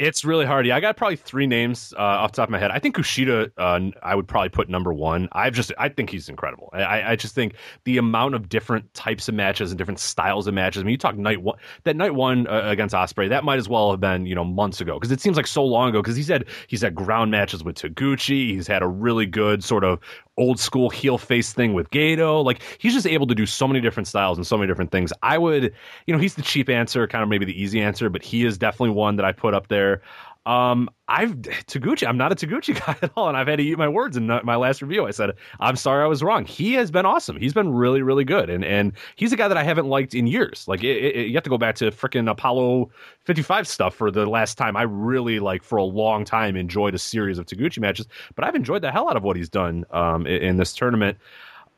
It's really hard. Yeah, I got probably three names uh, off the top of my head. I think Kushida, uh, I would probably put number one. I've just, I think he's incredible. I, I just think the amount of different types of matches and different styles of matches. I mean, you talk night one, that night one uh, against Ospreay, that might as well have been, you know, months ago because it seems like so long ago. Because he's had he's had ground matches with Taguchi. He's had a really good sort of old school heel face thing with Gedo. Like he's just able to do so many different styles and so many different things. I would, you know, he's the cheap answer, kind of maybe the easy answer, but he is definitely one that I put up there. Um, I've Taguchi. I'm not a Taguchi guy at all, and I've had to eat my words in my last review. I said I'm sorry I was wrong. He has been awesome. He's been really, really good, and and he's a guy that I haven't liked in years. Like it, it, you have to go back to freaking Apollo 55 stuff for the last time I really like for a long time enjoyed a series of Taguchi matches. But I've enjoyed the hell out of what he's done um, in, in this tournament.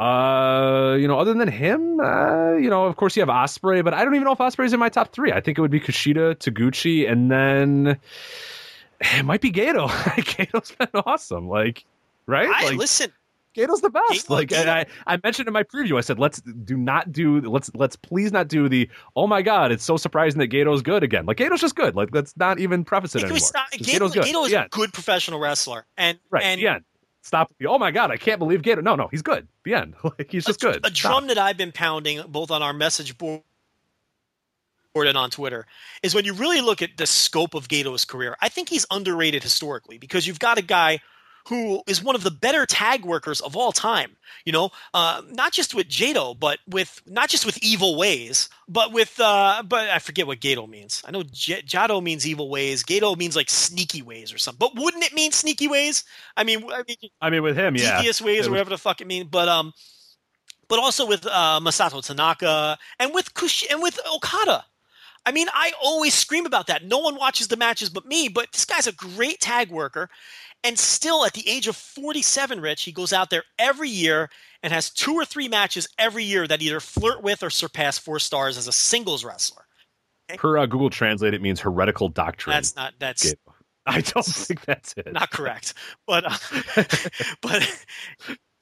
Uh, you know, other than him, uh, you know, of course you have Ospreay, but I don't even know if Ospreay's in my top three. I think it would be Kushida, Taguchi, and then it might be Gedo. Gedo's been awesome. Like, right? I like, listen. Gedo's the best. Gedo- like, and I, I mentioned in my preview, I said, let's do not do, let's, let's please not do the, oh my God, it's so surprising that Gedo's good again. Like, Gedo's just good. Like, let's not even preface it anymore. Gedo, Gedo's good. Gedo is yeah, a good professional wrestler, and right. and end. Stop. Oh my God, I can't believe Gedo. No, no, he's good. The end. Like, he's just good. a Stop. drum that I've been pounding both on our message board and on Twitter is when you really look at the scope of Gedo's career. I think he's underrated historically because you've got a guy who is one of the better tag workers of all time. You know, uh, not just with Jado, but with not just with evil ways, but with uh, but I forget what Gedo means. I know J- Jado means evil ways. Gedo means like sneaky ways or something. But wouldn't it mean sneaky ways? I mean, I mean I mean, with him, yeah. devious ways or was- whatever the fuck it means. But um, but also with uh, Masato Tanaka and with Kush and with Okada. I mean, I always scream about that. No one watches the matches but me. But this guy's a great tag worker, and still at the age of 47, Rich, he goes out there every year and has two or three matches every year that either flirt with or surpass four stars as a singles wrestler. Per uh, Google Translate, it means heretical doctrine. That's not that's Gedo. I don't think that's it. not correct. But uh, but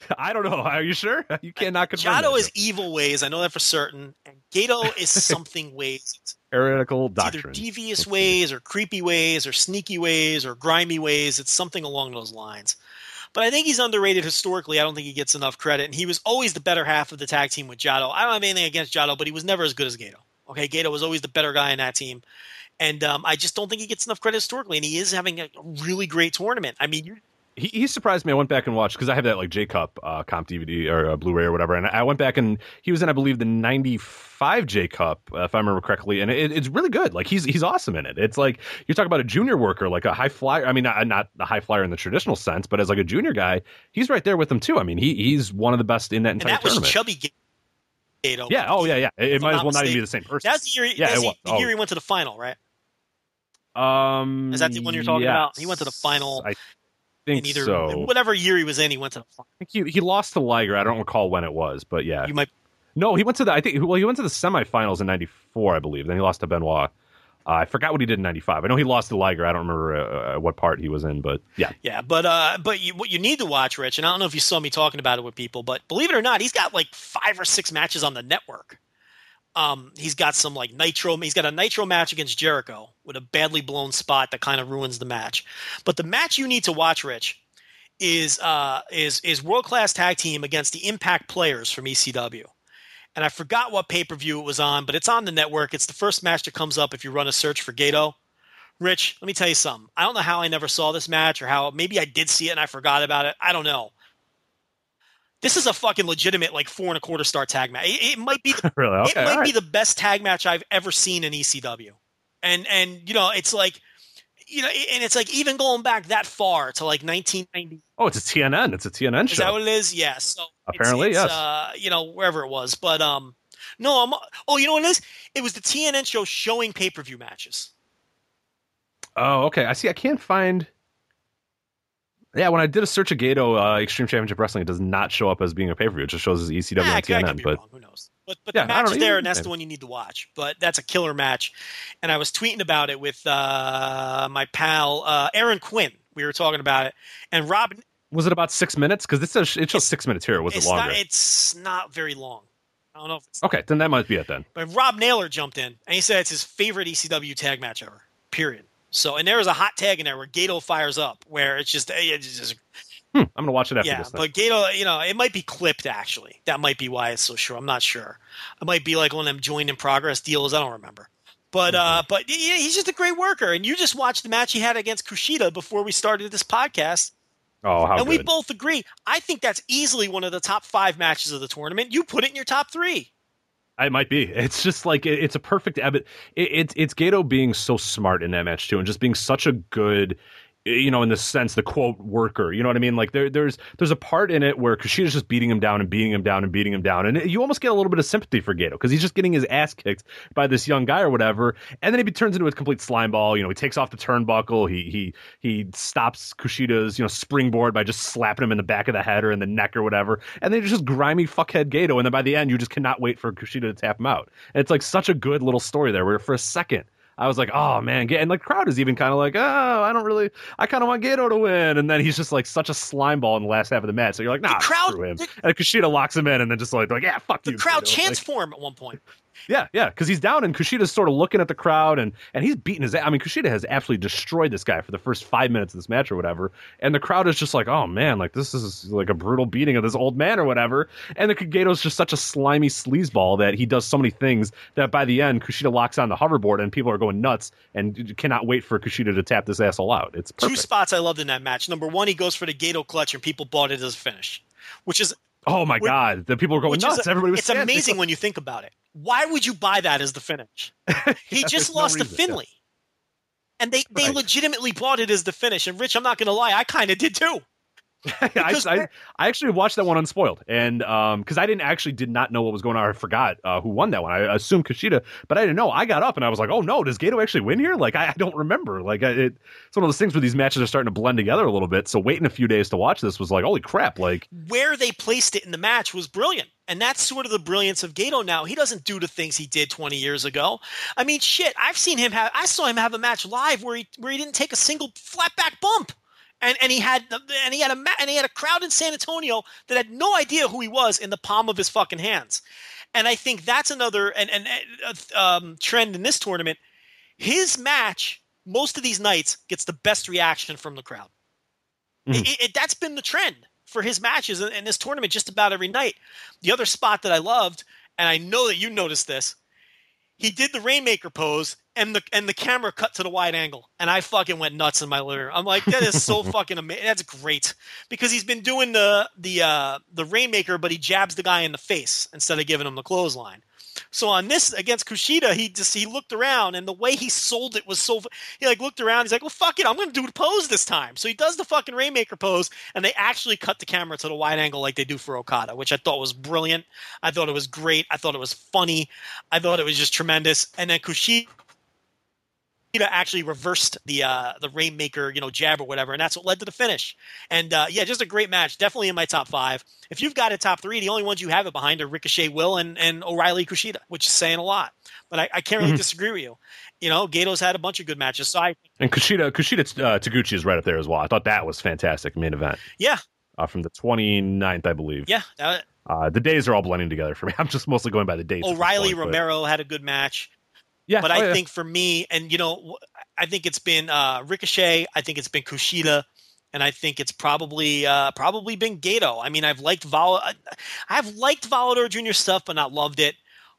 I don't know. Are you sure? You cannot confirm. Jado that. is evil ways. I know that for certain. And Gedo is something ways. It's heretical either doctrine. devious Let's ways or creepy ways or sneaky ways or grimy ways. It's something along those lines. But I think he's underrated historically. I don't think he gets enough credit. And he was always the better half of the tag team with Jado. I don't have anything against Jado, but he was never as good as Gedo. Okay, Gedo was always the better guy in that team. And um, I just don't think he gets enough credit historically. And he is having a really great tournament. I mean, you're he, he surprised me. I went back and watched because I have that like J Cup uh, comp DVD or uh, Blu-ray or whatever, and I went back and he was in, I believe, the '95 J Cup, uh, if I remember correctly, and it, it's really good. Like he's he's awesome in it. It's like you're talking about a junior worker, like a high flyer. I mean, not, not a high flyer in the traditional sense, but as like a junior guy, he's right there with them too. I mean, he he's one of the best in that and entire that was chubby Gedo. yeah. Oh yeah. Yeah. It, it might as well not not even be the same person. That's the year. He, Yeah, that's the, was. the Oh. year he went to the final, right? Um, Is that the one you're talking about? He went to the final I think in either so. whatever year he was in, he went to the final. I think he, he lost to Liger. I don't recall when it was, but yeah. You might No, he went to the. I think. Well, he went to the semifinals in '94, I believe. Then he lost to Benoit. Uh, I forgot what he did in '95. I know he lost to Liger. I don't remember uh, uh, what part he was in, but yeah. Yeah, but uh, but you, what you need to watch, Rich, and I don't know if you saw me talking about it with people, but believe it or not, he's got like five or six matches on the network. Um, he's got some like nitro. He's got a nitro match against Jericho with a badly blown spot that kind of ruins the match. But the match you need to watch, Rich, is uh is is world class tag team against the Impact Players from ECW. And I forgot what pay per view it was on, but it's on the network. It's the first match that comes up if you run a search for Gedo. Rich, let me tell you something. I don't know how I never saw this match or how maybe I did see it and I forgot about it. I don't know. This is a fucking legitimate like four and a quarter star tag match. It, it might be the, really? it might all be the best tag match I've ever seen in ECW. And and you know, it's like you know, and it's like even going back that far to like 1990. Oh, it's a TNN. It's a TNN show. Is that what it is? Yeah. So it's- Apparently, it's, yes. Uh, you know, wherever it was, but um, no, I'm. Oh, you know what it is? It was the TNN show showing pay per view matches. Oh, okay. I see. I can't find. Yeah, when I did a search of Gedo uh, Extreme Championship Wrestling, it does not show up as being a pay per view. It just shows as ECW Ah, I on TNN. But wrong. Who knows? But but Yeah, the match is there, and that's Yeah. the one you need to watch. But that's a killer match. And I was tweeting about it with uh, my pal uh, Aaron Quinn. We were talking about it, and Rob. was it about six minutes? Because this shows It's- six minutes here. Was it it's longer? not. It's not very long. I don't know if it's Okay, then that might be it then. but Rob Naylor jumped in and he said it's his favorite ECW tag match ever. Period. So and there was a hot tag in there where Gedo fires up, where it's just it's just Hmm, I'm gonna watch it after yeah. this. But Gedo, you know, it might be clipped actually. That might be why it's so short. I'm not sure. It might be like one of them joined in progress deals. I don't remember. But Mm-hmm. uh, but yeah, he's just a great worker. And you just watched the match he had against Kushida before we started this podcast, oh, how and we both agree. I think that's easily one of the top five matches of the tournament. You put it in your top three. It might be. It's just like it, it's a perfect. It, it's it's Gedo being so smart in that match too, and just being such a good, you know, in the sense the quote worker. You know what I mean? Like there there's there's a part in it where Kushida's just beating him down and beating him down and beating him down, and you almost get a little bit of sympathy for Gedo because he's just getting his ass kicked by this young guy or whatever, and then he turns into a complete slime ball. You know, he takes off the turnbuckle. He he he stops Kushida's you know springboard by just slapping him in the back of the head or in the neck or whatever, and then just grimy fuckhead Gedo, and then by the end you just cannot wait for Kushida to tap him out. And it's like such a good little story there where for a second. I was like, oh man, and like crowd is even kind of like, oh, I don't really, I kind of want Gedo to win, and then he's just like such a slime ball in the last half of the match. So you're like, nah, crowd- screw him. the- and Kushida locks him in, and then just like, like yeah, fuck The you. crowd Gedo. chants Like, for him at one point. Yeah, yeah, because he's down and Kushida's sort of looking at the crowd and and he's beating his. I mean, Kushida has absolutely destroyed this guy for the first five minutes of this match or whatever, and the crowd is just like, oh man, like this is like a brutal beating of this old man or whatever. And the Kagato's just such a slimy sleazeball that he does so many things that by the end Kushida locks on the hoverboard and people are going nuts and cannot wait for Kushida to tap this asshole out. It's Two spots I loved in that match. Number one, he goes for the Gedo clutch, and people bought it as a finish, which is Oh my Which- god, the people are going nuts. is Everybody was it's amazing when you think about it. Why would you buy that as the finish? He Yeah, just there's no lost to reason, yeah. Finlay. And they, they Right. legitimately bought it as the finish. And Rich, I'm not going to lie, I kind of did too. I, I, I actually watched that one unspoiled, and um, because I didn't actually did not know what was going on, I forgot uh, who won that one. I assumed Kushida, but I didn't know. I got up and I was like, "Oh no, does Gedo actually win here?" Like I, I don't remember. Like I, it, it's one of those things where these matches are starting to blend together a little bit. So waiting a few days to watch this was like, "Holy crap!" Like Where they placed it in the match was brilliant. And that's sort of the brilliance of Gedo now. He doesn't do the things he did 20 years ago. I mean, shit, I've seen him have, I saw him have a match live where he, where he didn't take a single flat back bump. And, and he had and he had a and he had a crowd in San Antonio that had no idea who he was in the palm of his fucking hands, and I think that's another and and uh, um, trend in this tournament. His match most of these nights gets the best reaction from the crowd. Mhm. It, it, that's been the trend for his matches in, in this tournament just about every night. The other spot that I loved, and I know that you noticed this, he did the rainmaker pose and the and the camera cut to the wide angle and i fucking went nuts in my living room. I'm like that is so fucking amazing that's great because he's been doing the the uh the rainmaker but he jabs the guy in the face instead of giving him the clothesline so on this against kushida he just he looked around and the way he sold it was so he like looked around he's like well fuck it i'm gonna do the pose this time. So he does the fucking rainmaker pose and they actually cut the camera to the wide angle like they do for okada which i thought was brilliant. I thought it was great. I thought it was funny. I thought it was just tremendous. And then kushida actually reversed the uh, the Rainmaker, you know, jab or whatever, and that's what led to the finish. And uh, yeah, just a great match. Definitely in my top five. If you've got a top three, the only ones you have it behind are Ricochet, Will, and, and O'Reilly Kushida, which is saying a lot. But I, I can't really disagree with you. You know, Gedo's had a bunch of good matches. So I, and Kushida Kushida uh, Taguchi is right up there as well. I thought that was fantastic main event yeah, uh, from the 29th, I believe. yeah. Uh, Uh, the days are all blending together for me. I'm just mostly going by the dates. O'Reilly point, but- Romero had a good match. Yeah, but oh, I yeah. think for me, and you know, I think it's been uh, Ricochet. I think it's been Kushida, and I think it's probably uh, probably been Gedo. I mean, I've liked Vol, I've liked Volador Jr. stuff, but not loved it.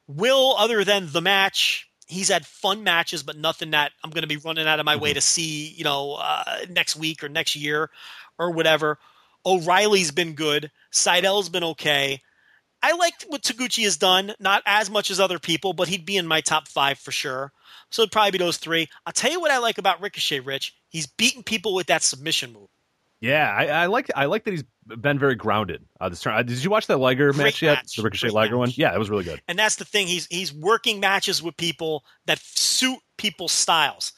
Will, other than the match, he's had fun matches, but nothing that I'm going to be running out of my Mm-hmm. way to see. You know, uh, next week or next year or whatever. O'Reilly's been good. Sydal's been okay. I liked what Taguchi has done, not as much as other people, but he'd be in my top five for sure. So it'd probably be those three. I'll tell you what I like about Ricochet, Rich. He's beating people with that submission move. Yeah, I, I like I like that he's been very grounded. Uh, this turn. Uh, did you watch that Liger Great match yet? match. The Ricochet Great Liger one. Yeah, it was really good. And that's the thing. He's he's working matches with people that suit people's styles.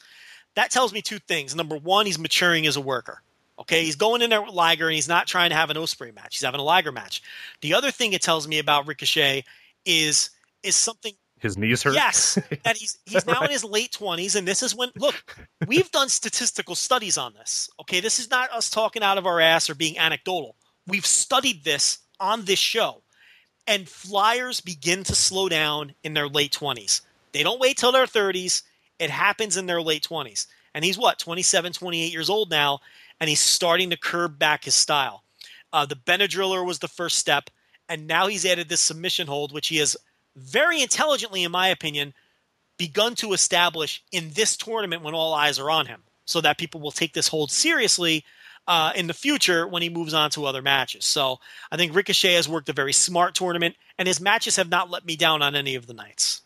That tells me two things. Number one, he's maturing as a worker. Okay, he's going in there with Liger and he's not trying to have an Ospreay match. He's having a Liger match. The other thing it tells me about Ricochet is is something His knees hurt. Yes, that he's he's now in his late twenties, and this is when look, we've done statistical studies on this. Okay, this is not us talking out of our ass or being anecdotal. We've studied this on this show. And flyers begin to slow down in their late 20s. They don't wait till their 30s. It happens in their late 20s. And he's what, 27, 28 years old now, and he's starting to curb back his style. Uh, the Benadryller was the first step, and now he's added this submission hold, which he has very intelligently, in my opinion, begun to establish in this tournament when all eyes are on him, so that people will take this hold seriously uh, in the future when he moves on to other matches. So I think Ricochet has worked a very smart tournament, and his matches have not let me down on any of the nights.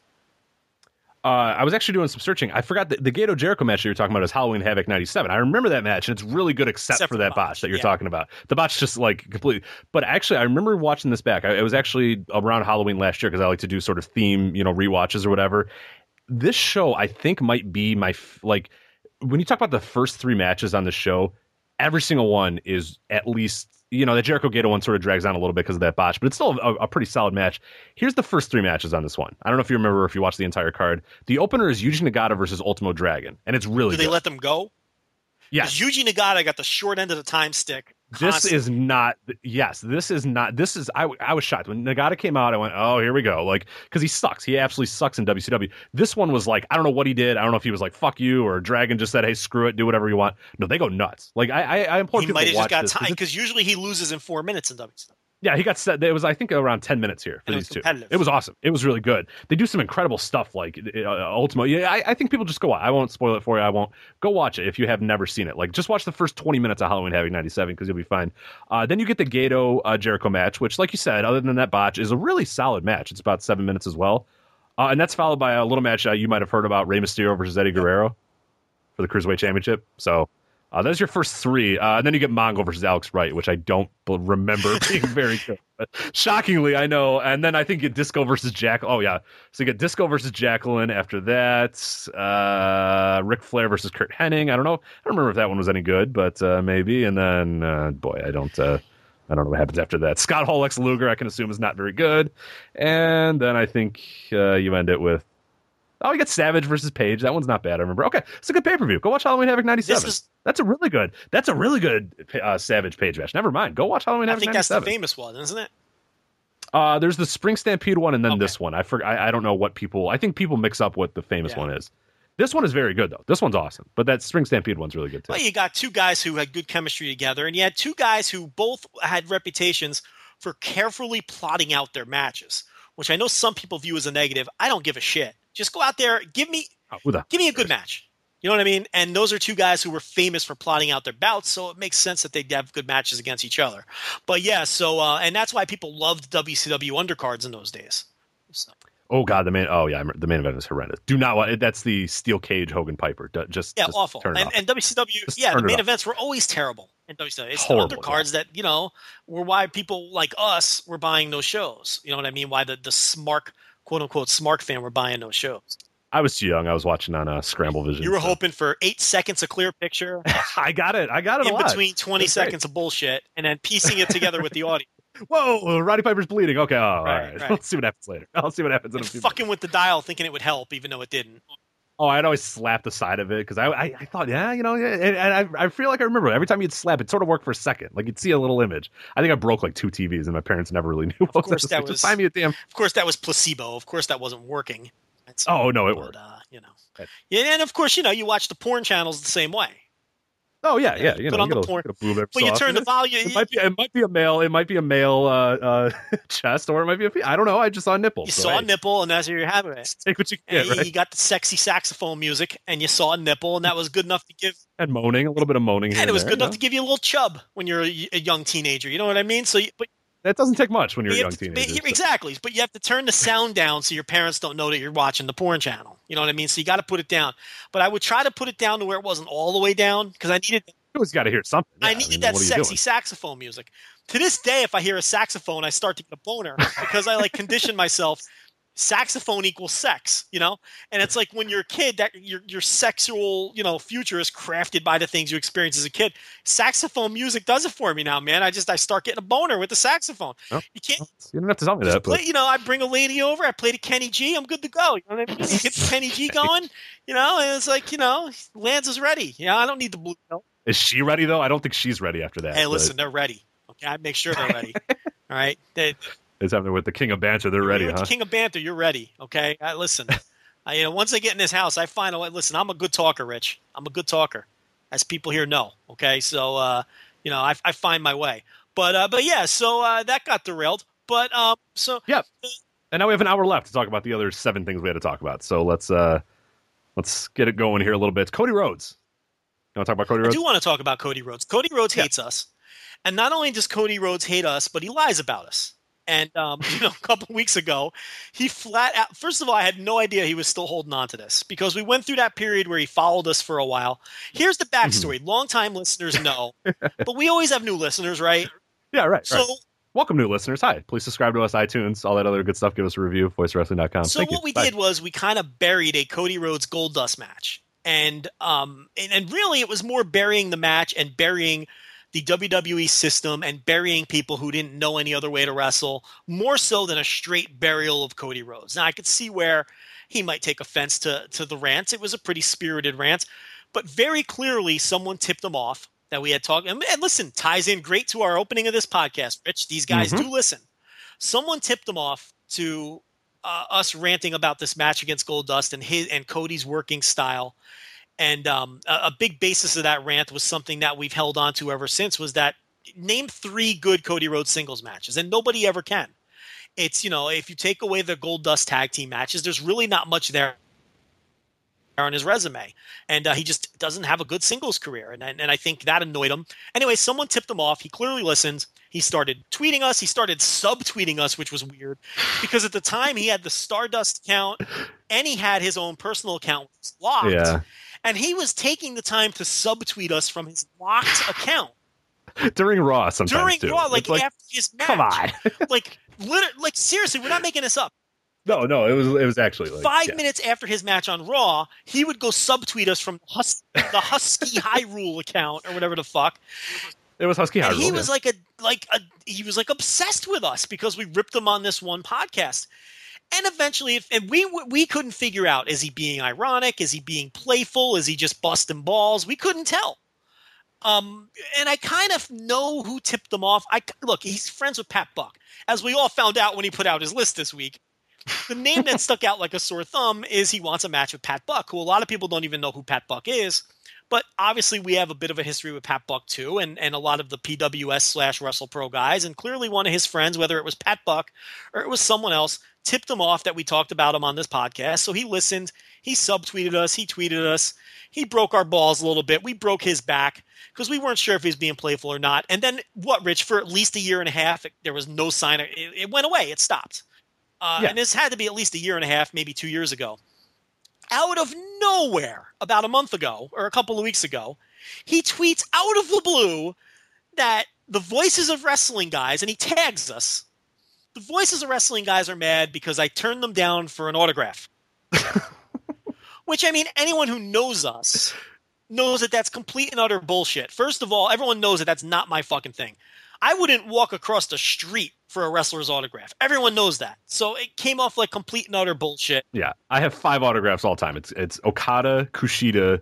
Uh, I was actually doing some searching. I forgot that the Gedo Jericho match that you're talking about is Halloween Havoc '97. I remember that match, and it's really good, except, Except for that botch, botch, that you're yeah. talking about. The botch just like completely. But actually, I remember watching this back. I, it was actually around Halloween last year because I like to do sort of theme, you know, rewatches or whatever. This show, I think, might be my f- like when you talk about the first three matches on the show. Every single one is at least you know the Jericho Gedo one sort of drags on a little bit because of that botch, but it's still a, a pretty solid match. Here's the first three matches on this one. I don't know if you remember or if you watched the entire card. The opener is Yuji Nagata versus Ultimo Dragon, and it's really Do they good. let them go? yes, Because Yuji Nagata got the short end of the time stick. This constantly. is not. Yes, this is not. This is. I, I was shocked when Nagata came out. I went, oh, here we go. Like, because he sucks. He absolutely sucks in WCW. This one was like, I don't know what he did. I don't know if he was like, fuck you, or Dragon just said, hey, screw it, do whatever you want. No, they go nuts. Like, I, I, I implore he people might have just got this, time because usually he loses in four minutes in WCW. Yeah, he got set. It was, I think, around ten minutes here for these two. It was awesome. It was really good. They do some incredible stuff, like uh, Ultimo. Yeah, I, I think people just go. I won't spoil it for you. I won't go watch it if you have never seen it. Like, just watch the first twenty minutes of Halloween Havoc '97 because you'll be fine. Uh, then you get the Gedo uh, Jericho match, which, like you said, other than that botch, is a really solid match. It's about seven minutes as well, uh, and that's followed by a little match uh, you might have heard about: Rey Mysterio versus Eddie Guerrero for the Cruiserweight Championship. So. Uh, that's your first three, uh, and then you get Mongo versus Alex Wright, which I don't b- remember being very good. But shockingly, I know. And then I think you get Disco versus Jack. Oh yeah, so you get Disco versus Jacqueline. After that, uh, Ric Flair versus Curt Hennig. I don't know. I don't remember if that one was any good, but uh, maybe. And then, uh, boy, I don't. Uh, I don't know what happens after that. Scott Hall, Lex Luger, I can assume is not very good. And then I think uh, you end it with. Oh, you got Savage versus Page. That one's not bad. I remember. Okay, it's a good pay per view. Go watch Halloween Havoc '97. Is- That's a really good. That's a really good uh, Savage Page match. Never mind. Go watch Halloween Havoc. I Havoc think that's the famous one, isn't it? Uh, there's the Spring Stampede one, and then Okay. this one. I forgot. I, I don't know what people. I think people mix up what the famous Yeah. one is. This one is very good though. This one's awesome, but that Spring Stampede one's really good too. Well, you got two guys who had good chemistry together, and you had two guys who both had reputations for carefully plotting out their matches, which I know some people view as a negative. I don't give a shit. Just go out there, give me give me a good match. You know what I mean? And those are two guys who were famous for plotting out their bouts, so it makes sense that they'd have good matches against each other. But yeah, so uh, and that's why people loved WCW undercards in those days. So, Oh god, the main. Oh yeah, the main event is horrendous. Do not want. That's the steel cage Hogan Piper. Just yeah, just awful. And, and WCW, Just yeah, the main events were always terrible in WCW. It's Horrible, the undercards that you know were why people like us were buying those shows. You know what I mean? Why the the smart quote unquote smart fan were buying those shows. I was too young. I was watching on uh, Scramble Vision. You were so- hoping for eight seconds of clear picture I got it. I got it. a in between twenty That's seconds of bullshit, and then piecing it together with the audio. Whoa, Roddy Piper's bleeding. Okay, oh, all Right, right. right. Let's see what happens later. I'll see what happens in a fucking with the dial, thinking it would help, even though it didn't. Oh, I'd always slap the side of it because I, I, I thought, yeah, you know, and, and I, I feel like I remember every time you'd slap, it sort of worked for a second. Like you'd see a little image. I think I broke like two TVs, and my parents never really knew. What course, was that Like, was- Just me a damn. Of course, that was placebo. Of course, that wasn't working. That's- Oh no, it but, worked. uh, you know, yeah, and of course, you know, you watch the porn channels the same way. Oh yeah, yeah, you put know, on you the porn- get a boob every Well, you turn the volume. It might be it might be a male it might be a male uh, uh, chest or it might be a I don't know. I just saw a nipple. You so, saw hey, a nipple, and that's what you're having it. Take what you get, right? you got the sexy saxophone music, and you saw a nipple, and that was good enough to give. And moaning, a little bit of moaning. And it was there, good enough to give you a little chub when you're a, a young teenager. You know what I mean? So, you, but. That doesn't take much when you're a young teenager. but- so- exactly. But you have to turn the sound down so your parents don't know that you're watching the porn channel. You know what I mean? So you got to put it down. But I would try to put it down to where it wasn't all the way down because I needed You always got to hear something. I Yeah, needed mean, that you sexy doing? saxophone music. To this day, if I hear a saxophone, I start to get a boner because I like condition myself. Saxophone equals sex, you know, and it's like when you're a kid, that your your sexual, you know, future is crafted by the things you experience as a kid. Saxophone music does it for me now, man. I just I start getting a boner with the saxophone. Oh, you can't You don't have to tell me that, but play, you know, I bring a lady over, I play to Kenny G, I'm good to go. You know what I mean? You get Kenny G going, you know, and it's like, you know, Lance is ready. You know, I don't need the blue pill. is she ready though? I don't think she's ready after that. Hey, but- listen, they're ready. Okay, I make sure they're ready. All right, they, It's happening with the King of Banter. They're ready, huh? the King of Banter, you're ready. Okay, I, listen. I, you know, once I get in this house, I find a way. Listen, I'm a good talker, Rich. I'm a good talker, as people here know. Okay, so uh, you know, I, I find my way. But uh, but yeah, so uh, that got derailed. But um, so yeah, And now we have an hour left to talk about the other seven things we had to talk about. So let's uh let's get it going here a little bit. Cody Rhodes. You want to talk about Cody Rhodes? I do want to talk about Cody Rhodes. Cody Rhodes hates us, and not only does Cody Rhodes hate us, but he lies about us. And um, you know, a couple weeks ago, he flat out. First of all, I had no idea he was still holding on to this because we went through that period where he followed us for a while. Here's the backstory: longtime listeners know, but we always have new listeners, right? Yeah, right. So, right. Welcome, new listeners. Hi. Please subscribe to us, iTunes, all that other good stuff. Give us a review, voicewrestling.com. so Thank what you. we Bye. did was we kind of buried a Cody Rhodes Goldust match, and um, and, and really it was more burying the match and burying the WWE system and burying people who didn't know any other way to wrestle, more so than a straight burial of Cody Rhodes. Now I could see where he might take offense to to the rant. It was a pretty spirited rant, but very clearly someone tipped him off that we had talked. And, and listen, ties in great to our opening of this podcast. Rich, these guys do listen. Someone tipped them off to uh, us ranting about this match against Goldust and his and Cody's working style. And um, a, a big basis of that rant was something that we've held on to ever since was that name three good Cody Rhodes singles matches, and nobody ever can. It's you know if you take away the Goldust tag team matches, there's really not much there on his resume, and uh, he just doesn't have a good singles career, and, and and I think that annoyed him. Anyway, someone tipped him off. He clearly listened. He started tweeting us. He started subtweeting us, which was weird because at the time he had the Stardust account and he had his own personal account locked, Yeah. And he was taking the time to subtweet us from his locked account During Raw sometimes during too. Raw, like, It's after his match. come on. like literally, like seriously, we're not making this up. no, no, it was it was actually like Five yeah. minutes after his match on Raw, he would go subtweet us from Hus- the Husky Hyrule account or whatever the fuck. It was Husky and Hyrule. he yeah. was like a like a he was like obsessed with us because we ripped him on this one podcast. And eventually, if, and we we couldn't figure out is he being ironic, is he being playful, is he just busting balls? We couldn't tell. Um, and I kind of know who tipped them off. I look, he's friends with Pat Buck, as we all found out when he put out his list this week. The name that stuck out like a sore thumb is he wants a match with Pat Buck, who a lot of people don't even know who Pat Buck is. But obviously, we have a bit of a history with Pat Buck too, and, and a lot of the PWS slash Wrestle Pro guys, and clearly one of his friends, whether it was Pat Buck or it was someone else, tipped him off that we talked about him on this podcast. So he listened, he subtweeted us, he tweeted us, he broke our balls a little bit, we broke his back because we weren't sure if he was being playful or not. And then what, Rich? For at least a year and a half, it, there was no sign. Of, it, it went away. It stopped. Uh, Yeah. And this had to be at least a year and a half, maybe two years ago out of nowhere about a month ago or a couple of weeks ago, he tweets out of the blue that the voices of wrestling guys, and he tags us. The voices of wrestling guys are mad because I turned them down for an autograph. Which I mean, anyone who knows us knows that that's complete and utter bullshit. First of all, everyone knows that that's not my fucking thing. I wouldn't walk across the street for a wrestler's autograph. Everyone knows that. So it came off like complete and utter bullshit. Yeah, I have five autographs all time. It's it's Okada, Kushida,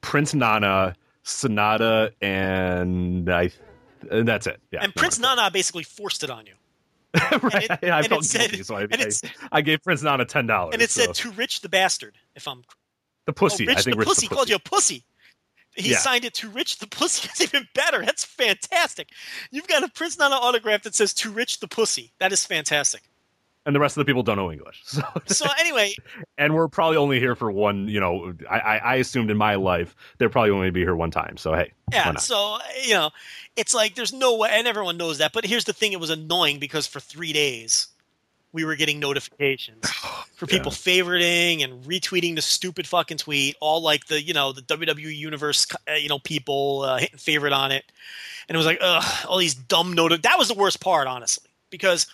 Prince Nana, Sonata, and I. And that's it. Yeah, and Prince Nana basically forced it on you. right. it- I felt said- guilty, so I, I, I gave Prince Nana ten dollars. And it said to Rich the bastard. If I'm the pussy. oh, Rich I think the Rich pussy the called you a pussy. He Yeah. signed it to Rich the pussy. That's even better. That's fantastic. You've got a Prince Nana autograph that says to Rich the pussy. That is fantastic. And the rest of the people don't know English. So, So anyway, and we're probably only here for one. You know, I, I, I assumed in my life they're probably only be here one time. So hey, yeah. So you know, it's like there's no way, and everyone knows that. But here's the thing: it was annoying because for three days we were getting notifications for people favoriting and retweeting the stupid fucking tweet, all like the you know the WWE universe uh, you know people uh, hitting favorite on it, and it was like ugh, all these dumb noti That was the worst part, honestly, because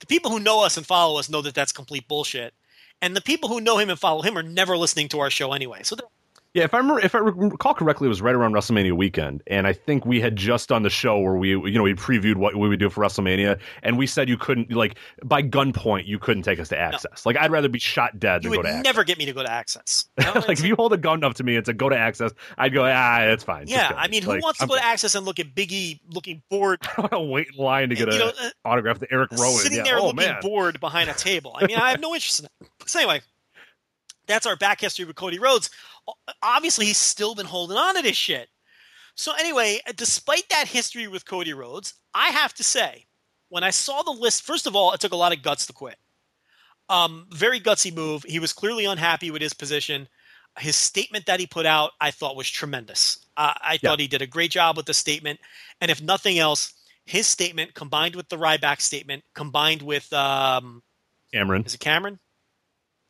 the people who know us and follow us know that that's complete bullshit, and the people who know him and follow him are never listening to our show anyway. So they're, Yeah, if I remember, if I recall correctly, it was right around WrestleMania weekend, and I think we had just done the show where we, you know, we previewed what we would do for WrestleMania, and we said you couldn't, like, by gunpoint, you couldn't take us to Axxess. Like, I'd rather be shot dead You than go to never get me to go to Axxess. No, like, if you hold a gun up to me and said go to Axxess, I'd go, ah, it's fine. Yeah. I mean, who Like, wants to I'm go to. Axxess and look at Biggie looking bored, I want to wait in line to get an uh, autograph to Eric Rowan. sitting yeah. there oh, looking man. bored behind a table? I mean, I have no interest in that. So anyway, that's our back history with Cody Rhodes. Obviously, he's still been holding on to this shit. So anyway, despite that history with Cody Rhodes, I have to say, when I saw the list, first of all, it took a lot of guts to quit. Um, very gutsy move. He was clearly unhappy with his position. His statement that he put out, I thought was tremendous. Uh, I Yeah. thought he did a great job with the statement. And if nothing else, his statement combined with the Ryback statement, combined with um, Cameron. is it Cameron?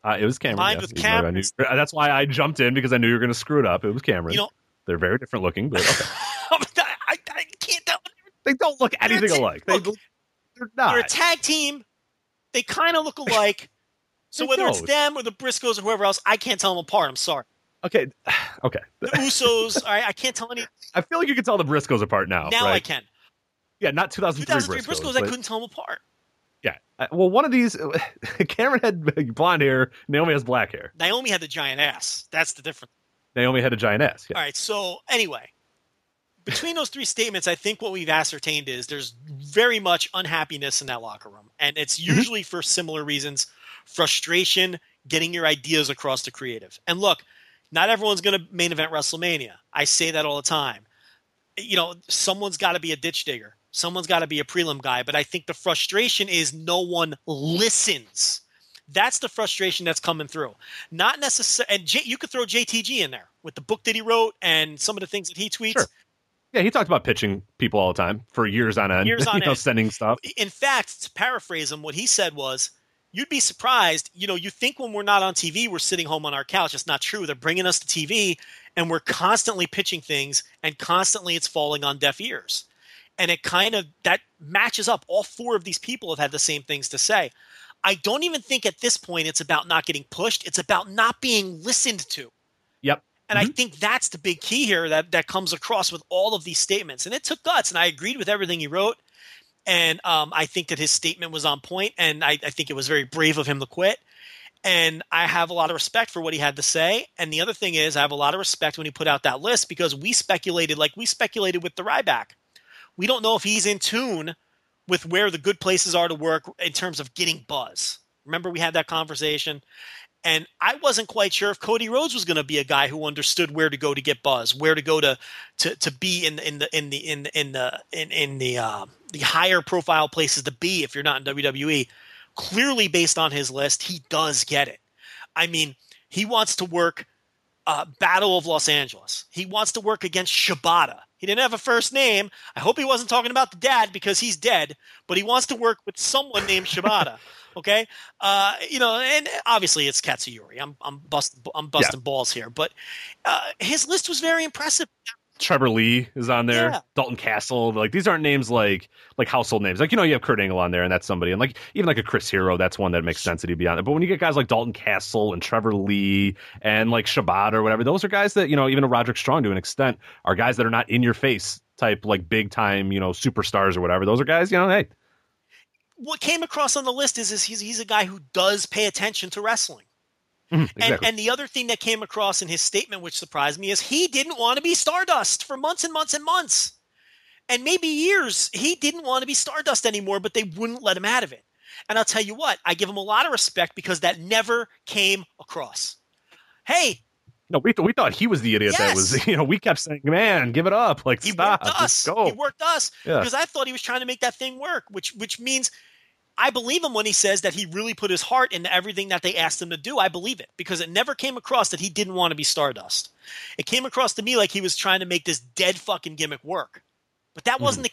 Uh, it was Cameron. Combined yes. with Even though I Cameron. knew- that's why I jumped in because I knew you were going to screw it up. It was Cameron. You know, They're very different looking, but okay. I, I, can't tell. they don't look anything They're- alike. They, look, they're not. They're a tag team. They kind of look alike. So whether it's don't. them or the Briscoes or whoever else, I can't tell them apart. I'm sorry. Okay, okay. The Usos, all right, I can't tell any. I feel like you can tell the Briscoes apart now. now right? I can. Yeah, not 2003, 2003 Briscoes. Briscoes, I couldn't tell them apart. Yeah. Uh, Well, one of these, Cameron had blonde hair. Naomi has black hair. Naomi had the giant ass. That's the difference. Naomi had a giant ass. Yeah. All right. So anyway, between those three statements, I think what we've ascertained is there's very much unhappiness in that locker room, and it's Mm-hmm. usually for similar reasons: frustration, getting your ideas across to creative. And look, not everyone's going to main event WrestleMania. I say that all the time. You know, someone's got to be a ditch digger. Someone's got to be a prelim guy. But I think the frustration is no one listens. That's the frustration that's coming through. Not necessarily, and J, you could throw JTG in there with the book that he wrote and some of the things that he tweets. Sure. Yeah, he talked about pitching people all the time for years on end. Years on you know, end. sending stuff. In fact, to paraphrase him, what he said was, "You'd be surprised. You know, you think when we're not on TV, we're sitting home on our couch. It's not true. They're bringing us to TV, and we're constantly pitching things, and constantly it's falling on deaf ears." And it kind of that matches up. All four of these people have had the same things to say. I don't even think at this point it's about not getting pushed. It's about not being listened to. Yep. And I think that's the big key here that, that comes across with all of these statements. And it took guts, and I agreed with everything he wrote. And um, I think that his statement was on point, and I, I think it was very brave of him to quit. And I have a lot of respect for what he had to say. And the other thing is, I have a lot of respect when he put out that list because we speculated, like we speculated with the Ryback. We don't know if he's in tune with where the good places are to work in terms of getting buzz. Remember, we had that conversation. And I wasn't quite sure if Cody Rhodes was going to be a guy who understood where to go to get buzz, where to go to to, to be in in the in the in the in the in, in the uh, the higher profile places to be if you're not in WWE. Clearly, based on his list, he does get it. I mean, he wants to work uh, Battle of Los Angeles. He wants to work against Shibata. He didn't have a first name. I hope he wasn't talking about the dad because he's dead, but he wants to work with someone named Shibata. Okay, uh, you know, and obviously it's Katsuyori. I'm I'm busting I'm busting balls here, but uh, his list was very impressive. Trevor Lee is on there. Yeah. Dalton Castle. Like these aren't names like like household names. Like you know you have Kurt Angle on there and that's somebody. And like even like a Chris Hero, that's one that makes sense that he'd be on there. But when you get guys like Dalton Castle and Trevor Lee and like Shabbat or whatever, those are guys that you know even a Roderick Strong to an extent are guys that are not in your face type like big time you know superstars or whatever. Those are guys you know hey What came across on the list is, is he's he's a guy who does pay attention to wrestling. Mm-hmm, and, exactly. and the other thing that came across in his statement, which surprised me, is he didn't want to be Stardust for months and months and months, and maybe years. He didn't want to be Stardust anymore, but they wouldn't let him out of it. And I'll tell you what, I give him a lot of respect because that never came across. Hey, no we we thought he was the idiot that was Yes. you know we kept saying man give it up like he stop worked us. go He worked us Yeah. because I thought he was trying to make that thing work, which which means I believe him when he says that he really put his heart into everything that they asked him to do. I believe it because it never came across that he didn't want to be Stardust. It came across to me like he was trying to make this dead fucking gimmick work. But that wasn't hmm. the